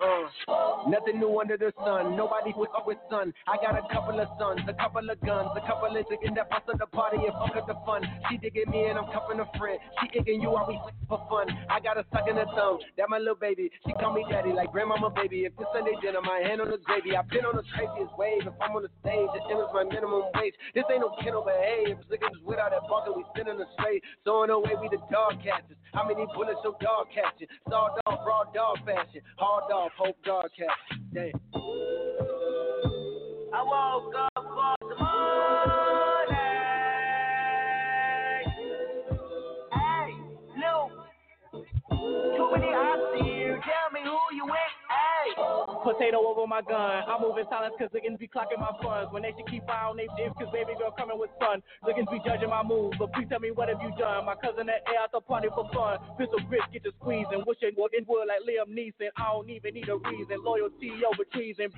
uh. Nothing new under the sun. Nobody up with sun. I got a couple of sons, a couple of guns, a couple of chickens that bust up the party and fuck up the fun. She digging me and I'm cuffing a friend. She digging you, are we for fun? I got a suck in the thumb. That my little baby. She call me daddy like grandmama baby. If this Sunday dinner, my hand on the gravy. I've been on the craziest wave. If I'm on the stage, the M my minimum wage. This ain't no kennel, but hey, if niggas without that bucket, we spinning the straight. So in a way, we the dog catchers. How many bullets your dog catching? Saw dog, raw dog fashion. Hard dog, hope dog catching. Damn. I woke up for the Potato over my gun. I move in silence cause niggas be clocking my funds. When they should keep eye on they dips cause baby girl coming with sun. Niggas be judging my moves, but please tell me what have you done? My cousin that air out the party for fun. Pistol grip, get you squeezing. Wishing in wood like Liam Neeson. I don't even need a reason. Loyalty over treason.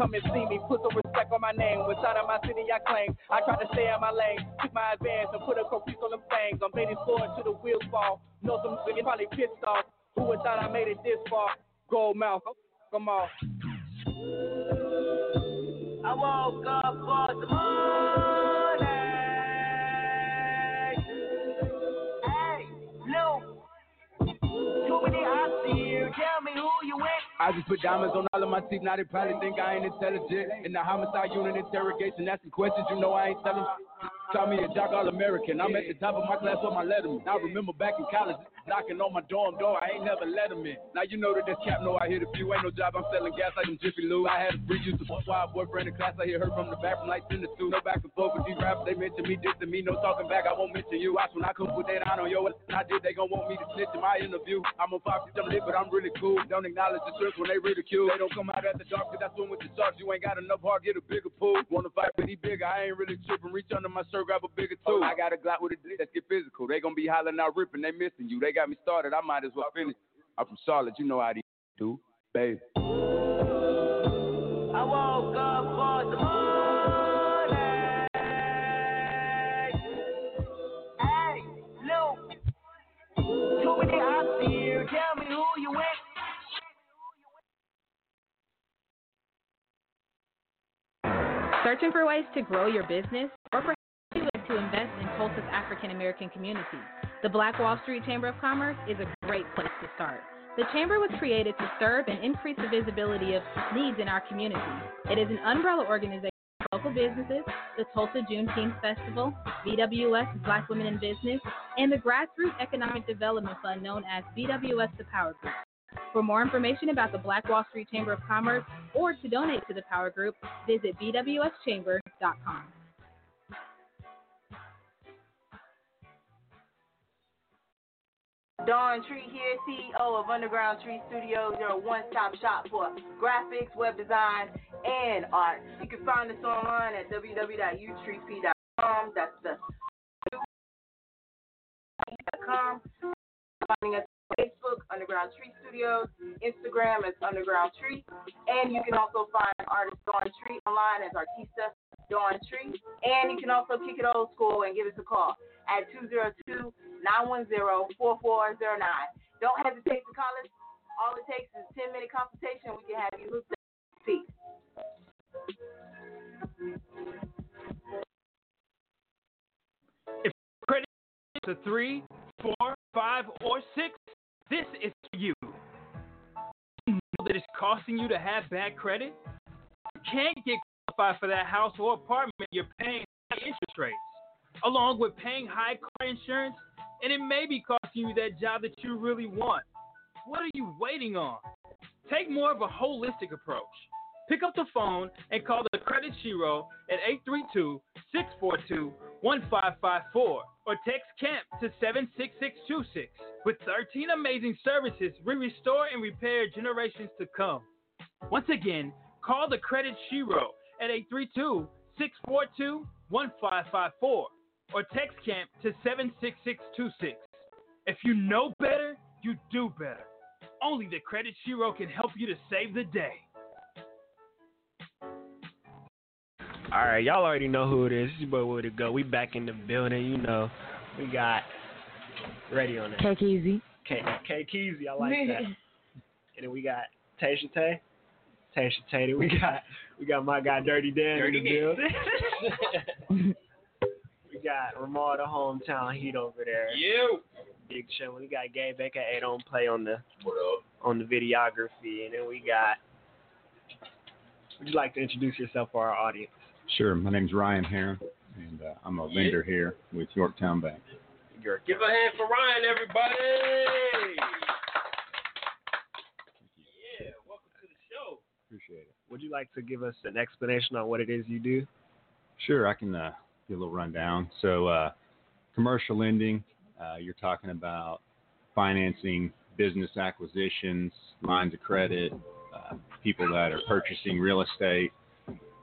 Come and see me, put some respect on my name. Inside of my city, I claim. I try to stay in my lane, took my advance and put a caprice on them things. I'm baiting forward to the wheels fall. Know some niggas probably pissed off. Who would thought I made it this far? Gold mouth, come on. I woke up for the morning. Hey. Too many you. Tell me who you with. I just put diamonds on all of my teeth. Now they probably think I ain't intelligent. In the homicide unit interrogation, asking questions, you know I ain't telling. Call me a jock all American. I'm at the top of my class with my letterman. I remember back in college, knocking on my dorm door. I ain't never let them in. Now you know that this cap know I hit a few. Ain't no job, I'm selling gas like them Jiffy Lube. I had a free use of wild boyfriend in class. I hear her from the bathroom like in the two. No back and forth with these rappers. They mention me, dissing me. No talking back. I won't mention you. Watch when I come put that on your ass. I did. They gon' want me to snitch in my interview. I'm a Fox, I'm but I'm really cool. Don't acknowledge the truth when they ridicule. They don't come out at the dark, cause I swim with the sharks. You ain't got enough heart, get a bigger pool. Wanna fight, but he bigger. I ain't really tripping. Reach under my shirt, grab a bigger oh, tool. I got a Glock with a dick, let's get physical. They gonna be hollering out, ripping. They missing you. They got me started. I might as well finish. I'm from Charlotte. You know how these do, baby. I woke up for the morning. Hey, Luke. Too many options here. Tell me who you with. Searching for ways to grow your business or perhaps you like to invest in Tulsa's African American community? The Black Wall Street Chamber of Commerce is a great place to start. The Chamber was created to serve and increase the visibility of needs in our community. It is an umbrella organization for local businesses, the Tulsa June Juneteenth Festival, BWS Black Women in Business, and the Grassroots Economic Development Fund known as BWS The Power Group. For more information about the Black Wall Street Chamber of Commerce or to donate to the Power Group, visit bwschamber.com. Dawn Tree here, CEO of Underground Tree Studios. They're a one-stop shop for graphics, web design, and art. You can find us online at www.utreep.com. That's the com. Finding us on Facebook, Underground Tree Studios. Instagram is Underground Tree. And you can also find artist Dawn Tree online as Artista Dawn Tree. And you can also kick it old school and give us a call at 202 910 4409. Don't hesitate to call us. All it takes is a 10 minute consultation. We can have you hooked up. Peace. If credit is a three, four, five, or six, this is for you. You know that it's costing you to have bad credit? You can't get qualified for that house or apartment you're paying high interest rates, along with paying high car insurance, and it may be costing you that job that you really want. What are you waiting on? Take more of a holistic approach. Pick up the phone and call the Credit Shiro at 832 642 1554 or text CAMP to 76626. With 13 amazing services, we restore and repair generations to come. Once again, call the Credit Shiro 832 642 1554 or text CAMP to 76626. If you know better, you do better. Only the Credit Shiro can help you to save the day. All right, y'all already know who it is. It's your boy Woody Go. We back in the building, you know. We got ready on that. Take easy. K K Keezy, I like that. and then we got Tasha Tay. Tasha Tay. We got we got my guy Dirty Dan Dirty in the building. we got Ramal the hometown heat over there. You. Big show. We got Gabe aka Don't Play on the on the videography, and then we got. Would you like to introduce yourself for our audience? Sure. My name's Ryan Heron, and uh, I'm a lender here with Yorktown Bank. Give a hand for Ryan, everybody. Yeah, welcome to the show. Appreciate it. Would you like to give us an explanation on what it is you do? Sure, I can uh, give a little rundown. So, uh, commercial lending, uh, you're talking about financing business acquisitions, lines of credit, uh, people that are purchasing real estate,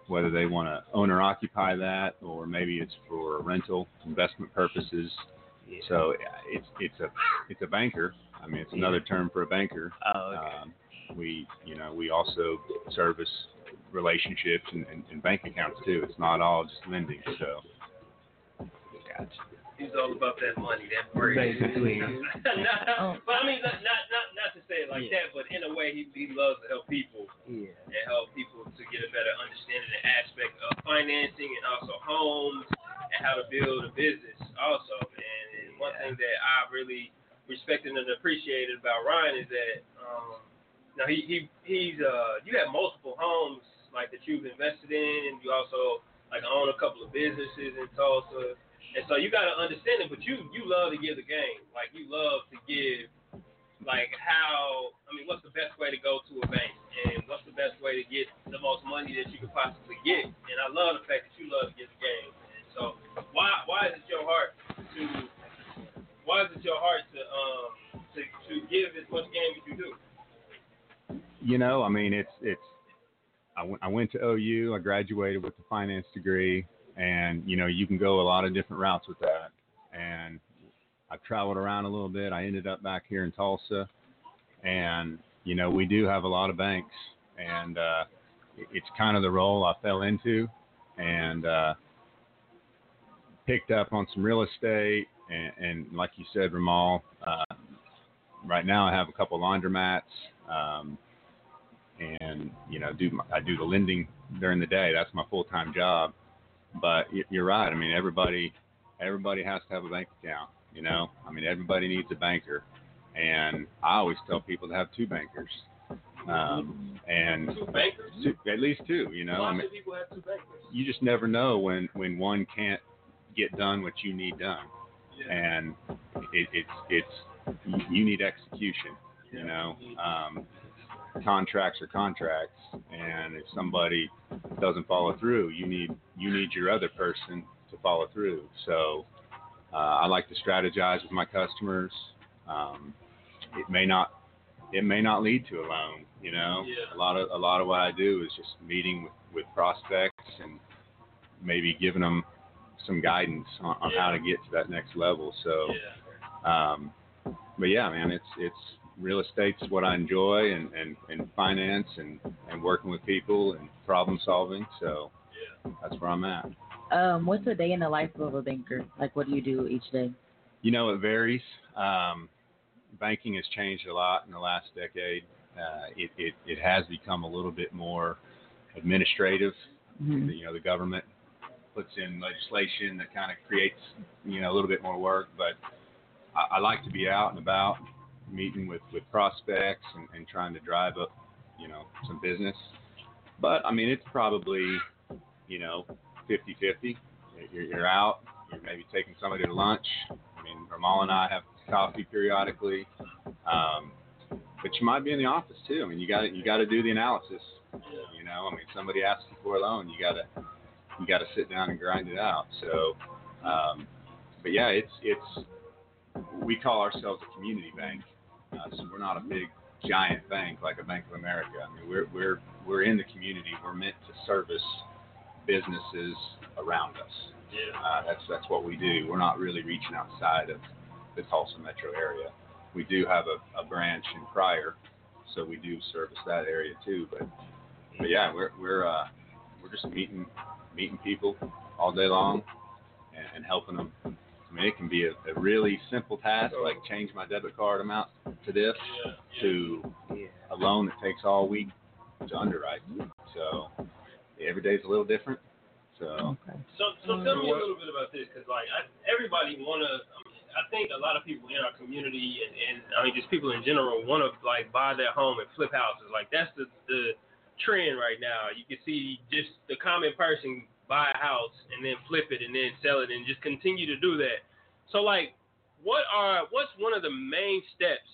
whether they want to own or occupy that, or maybe it's for rental investment purposes. So it's it's a it's a banker. I mean, it's another term for a banker. Oh, okay. Um, we you know we also service relationships and, and, and bank accounts too. It's not all just lending. So. Gotcha. He's all about that money, that bread. Basically. Not- But I mean, not, not not not to say it like that, but in a way, he he loves to help people Yeah. and help people to get a better understanding of the aspect of financing and also homes and how to build a business also. And, and one thing that I really respected and appreciated about Ryan is that um, now he he he's uh you have multiple homes like that you've invested in, you also like own a couple of businesses in Tulsa. And so you got to understand it, but you you love to give the game. Like you love to give, like how I mean, what's the best way to go to a bank, and what's the best way to get the most money that you could possibly get. And I love the fact that you love to give the game. And so why why is it your heart to why is it your heart to um to, to give as much game as you do? You know, I mean, it's it's. I went, I went to OU. I graduated with a finance degree, and you know, you can go a lot of different routes with that. And I've traveled around a little bit. I ended up back here in Tulsa, and you know, we do have a lot of banks, and uh, it's kind of the role I fell into, and uh, picked up on some real estate, and, and like you said, Ramal. Uh, right now, I have a couple laundromats. Um, and you know do my, I do the lending during the day. That's my full time job. But you're right. I mean everybody everybody has to have a bank account. You know, I mean everybody needs a banker, and I always tell people to have two bankers. Um, and Two bankers? two, at least two. You know, Why I mean people have two bankers? you just never know when when one can't get done what you need done, and it, it's it's you need execution. You know, um, contracts are contracts, and if somebody doesn't follow through, you need you need your other person to follow through. So uh, I like to strategize with my customers. Um, it may not it may not lead to a loan. You know, Yeah. a lot of a lot of what I do is just meeting with, with prospects and maybe giving them some guidance on, on how to get to that next level. So, um, but yeah, man, it's it's real estate's what I enjoy, and and, and finance and and working with people and problem solving. So that's where I'm at. Um, what's a day in the life of a banker? Like, what do you do each day? You know, it varies. Um, banking has changed a lot in the last decade. Uh, it, it, it has become a little bit more administrative. Mhm. You know, the government puts in legislation that kind of creates, you know, a little bit more work. But I, I like to be out and about, meeting with, with prospects and, and trying to drive up, you know, some business. But I mean, it's probably, you know, 50 50. You're, you're out, you're maybe taking somebody to lunch. I mean, Ramal and I have coffee periodically. Um, but you might be in the office too. I mean, you got you got to do the analysis. You know, I mean, somebody asks you for a loan, you got to you got to sit down and grind it out. So, um, but yeah, it's it's we call ourselves a community bank. Uh, so we're not a big giant bank like a Bank of America. I mean, we're we're we're in the community. We're meant to service businesses around us. Yeah. Uh, that's that's what we do. We're not really reaching outside of the Tulsa metro area. We do have a, a branch in Pryor, so we do service that area too. But but yeah, we're we're uh, we're just meeting meeting people all day long and, and helping them. I mean, it can be a, a really simple task like change my debit card amount to this to a loan that takes all week to underwrite. So every day's a little different. So So, so tell me a little bit about this, because like I, everybody wanna. I, mean, I think a lot of people in our community and, and I mean just people in general want to like buy their home and flip houses. Like that's the the trend right now. You can see just the common person buy a house and then flip it and then sell it and just continue to do that. So like, what are what's one of the main steps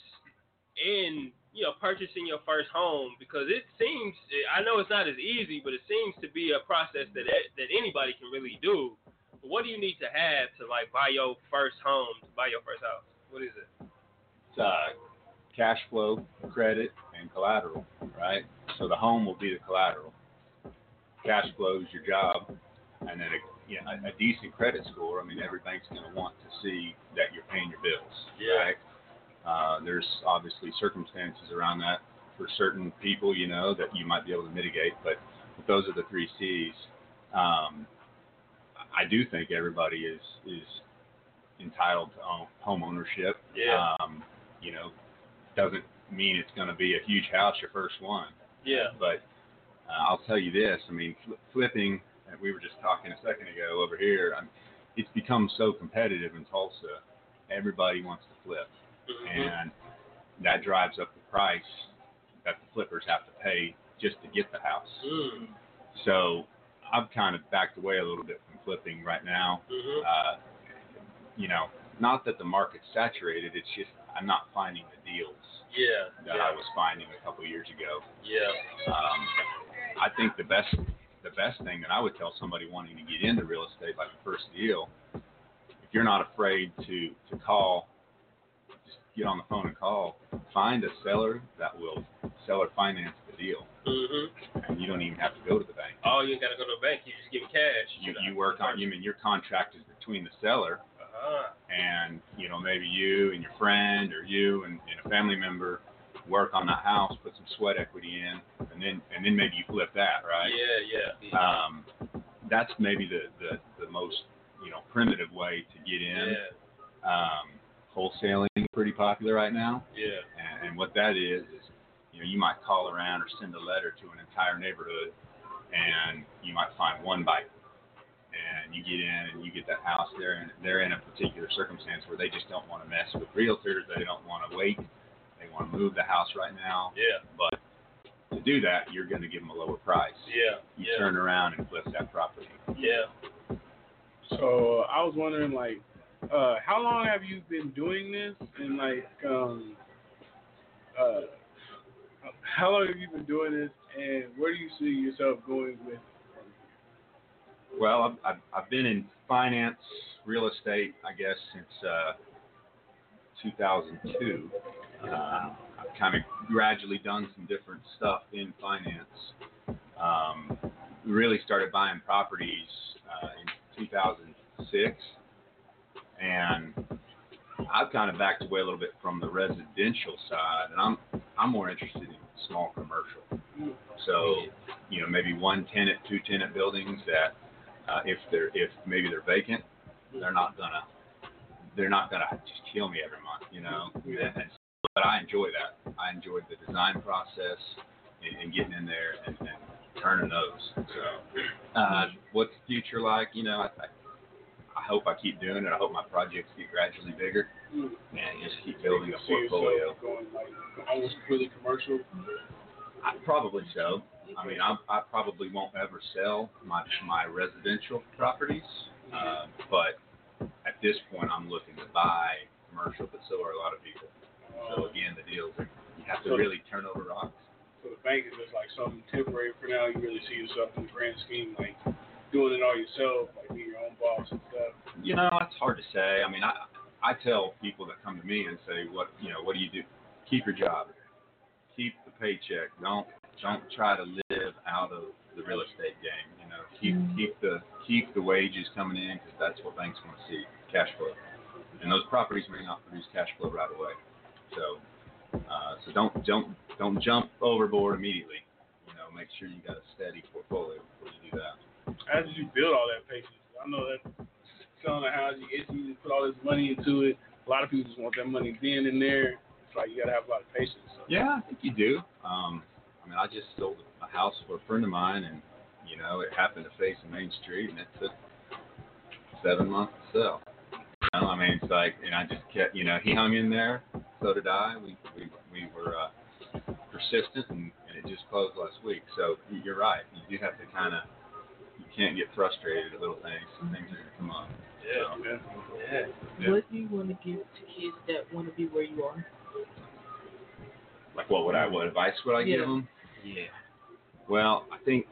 in you know purchasing your first home because it seems I know it's not as easy, but it seems to be a process that that anybody can really do. But what do you need to have to like buy your first home, to buy your first house? What is it? it's uh, cash flow, credit, and collateral, right? So the home will be the collateral. Cash flow is your job, and then a, you know, a, a decent credit score. I mean, every bank's going to want to see that you're paying your bills, right? Uh, there's obviously circumstances around that for certain people, you know, that you might be able to mitigate, but, but those are the three C's. Um, I do think everybody is is entitled to own, home ownership. Yeah. Um, you know, doesn't mean it's going to be a huge house your first one. Yeah. But uh, I'll tell you this. I mean, fl- flipping. We were just talking a second ago over here. i it's become so competitive in Tulsa. Everybody wants to flip, and that drives up the price that the flippers have to pay just to get the house. Mm. So I've kind of backed away a little bit from flipping right now. Mhm. Uh, you know, not that the market's saturated. It's just I'm not finding the deals Yeah. that I was finding a couple years ago. Yeah. Um, I think the best the best thing that I would tell somebody wanting to get into real estate, like a first deal, if you're not afraid to to call, just get on the phone and call. Find a seller that will seller finance the deal, Mm-hmm. and you don't even have to go to the bank. Oh, you ain't gotta go to the bank. You just give them cash. You you work on you mean your contract is between the seller Uh-huh. and you know maybe you and your friend or you and, and a family member work on that house, put some sweat equity in, and then and then maybe you flip that, right? Yeah, yeah. Um, that's maybe the, the the most you know primitive way to get in. Yeah. Um, wholesaling is pretty popular right now, Yeah. and, and what that is is you know you might call around or send a letter to an entire neighborhood, and you might find one bite. And you get in and you get that house there, and they're in a particular circumstance where they just don't want to mess with realtors. They don't want to wait. They want to move the house right now. Yeah. But to do that, you're going to give them a lower price. Yeah. You Yeah. turn around and flip that property. Yeah. So I was wondering, like, uh, how long have you been doing this, and like, um, uh, how long have you been doing this, and where do you see yourself going with? Well, I've, I've, I've been in finance, real estate, I guess, since uh, 2002. Um, I've kind of gradually done some different stuff in finance. Um, really started buying properties uh, in 2006, and I've kind of backed away a little bit from the residential side, and I'm I'm more interested in small commercial. So, you know, maybe one tenant, two tenant buildings that uh, if they're if maybe they're vacant, they're not gonna they're not gonna just kill me every month, you know. And, but I enjoy that. I enjoy the design process and, and getting in there and, and turning those. So, uh, what's the future like? You know, I, I I hope I keep doing it. I hope my projects get gradually bigger and just keep building a portfolio. going like almost completely commercial. I, probably so. I mean, I, I probably won't ever sell my my residential properties, uh, but at this point, I'm looking to buy commercial, but so are a lot of people. So again, the deals are you have to really turn over rocks. So the bank is just like something temporary for now. You really see yourself in the grand scheme, like doing it all yourself, like being your own boss and stuff. You know, that's hard to say. I mean, I I tell people that come to me and say, what you know, what do you do? Keep your job. Keep the paycheck. Don't don't try to live out of the real estate game. You know, keep mm. keep the keep the wages coming in because that's what banks want to see, cash flow. And those properties may not produce cash flow right away. So uh, so don't don't don't jump overboard immediately. You know, make sure you got a steady portfolio before you do that. How did you build all that patience? I know that selling a house, you get you put all this money into it. A lot of people just want that money then and there. It's like you gotta have a lot of patience. Yeah, I think you do. Um, I mean, I just sold a house for a friend of mine, and you know, it happened to face the main street, and it took seven months to sell. You know, I mean, it's like, and I just kept, you know, he hung in there, so did I. We we we were uh, persistent, and, and it just closed last week. So you're right. You do have to kind of, you can't get frustrated at little things. Things are gonna come up. Yeah. So, Yeah. yeah. What do you want to give to kids that want to be where you are? Like, what would I? What advice would I give Yeah. them? Yeah. Well, I think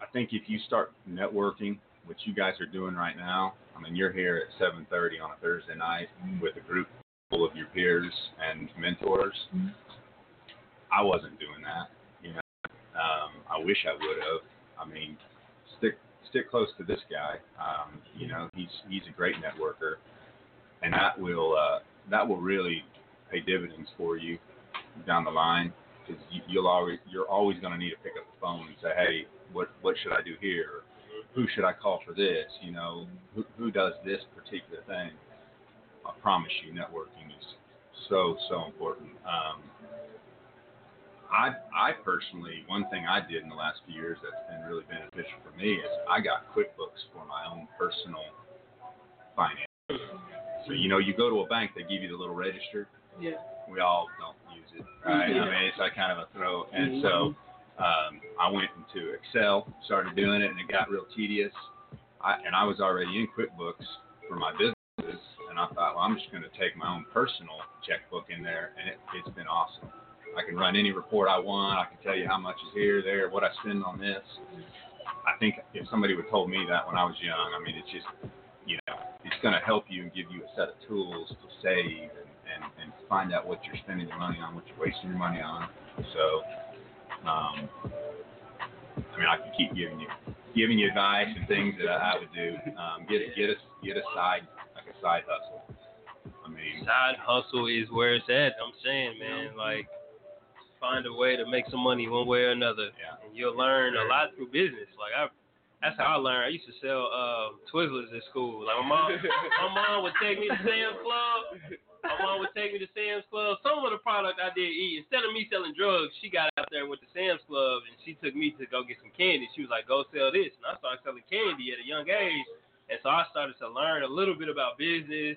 I think if you start networking, which you guys are doing right now, I mean, you're here at 7:30 on a Thursday night with a group full of your peers and mentors. I wasn't doing that, you know. Um, I wish I would have. I mean, stick stick close to this guy. Um, you know, he's he's a great networker, and that will uh, that will really pay dividends for you down the line because you, you'll always you're always going to need to pick up the phone and say, hey, what what should I do here? Who should I call for this? You know, who who does this particular thing? I promise you, networking is so so important. Um, I I personally, one thing I did in the last few years that's been really beneficial for me is I got QuickBooks for my own personal finance. So you know, you go to a bank, they give you the little register Yeah. we all don't use it, right? Yeah. I mean, it's like kind of a throw. And so um, I went into Excel, started doing it, and it got real tedious. I, and I was already in QuickBooks for my businesses, and I thought, well, I'm just going to take my own personal checkbook in there, and it, it's been awesome. I can run any report I want. I can tell you how much is here, there, what I spend on this. I think if somebody would told me that when I was young, I mean, it's just, you know, it's going to help you and give you a set of tools to save and, and, and find out what you're spending your money on, what you're wasting your money on. So, um, I mean, I can keep giving you giving you advice and things that I would do. Um, get get a get a side like a side hustle. I mean, Side hustle is where it's at. I'm saying, man, like find a way to make some money one way or another, yeah. and you'll learn a lot through business. Like I, that's how I learned. I used to sell uh, Twizzlers at school. Like my mom, my mom would take me to Sam's Club. My mom would take me to Sam's Club. Some of the product I did eat, instead of me selling drugs, she got out there went to Sam's Club and she took me to go get some candy. She was like, "Go sell this," and I started selling candy at a young age. And so I started to learn a little bit about business,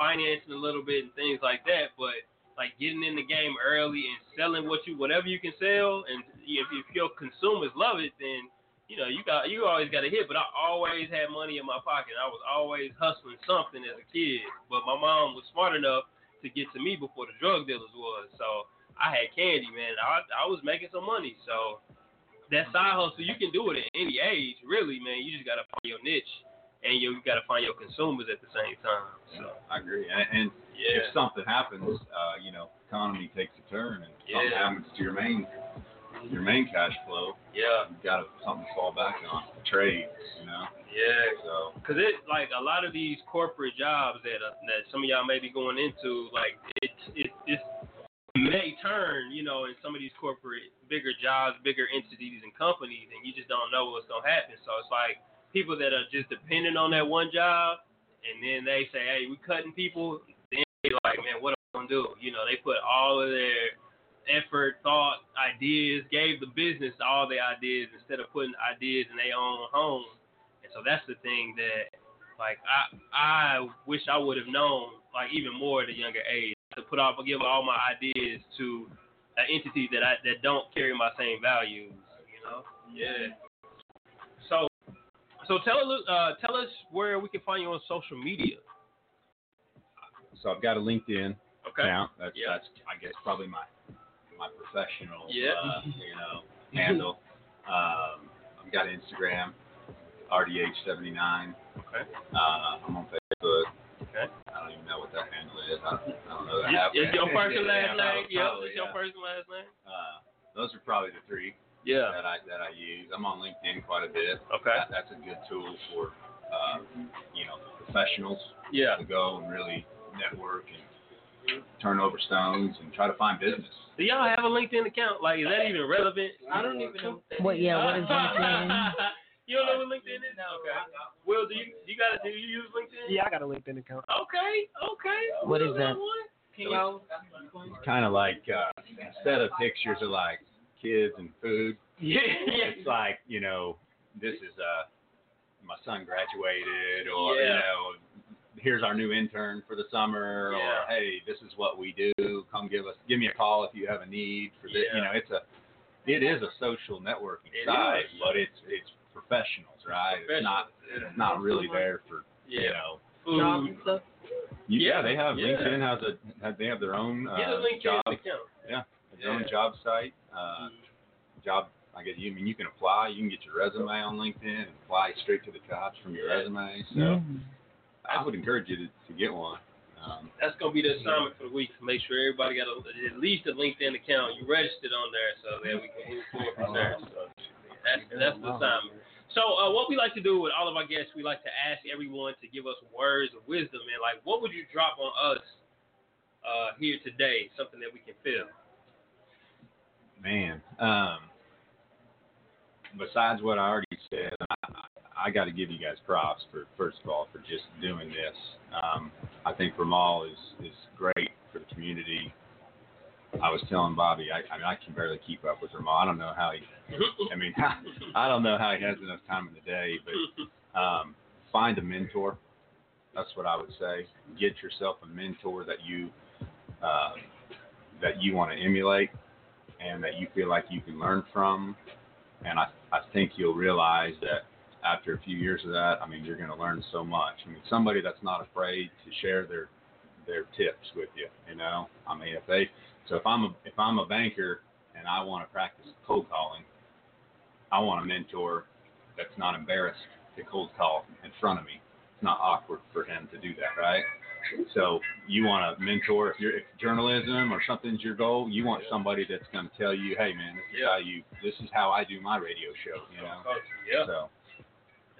financing a little bit, and things like that. But like getting in the game early and selling what you whatever you can sell, and if, if your consumers love it, then you know you got you always got a hit. But I always had money in my pocket. I was always hustling something as a kid. But my mom was smart enough to get to me before the drug dealers was. So I had candy, man. I I was making some money. So that side hustle, you can do it at any age, really, man. You just gotta find your niche, and you gotta find your consumers at the same time. So I agree. And, and Yeah. if something happens, uh, you know, economy takes a turn, and something Yeah. happens to your main your main cash flow, yeah, you've got something to fall back on. Trade, you know. yeah. So Cause it like a lot of these corporate jobs that uh, that some of y'all may be going into, like it it it may turn, you know, in some of these corporate bigger jobs, bigger entities and companies, and you just don't know what's gonna happen. So it's like people that are just dependent on that one job, and then they say, hey, we cutting people. Then they like, man, what am I gonna do? You know, they put all of their effort, thought, ideas, gave the business all their ideas instead of putting ideas in their own home. And so that's the thing that, like, I I wish I would have known, like, even more at a younger age, to put off, give all my ideas to uh, entities that I that don't carry my same values. You know? Yeah. So, so tell us, uh, tell us where we can find you on social media. so I've got a LinkedIn Okay. account. That's Yeah. that's I guess probably my my professional Yeah. uh, you know handle. Um, I've got Instagram, RDH79. Okay. Uh, I'm on Facebook. Okay. I don't even know what that handle is. I don't, I don't know that. It's, it's your first and last Yeah, name. Yep. It's your first and last name. Uh, those are probably the three Yeah. that I that I use. I'm on LinkedIn quite a bit. Okay. That, that's a good tool for uh, you know professionals Yeah. to go and really network and turn over stones and try to find business. Do y'all have a LinkedIn account? Like, is that even relevant? I don't even know. What? Yeah. What is LinkedIn? you don't know what LinkedIn is? No. Okay. Will, do you you got do you use LinkedIn? Yeah, I got a LinkedIn account. Okay. Okay. What is that? Can you- It's kind of like uh, instead of pictures of like kids and food, Yeah. it's like you know this is uh my son graduated or you know here's our new intern for the summer Yeah. or hey this is what we do come give us give me a call if you have a need for this you know it's a it is a social networking It site is. but it's it's professionals right it's not Professionals, it's not really there for you Yeah. know Jobs and stuff. you- yeah, Yeah, they have yeah. LinkedIn has a have, they have their own uh, Get LinkedIn job account. yeah their own job site uh, job I guess you I mean you can apply you can get your resume on LinkedIn and apply straight to the jobs from your resume so Mhm. I would encourage you to, to get one um, That's gonna be the assignment for the week. To make sure everybody got a, at least a LinkedIn account. You registered on there so that we can move forward from there. So that's that's the assignment. So uh, what we like to do with all of our guests, we like to ask everyone to give us words of wisdom and like, what would you drop on us uh, here today? Something that we can feel. man um, besides what I already said I, I got to give you guys props for first of all for just doing this um, I think Ramal is is great for the community I was telling Bobby, I, I mean, I can barely keep up with Ramal. I don't know how he. I mean, I don't know how he has enough time in the day. But um, find a mentor. That's what I would say. Get yourself a mentor that you uh, that you want to emulate and that you feel like you can learn from. And I I think you'll realize that after a few years of that, I mean, you're going to learn so much. I mean, somebody that's not afraid to share their their tips with you. You know, I mean, if they so if I'm a if I'm a banker and I want to practice cold calling, I want a mentor that's not embarrassed to cold call in front of me. It's not awkward for him to do that, right? So you want a mentor if you're if journalism or something's your goal, you want somebody that's going to tell you, hey man, this is Yeah. how you this is how I do my radio show. You know. Yeah. So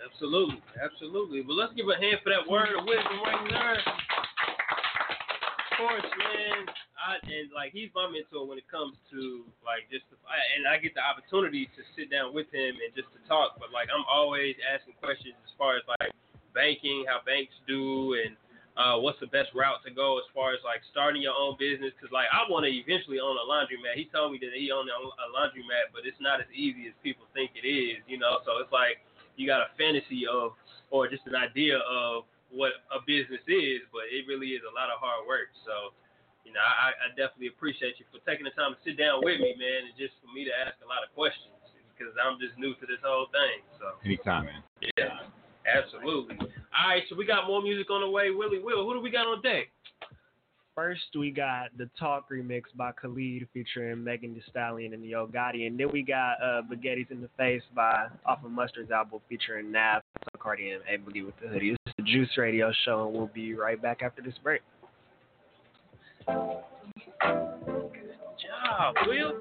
Absolutely, absolutely. But let's give a hand for that word of wisdom right there. Of course, man. I and like he's my mentor when it comes to like just the, I, and I get the opportunity to sit down with him and just to talk. But like I'm always asking questions as far as like banking, how banks do, and uh, what's the best route to go as far as like starting your own business. Cause like I want to eventually own a laundromat. He told me that he owned a laundromat, but it's not as easy as people think it is. You know, so it's like you got a fantasy of or just an idea of what a business is, but it really is a lot of hard work. So, you know, I, I definitely appreciate you for taking the time to sit down with me, man, and just for me to ask a lot of questions because I'm just new to this whole thing. So, anytime, man. yeah, absolutely. All right, so we got more music on the way. Willie Will, who do we got on deck? First, we got the Talk remix by Khalid featuring Megan Thee Stallion and Yo Gotti, and then we got uh, in the Face by off of Mustard's album featuring Nav, Cardi, and A Boogie with the Hoodie. This is the Juice Radio Show, and we'll be right back after this break. Good job, Will.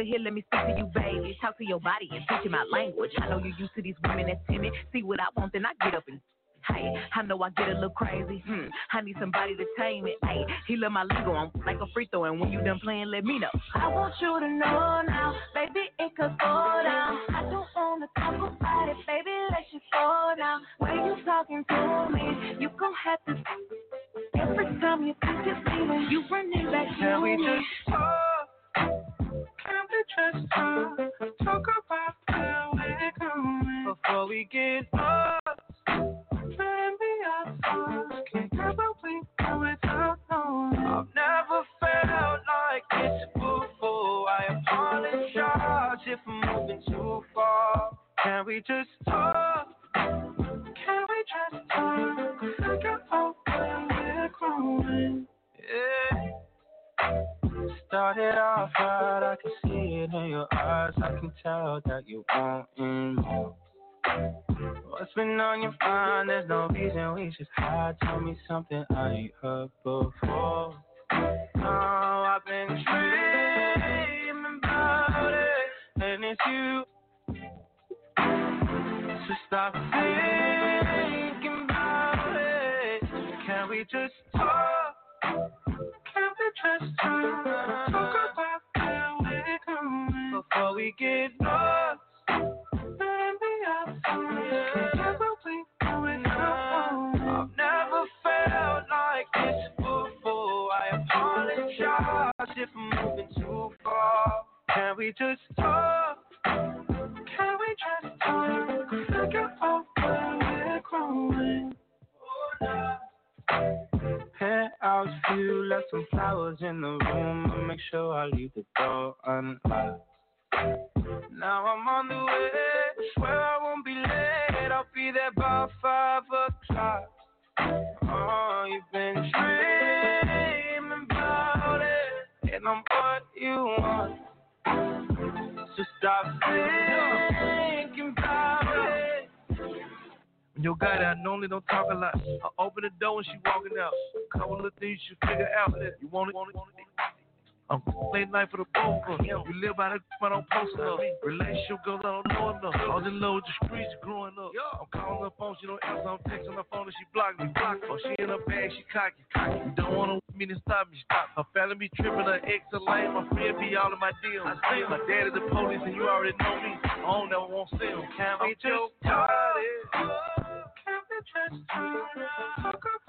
Over here, let me speak to you, baby. Talk to your body and teach you my language. I know you're used to these women that's timid. See what I want, then I get up and. Hey, I know I get a little crazy. Hmm, I need somebody to tame it. Hey, he love my lingo. I'm like a free throw, and when you done playing, let me know. I want you to know now, baby, it could go down. I don't wanna talk about it, baby, let you just go now. When you talking to me, you gon' have to. Every time you think you're leaving, you running back to me. Can we me. just talk? Can we just talk? Talk about where we're going before we get lost. Maybe our thoughts can never we go without knowing. I've never felt like this before. I apologize if I'm moving too far. Can we just talk? Started off right, I can see it in your eyes. I can tell that you wanting more. What's been on your mind? There's no reason we should hide. Tell me something I ain't heard before. No, I've been dreaming about it, and it's you. So stop thinking about it. Can we just talk? Before we get lost. Left some flowers in the room. I'll make sure I leave the door unlocked. Now I'm on the way, swear I won't be late. I'll be there by five o'clock. Oh, you've been dreaming about it, and I'm what you want. So stop thinking about it. When your guy that normally don't talk a lot, I open the door when she walking out. Couple of things you figure out. You want it, want it, want it. I'm late night for the of. You live by the I don't post enough. Relationship goes, I don't know enough. In love with the streets growing up. I'm calling her phone, she don't answer. I'm texting her phone and she blocked me. Blocked her. Oh, she in her bag, she cocky. cocky. You don't want me to stop me, stop. Her family be tripping, her ex a lame. My friend be all in my deals. I see my dad is the police and you already know me. I don't never want to see him. Can we just talk? Can we just talk?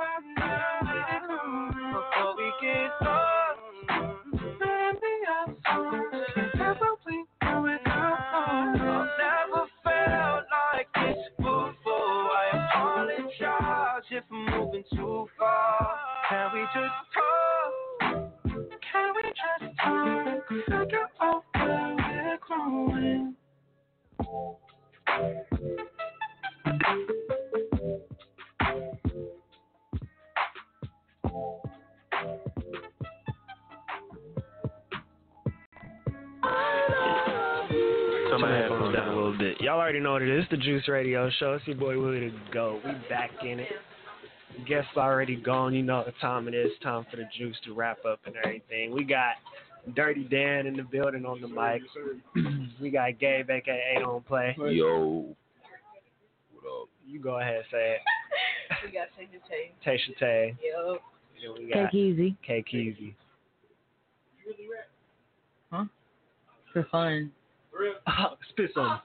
Y'all already know what it is. The Juice Radio Show. It's your boy Willie to go. We back in it. Guests already gone. You know the time it is. Time for the Juice to wrap up and everything. We got Dirty Dan in the building on the mic. we got Gabe, aka Don't Play. Yo. What up? You go ahead and say it. we got Tasha Tay. Tasha Tay. Yep. Then we got K Keezy. K Keezy. Huh? For fun. Spit some.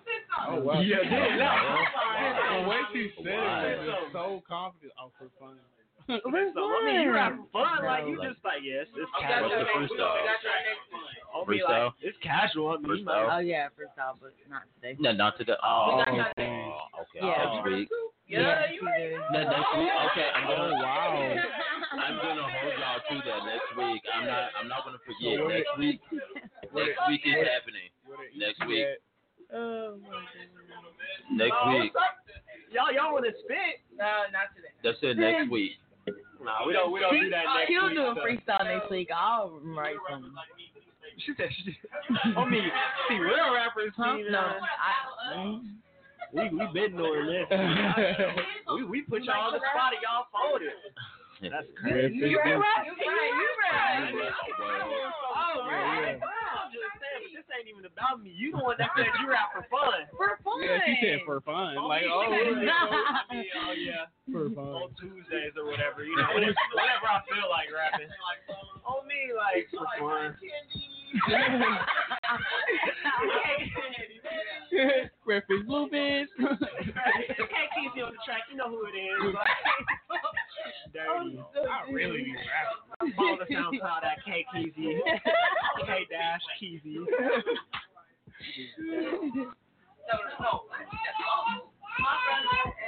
Oh, oh wow. Yeah, yeah, yeah. The way she said Wow. it was so confident. Oh, for fun. So, I mean, you have fun. Like, you just like, yes, it's casual. What's the freestyle? I mean, Freestyle? like, it's casual. I mean, you might- Oh yeah, freestyle, but not today. No, not today. Oh, We okay. Oh, okay. Yeah. Next week. Yeah, No, next week. Okay, I'm gonna. Oh, wow. I'm gonna hold y'all to that next week. I'm not. I'm not gonna forget. So next week. Next week is happening. Next easy week. At- Oh my goodness. Next Oh, week. Y'all, y'all want to spit? No, not today. That's it. Next week. Nah, we don't. We don't do that next He'll week. do a so. freestyle next week. I'll write something. She said, she, I mean, see, real rappers, Huh? see, No, uh, I. we we been doing this. we we put y'all on the spot and y'all folded. That's crazy. You right, right, you right, you right. Oh Yeah, man, I'm just saying, but this ain't even about me. You the one that said you rap for fun. For fun. Yeah, she said for fun. Oh, Like, oh, yeah. yeah, oh yeah, oh, for fun. on Tuesdays or whatever. You know, whenever, whenever I feel like rapping. On me, like for fun. Red fish, blue fish. Can't keep you on the track. You know who it is. Dirty. I really be rapping. Follow the SoundCloud at K Keezy. K dash Keezy.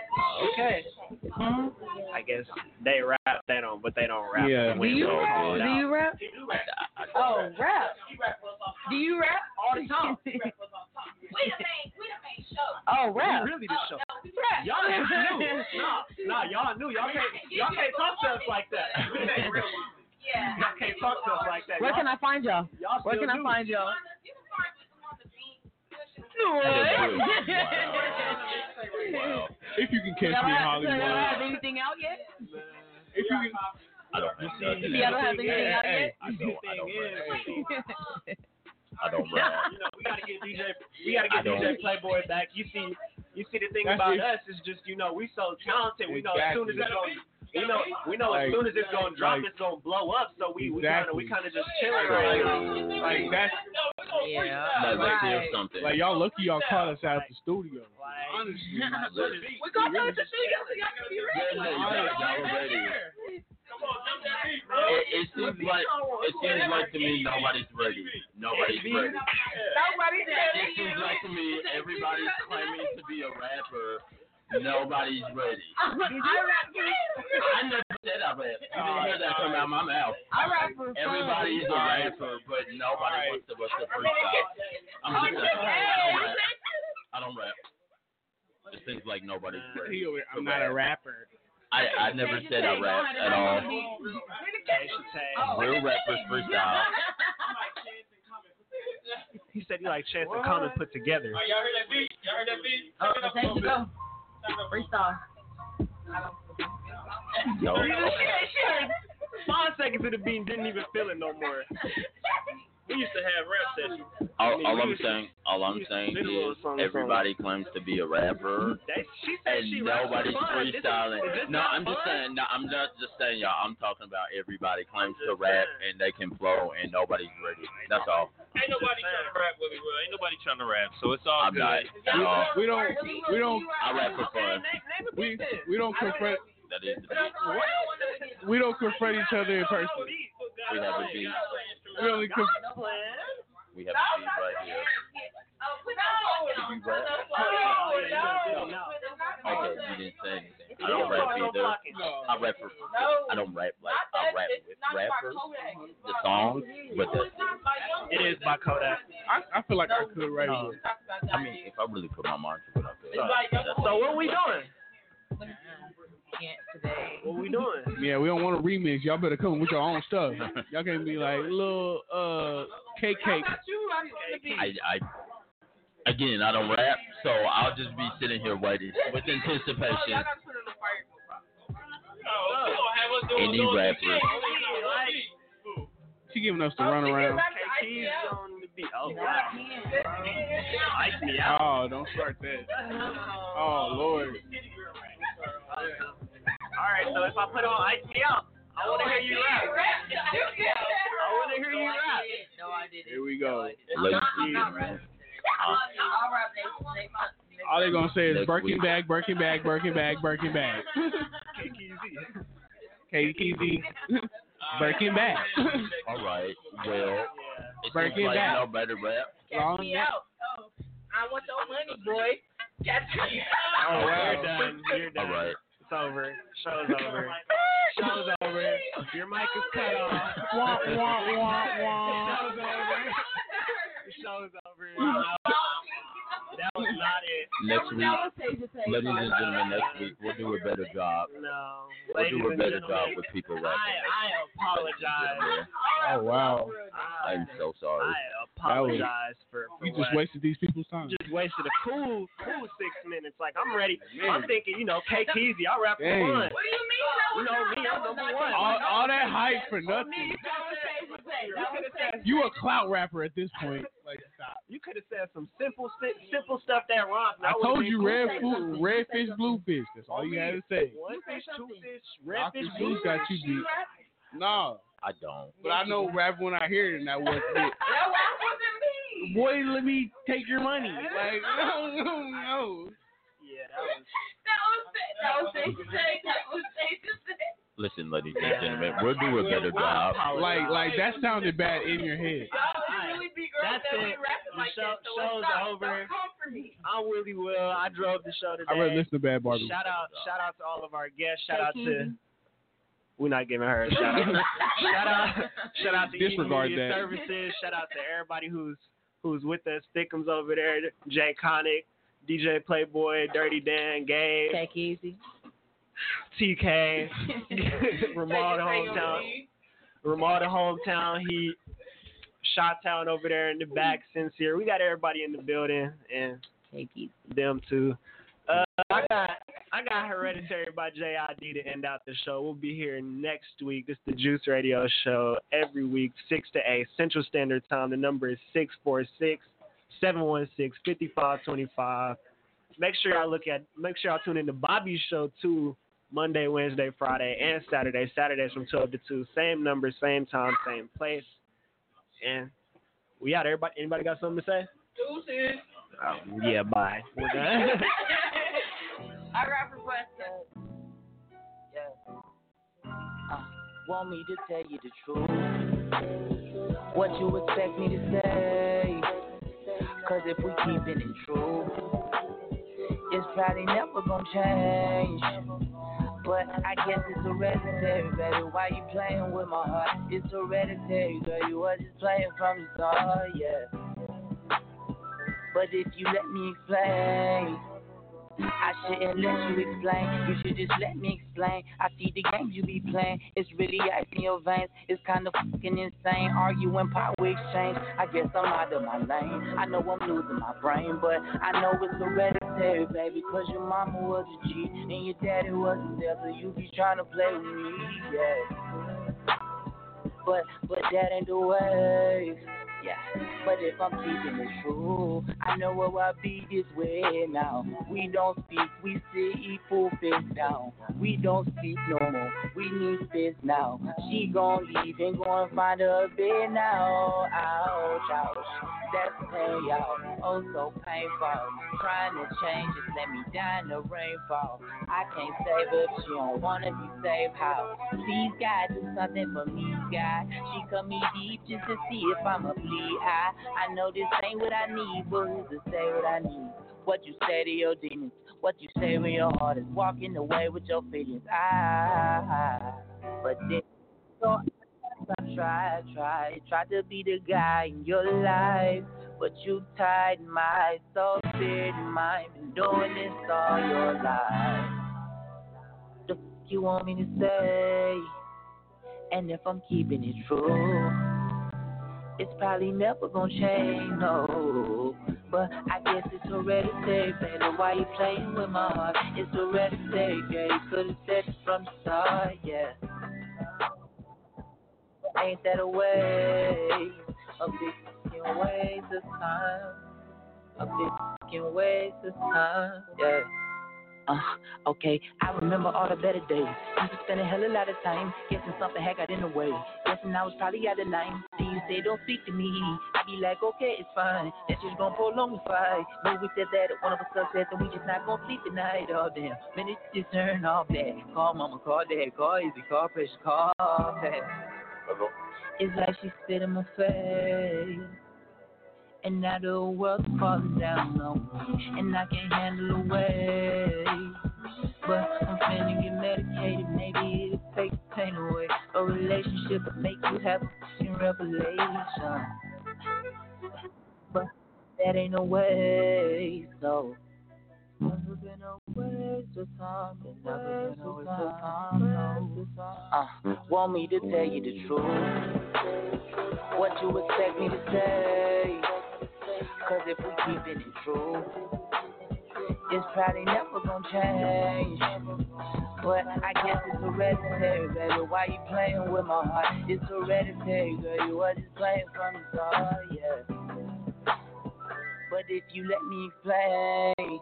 Okay. Hmm? I guess they rap, they don't, but they don't rap. Yeah. Do you we're do you rap? Oh, rap. Do you rap? all the time? We Oh, rap. We really the show. Oh rap. Y'all just knew. Nah, nah, y'all knew. Y'all can't, y'all can't talk to us like that. Y'all can't talk to us like that. Where Y'all- can I find y'all? Y'all Where still can I find y'all? If you can catch me in have, so y'all have anything out yet? If you can. I don't have nothing. Y'all don't have anything out yet? I don't. I don't rap. I don't rap. You know, we gotta get DJ. We gotta get DJ. Playboy back. You see, you see the thing That's about it. us is just you know we so talented. We know as soon as Exactly. Going, we know we know as soon as it's gonna drop, like- it's gonna blow up. So we we kind of we kind of just chilling right now. Like that's Yeah. Like, like Right. something. like y'all lucky y'all caught us out of the studio. Like, Honestly, we got to the studio. so Y'all can be ready. Yeah, no, y'all ready. It, it seems like it seems like to me nobody's ready. Nobody's ready. It seems like to me everybody's claiming to be a rapper. Nobody's ready. I rap. I never said I rap. You didn't hear that come out my mouth. I rap for fun. Everybody's a rapper, but nobody wants to bust a freestyle. I'm just saying, I don't rap. I don't. It seems like nobody's ready. He over- to I'm not a rapper. I, I never said I rap at all. Real rappers freestyle. He said he like Chance and Common put together. Y'all heard that beat? Y'all heard that beat? Thank Freestyle. No. Five seconds of the beat didn't even feel it no more. We used to have rap sessions. All, I mean, all I'm to- saying, all I'm we used to saying spit a is song everybody claims to be a rapper, They, she said and she nobody's fun. This is- freestyling. is No, I'm just saying. No, I'm not just saying, y'all. I'm talking about everybody claims to rap and they can flow, and nobody's ready. That's all. Ain't nobody trying to rap with me, bro. Ain't nobody trying to rap, so it's all I'm good. not. at all. We don't. We don't. I rap for fun. We we don't confront. That is the beat. We don't confront each other in person. We have a beat. We only conf- We have a beat right here. Do you rap? Okay, you didn't say anything. I don't rap either. I rap for. I don't rap like I rap with rappers, the songs, but that's it. It is by Kodak. I, I feel like I could write No. it. I mean, if I really put my mind to it, I could. So, so what are we doing? Today. What we doing? Yeah, we don't want to remix. Y'all better come with your own stuff. Y'all can't be like little uh cake cake. I, I, again, I don't rap, so I'll just be sitting here waiting with anticipation. Indie rapper. She giving us the runaround. Keys on the beat. Oh wow. Ice me out. Oh, don't start that. Oh Lord. All right, so if I put on Ice Me Out, I want to hear you rap. I want to hear you rap. No, I didn't. Here we go. Ladies All they gonna say is Next Birkin week. bag, Birkin bag, Birkin bag, Birkin bag. KKZ. Birkin bag. All right. Well, it Birkin bag. no better rap. Long me out. Oh, I want your money, boy. Catch me Oh, out. wow. You're done. You're done. All right. It's over. Show's over. Show's over. Your mic is cut off. Wah, wah, wah, wah. Show's over. The show's over. No. That was not it. Next week, ladies and gentlemen, next week we'll do a better job. No. We'll do a better job with people I, rapping. I apologize. Oh wow. I'm so sorry. I apologize for, for You what- just wasted these people's time. just wasted a cool, cool six minutes. Like I'm ready. I'm thinking, you know, K Keezy, I'll rap for Dang. fun. What do you mean? You know me, I'm number one. All, all that hype for nothing. You a clout rapper at this point. Like stop. You could have said some simple, si- simple stuff that rhymes. I told you red food, red fish, blue fish. That's all you had to say. One fish, two fish, red fish, Seuss blue got fish. you beat. No, I don't. but I know rap when I hear it, and that wasn't it. Boy, let me take your money. Like no, no, no. Yeah, that was. That was safe to say. That was safe to say. Listen, ladies and gentlemen, we'll do a better job. Like, like that sounded bad in your head. That's it. The show, show's over. I'm Willie Will. I drove the show today. I read listen to Bad Barbie. Shout out, shout out to all of our guests. Shout out to. We're not giving her a shout out. shout out, shout out to Disregard Media that. Services. Shout out to everybody who's who's with us. Thickums over there, Jay Connick, DJ Playboy, Dirty Dan, Gabe, K Keezy. TK, Ramal the hometown, Ramal the hometown Heat, Shot Town over there in the back, Sincere. We got everybody in the building and K Keezy. them too. Uh, I got I got Hereditary by JID to end out the show. We'll be here next week. This is the Juice Radio Show every week, six to eight Central Standard Time. The number is six four six seven one six fifty five twenty five. Make sure y'all look at make sure y'all tune in to Bobby's show too. Monday, Wednesday, Friday, and Saturday. Saturdays from twelve to two. Same number, same time, same place. And we out. Everybody anybody got something to say? Deuces. Um, yeah, bye. We're done. I rap for West Yeah. Uh, want me to tell you the truth? What you expect me to say? Cause if we keep it in truth, it's probably never gonna change. But I guess it's hereditary, baby. Why you playing with my heart? It's hereditary, girl. You was just playing from the start, yeah. But if you let me explain, I shouldn't let you explain. You should just let me explain. I see the games you be playing. It's really ice in your veins. It's kind of fucking insane. Arguing power exchange. I guess I'm out of my lane. I know I'm losing my brain, but I know it's hereditary, baby. Cause your mama was a G and your daddy wasn't there, so you be trying to play with me, yeah. But but that ain't the way. Yeah, but if I'm keeping it true, I know where I'll be this way now. We don't speak, we eat full face down. We don't speak no more, we need space now. She gon' leave and go and find her bed now. Ouch, ouch, that's pain, y'all. Oh, so painful. Trying to change, just let me die in the rainfall. I can't save her she don't wanna be saved. How? Please, God, do something for me, God. She cut me deep just to see if I'm a high. I know this ain't what I need, but who's to say what I need? What you say to your demons? what you say when your heart is walking away with your feelings. I, but then so I try, tried, tried to be the guy in your life. But you tied my soul, and mind. Been doing this all your life. The f you want me to say? And if I'm keeping it true, it's probably never gonna change, no. But I guess it's already hereditary, baby. Why you playing with my heart? It's hereditary, girl. You could've said it from the start, yeah. Ain't that a way? A big fucking waste of time. A big fucking waste of time, yeah. Uh, okay, I remember all the better days. Used to spend a hell of a lot of time guessing something had got in the way. Guessing I was probably out of line. Then you say don't speak to me. I be like, okay, it's fine. That's just gonna prolong the fight. No, we said that one of us said that we just not gonna sleep tonight. Oh damn, minutes just turn off that. Call mama, call dad, call easy, call pressure, call. Hello. It's like she spit in my face. And now the world's falling down on me. And I can't handle the weight. But I'm finna get medicated. Maybe it'll take the pain away. A relationship will make you have a revelation. But that ain't no way. So. Never been a waste of time. It's never been a waste of time. Uh, want me to tell you the truth? What you expect me to say? Cause if we keeping it true, it's probably never gonna change. But I guess it's hereditary, baby. Why you playing with my heart? It's hereditary, girl. You was just playing from the start, yeah. But if you let me explain.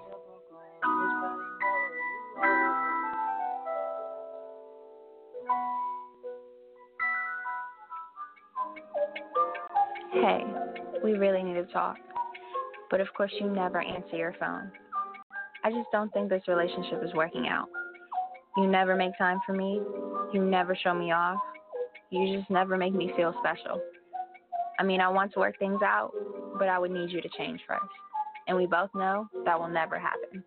Hey, we really need to talk. But of course, you never answer your phone. I just don't think this relationship is working out. You never make time for me. You never show me off. You just never make me feel special. I mean, I want to work things out, but I would need you to change first. And we both know that will never happen.